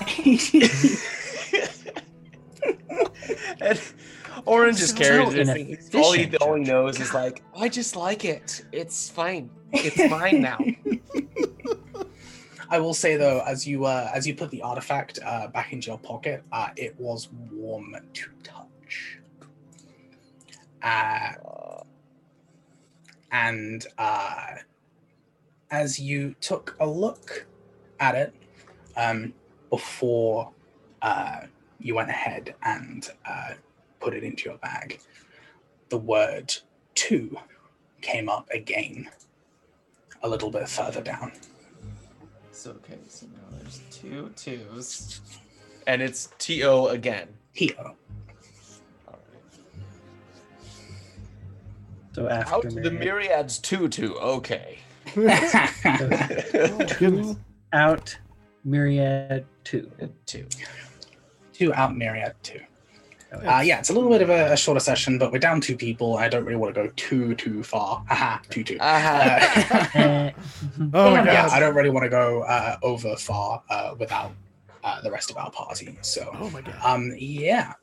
and Orrin just So carries this thing. All he, all he Jojo. knows is like, I just like it. It's fine. It's mine now. I will say though, as you uh, as you put the artifact uh, back into your pocket, uh, it was warm to touch. Uh, and uh, as you took a look at it um, before uh, you went ahead and uh, put it into your bag, the word two came up again a little bit further down. So okay, so now there's two twos, and it's T O again. T O. All right. So Out after to the myriads two two. Okay. Oh, two out, Myriad two. Two. two out myriad two. Uh, yeah, it's a little bit of a, a shorter session, but we're down two people. I don't really want to go too too far. Haha, too two. Aha. Uh, Eh, Oh my Damn. yeah, god. I don't really want to go uh, over far uh, without uh, the rest of our party. So, Oh my god. um, yeah,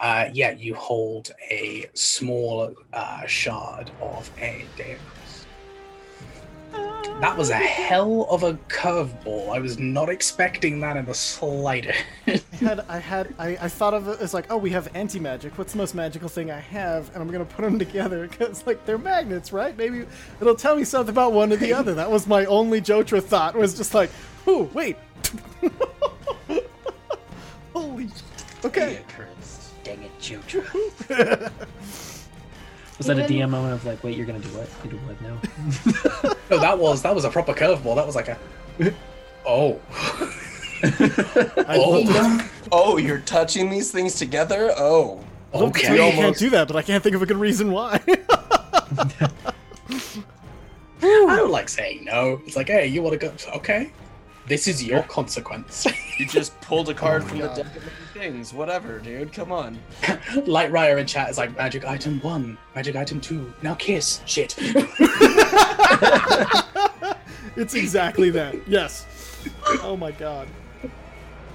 uh, yeah, you hold a small uh, shard of a Deus. That was a hell of a curveball. I was not expecting that in the slightest. I had, I had, I, I thought of it as like, oh, we have anti magic. What's the most magical thing I have? And I'm gonna put them together because like they're magnets, right? Maybe it'll tell me something about one or the other. That was my only Jotra thought. Was just like, oh, wait. Holy. Shit. Okay. Dang it, Jojo. Was that a DM moment of like, wait, you're gonna do what? You do what now? No, that was that was a proper curveball. That was like a oh. Oh. oh, you're touching these things together? Oh. don't tell Okay. you you can't do that, but I can't think of a good reason why. I don't like saying no. It's like, hey, you want to go? Okay, this is your consequence. You just pulled a card Oh my from the deck of many things. Whatever, dude. Come on. Light Ryer in chat is like, magic item one, magic item two. Now kiss. Shit. it's exactly that. Yes. Oh my god.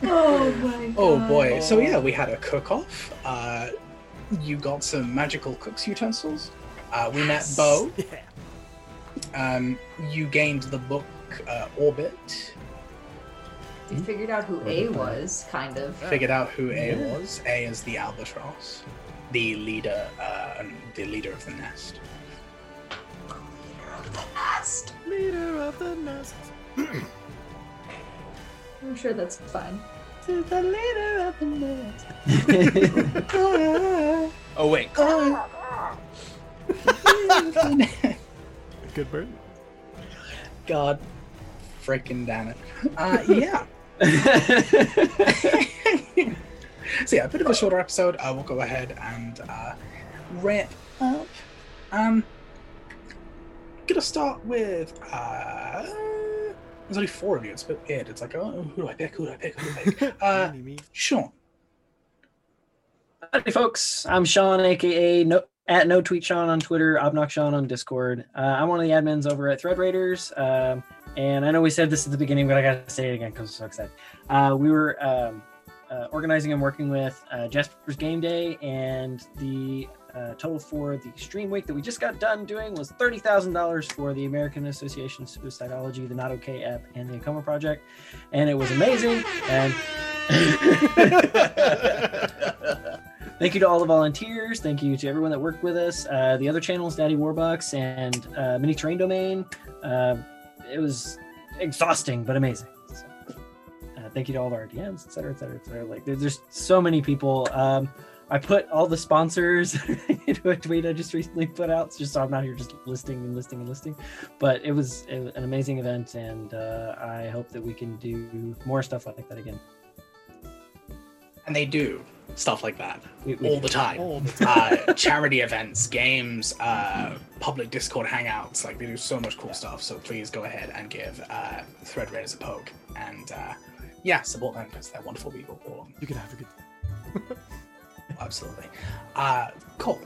Oh my god. oh boy. So yeah, we had a cook-off. Uh, you got some magical cook's utensils. Uh, we met Bo. Yeah. Um, you gained the book uh, Orbit. You figured out who A was, kind of. Figured out who A was. A is the albatross, the leader, uh, the leader of the nest. Leader of the nest. Leader of the nest. I'm sure that's fine. To the leader of the nest. Oh, wait. Good bird. God, freaking damn it. Uh, yeah. so yeah, a bit of a shorter episode. Uh, we'll go ahead and uh, wrap up. Um, gonna start with. Uh, there's only four of you. It's a bit weird. It's like, oh, who do I pick? Who do I pick? Who do I pick? Uh, Me, me. Sean. Howdy, folks. I'm Sean, aka no, at No Tweet Sean on Twitter, Obnox Sean on Discord. Uh, I'm one of the admins over at Thread Raiders. Um, and I know we said this at the beginning, but I got to say it again because I'm so excited. Uh, we were um, uh, organizing and working with uh, Jasper's Game Day, and the uh, total for the stream week that we just got done doing was $30,000 for the American Association of Suicidology, the Not Okay app, and the Acoma Project. And it was amazing. And Thank you to all the volunteers. Thank you to everyone that worked with us. Uh, the other channels, Daddy Warbucks and uh, Mini Terrain Domain. It was exhausting, but amazing. So, uh, thank you to all of our DMs, et cetera, et cetera, et cetera. Like, there- there's so many people. Um, I put all the sponsors into a tweet I just recently put out, just so I'm not here just listing and listing and listing. But it was, it was an amazing event, and uh, I hope that we can do more stuff like that again. And they do stuff like that We, we all the time. All the time. uh, charity events, games, uh, public Discord hangouts. Like they do so much cool stuff. So please go ahead and give uh, Thread Raiders a poke and uh, yeah, support them because they're wonderful people. All of them. You can have a good. Absolutely. Uh, Cole.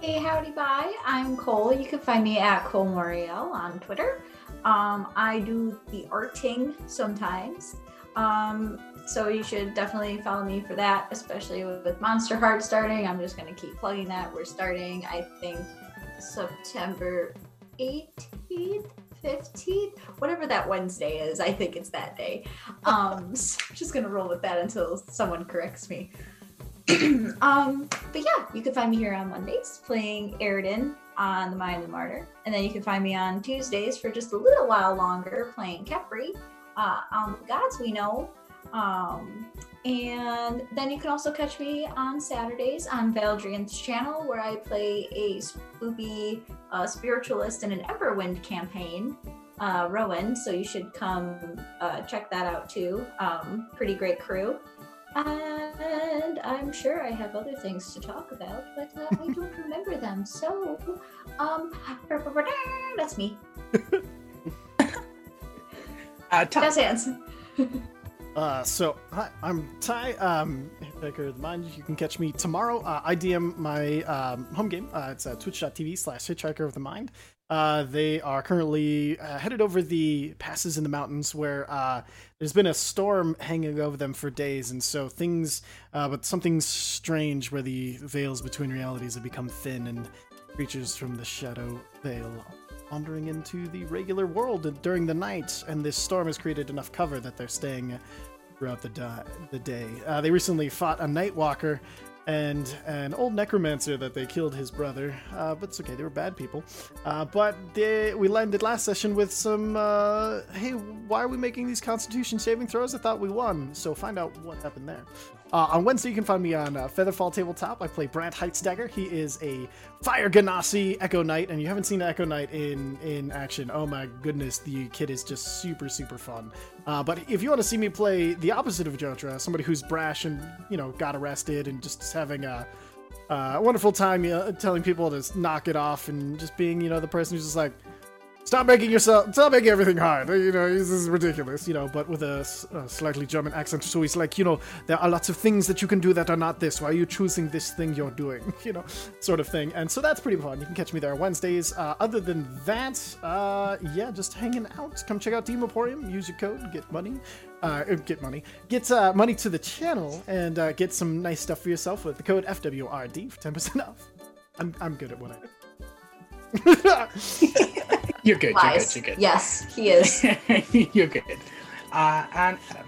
Hey, howdy, bye. I'm Cole. You can find me at Cole Moriel on Twitter. Um, I do the arting sometimes. Um, so you should definitely follow me for that, especially with Monster Heart starting. I'm just going to keep plugging that. We're starting, I think, September 18th, 15th, whatever that Wednesday is. I think it's that day. Um, so I'm just to roll with that until someone corrects me. um, but yeah, you can find me here on Mondays playing Airiden on the Mind of the Martyr. And then you can find me on Tuesdays for just a little while longer playing Kepri uh, on the Gods We Know. Um, and then you can also catch me on Saturdays on Valdrian's channel where I play a spoopy uh, spiritualist in an Everwind campaign, uh, Rowan. So you should come uh, check that out too. Um, pretty great crew. And I'm sure I have other things to talk about, but uh, I don't remember them. So, um, that's me. Uh. Jazz hands. Uh, so hi, I'm Ty, um, Hitchhiker of the Mind. You can catch me tomorrow. Uh, I DM my um, home game. Uh, it's uh, twitch.tv slash Hitchhiker of the Mind. Uh, they are currently uh, headed over the passes in the mountains where uh, there's been a storm hanging over them for days, and so things, but something strange where the veils between realities have become thin, and creatures from the shadow veil wandering into the regular world during the night, and this storm has created enough cover that they're staying throughout the, di- the day. Uh, they recently fought a Nightwalker and an old necromancer that they killed his brother, uh, but it's okay, they were bad people. Uh, but they, we landed last session with some, uh, hey, why are we making these constitution saving throws? I thought we won, so find out what happened there. Uh, on Wednesday, you can find me on uh, Featherfall Tabletop. I play Brant Heightsdagger. He is a Fire Genasi Echo Knight, and you haven't seen Echo Knight in in action. Oh my goodness, the kid is just super super fun. Uh, but if you want to see me play the opposite of Jotra, somebody who's brash and you know got arrested and just having a, a wonderful time, telling people to knock it off and just being you know the person who's just like. Stop making yourself. Stop making everything hard. You know, this is ridiculous. You know, but with a slightly German accent, so he's like, you know, there are lots of things that you can do that are not this. Why are you choosing this thing you're doing? You know, sort of thing. And so that's pretty fun. You can catch me there Wednesdays. Uh, other than that, uh, yeah, just hanging out. Come check out DM Emporium. Use your code. Get money. Uh, uh, get money. Get uh, money to the channel and uh, get some nice stuff for yourself with the code FWRD for ten percent off. I'm I'm good at what I do. You're good. Lies. You're good. You're good. Yes, he is. You're good. Uh, and Adam.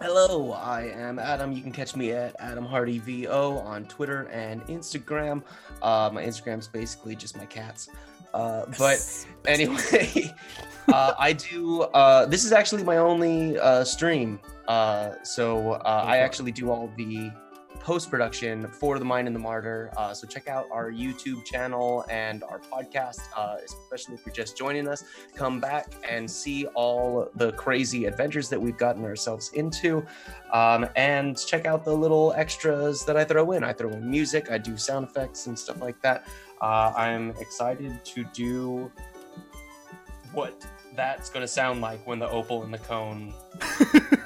Hello, I am Adam. You can catch me at Adam Hardy VO on Twitter and Instagram. Uh, my Instagram's basically just my cats. Uh, but anyway, uh, I do. Uh, this is actually my only uh, stream. Uh, so uh, I actually do all the post production for The Mind and the Martyr. Uh, so check out our YouTube channel and our podcast, uh, especially if you're just joining us. Come back and see all the crazy adventures that we've gotten ourselves into. Um, and check out the little extras that I throw in. I throw in music, I do sound effects and stuff like that. Uh, I'm excited to do what that's going to sound like when the opal and the cone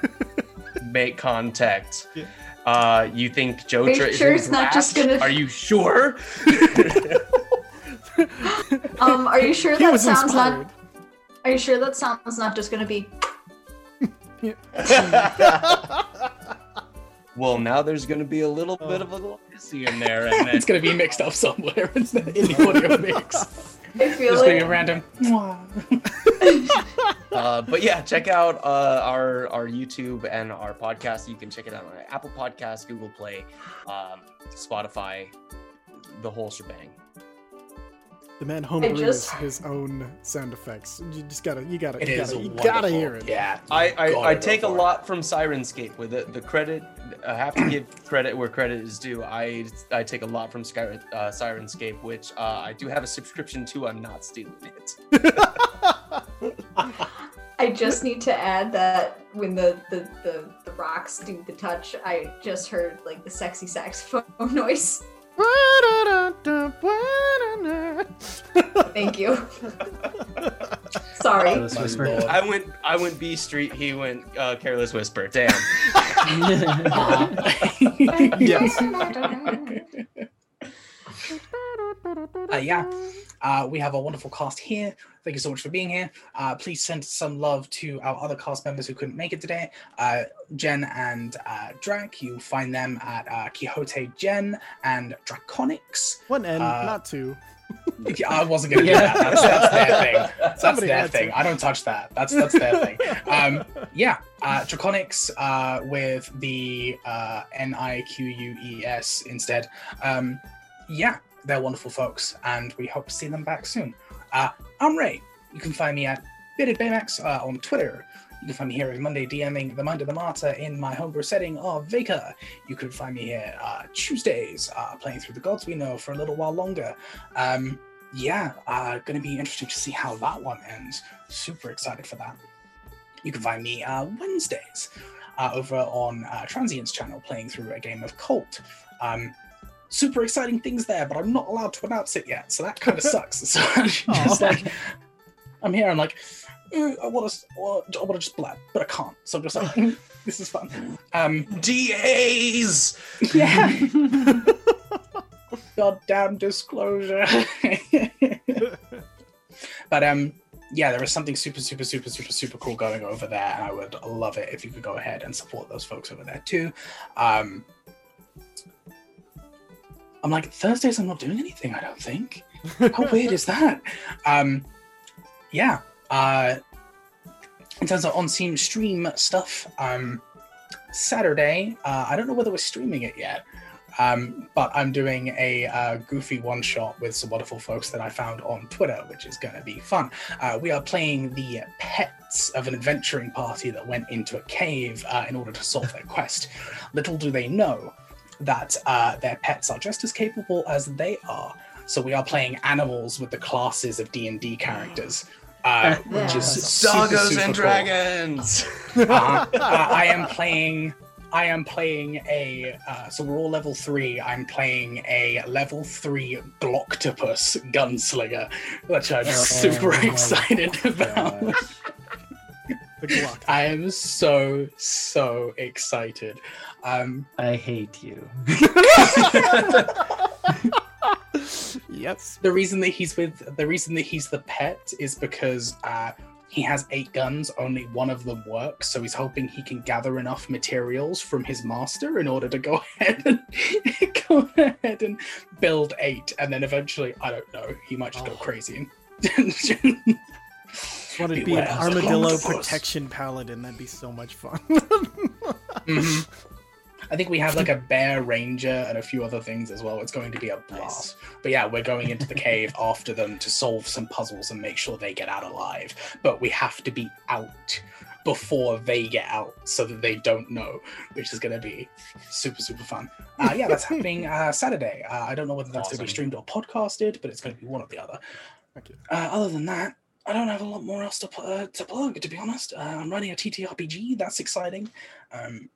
make contact. Yeah. Uh, you think Joe? Are you sure it's not just gonna- Are you sure? Um, are you sure He that sounds inspired. not? Are you sure that sounds not just gonna be? well, now there's going to be a little bit of a little hissy in there, and then It's gonna be mixed up somewhere in the, in the audio mix. I feel There's gonna be a random. uh, but yeah, check out uh, our our YouTube and our podcast. You can check it out on Apple Podcasts, Google Play, um, Spotify, the whole shebang. The man homebrews just- his own sound effects. You just gotta, you gotta, It you gotta, you gotta hear it. Yeah. I I, I take a lot from Syrinscape with it. The credit I have to give credit where credit is due. I I take a lot from Sky, uh, Syrinscape, which uh, I do have a subscription to. I'm not stealing it. I just need to add that when the, the the the rocks do the touch, I just heard like the sexy saxophone noise. Thank you. Sorry. Careless whisper. I went I went B Street. He went uh, Careless Whisper. Damn. Yes. Uh, yeah, uh, we have a wonderful cast here. Thank you so much for being here. Uh, please send some love to our other cast members who couldn't make it today. Uh, Jen and uh, Drac, you find them at uh, Quixote Jen and Draconics. One N, Uh, not two. I wasn't gonna do that. That's, that's their thing. That's Somebody their had to. thing. I don't touch that. That's that's their thing. Um, yeah, uh, Draconics uh, with the uh, N I Q U E S instead. Um, yeah, they're wonderful folks, and we hope to see them back soon. Uh, I'm Ray. You can find me at Bearded Baymax uh, on Twitter. You can find me here every Monday DMing the Mind of the Martyr in my homebrew setting of Vika. You can find me here uh, Tuesdays uh, playing through the gods we know for a little while longer. Um, yeah, uh, going to be interesting to see how that one ends. Super excited for that. You can find me uh, Wednesdays over on Transient's channel playing through a game of Cult. Um, super exciting things there, but I'm not allowed to announce it yet, so that kind of sucks. So I'm just like, I'm here, I'm like, "Uh, I want to, I want to just blab, but I can't. So I'm just like, this is fun. Um, DAs. yeah. Goddamn disclosure. but um, yeah, there is something super, super, super, super, super cool going over there, and I would love it if you could go ahead and support those folks over there too. Um, I'm like Thursdays. I'm not doing anything. I don't think. How weird is that? Um, yeah. Uh, in terms of on-scene stream stuff, um, Saturday. Uh, I don't know whether we're streaming it yet. Um, but I'm doing a uh, goofy one shot with some wonderful folks that I found on Twitter, which is going to be fun. Uh, we are playing the pets of an adventuring party that went into a cave uh, in order to solve their quest. Little do they know that uh, their pets are just as capable as they are. So we are playing animals with the classes of D and D characters, uh, which is super, Doggos super and cool. dragons. Uh, uh, I am playing. I am playing a. Uh, so we're all level three. I'm playing a level three Gloctopus gunslinger, which I'm super my excited about. I am so so excited. Um, I hate you. yes. the reason that he's with the reason that he's the pet is because uh, he has eight guns. Only one of them works, so he's hoping he can gather enough materials from his master in order to go ahead and go ahead and build eight, and then eventually, I don't know, he might just go Oh. crazy. Want to be an armadillo octopus. protection paladin? That'd be so much fun. Mhm. I think we have like a bear ranger and a few other things as well. It's going to be a blast. But yeah, we're going into the cave after them to solve some puzzles and make sure they get out alive. But we have to be out before they get out so that they don't know, which is going to be super, super fun. Uh, yeah, that's happening uh, Saturday. Uh, I don't know whether that's going to be streamed or podcasted, but it's going to be one or the other. Thank you. Uh, other than that, I don't have a lot more else to, pl- uh, to plug, to be honest. Uh, I'm running a TTRPG. That's exciting. Um,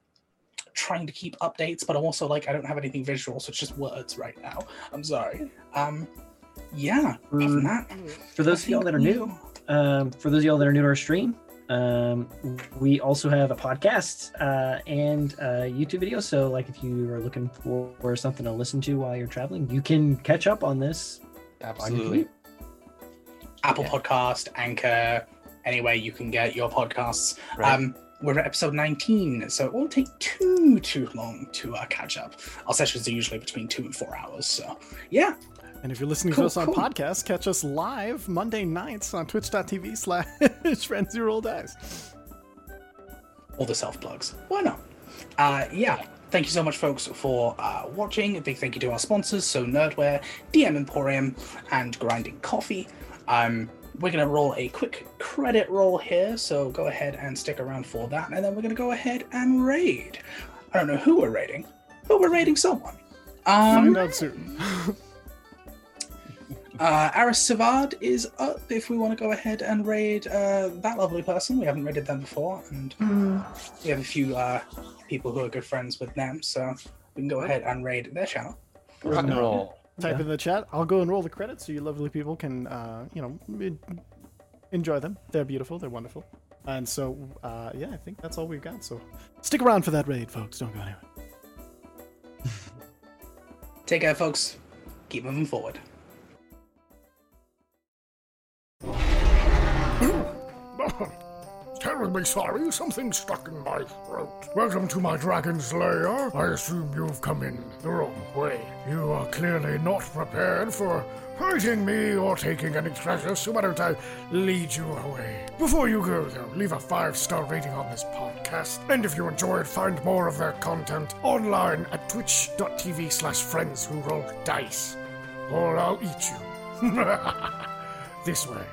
trying to keep updates, but I'm also like, I don't have anything visual, so it's just words right now. I'm sorry. Um, yeah, other than that, For those of y'all that are new, um, for those of y'all that are new to our stream, um, we also have a podcast uh, and uh, YouTube video. So, like, if you are looking for, for something to listen to while you're traveling, you can catch up on this. Absolutely. commute. Apple yeah. Podcast, Anchor, anywhere you can get your podcasts. Right. Um, we're at episode 19, so it won't take too too long to uh, catch up. Our sessions are usually between two and four hours, so yeah. And if you're listening Cool, to us on podcast, catch us live Monday nights on twitch.tv slash friends who roll dice. all the self plugs. Why not? Uh, yeah. Thank you so much, folks, for uh, watching. A big thank you to our sponsors, so Nerdware, DM Emporium, and Grinding Coffee. Um, we're going to roll a quick credit roll here, so go ahead and stick around for that, and then we're going to go ahead and raid. I don't know who we're raiding, but we're raiding someone. Um, Find out soon. uh, Aris Savad is up if we want to go ahead and raid uh, that lovely person. We haven't raided them before, and we have a few uh, people who are good friends with them, so we can go ahead and raid their channel. Rock and roll. Type Yeah. in the chat. I'll go and roll the credits so you lovely people can, uh, you know, enjoy them. They're beautiful. They're wonderful. And so, uh, yeah, I think that's all we've got. So stick around for that raid, folks. Don't go anywhere. Take care, folks. Keep moving forward. Terribly sorry, something stuck in my throat. Welcome to my dragon's lair. I assume you've come in the wrong way. You are clearly not prepared for hurting me or taking any treasure, so why don't I lead you away? Before you go, though, leave a five star rating on this podcast. And if you enjoyed, find more of their content online at twitch.tv slash friends who roll dice. Or I'll eat you. this way.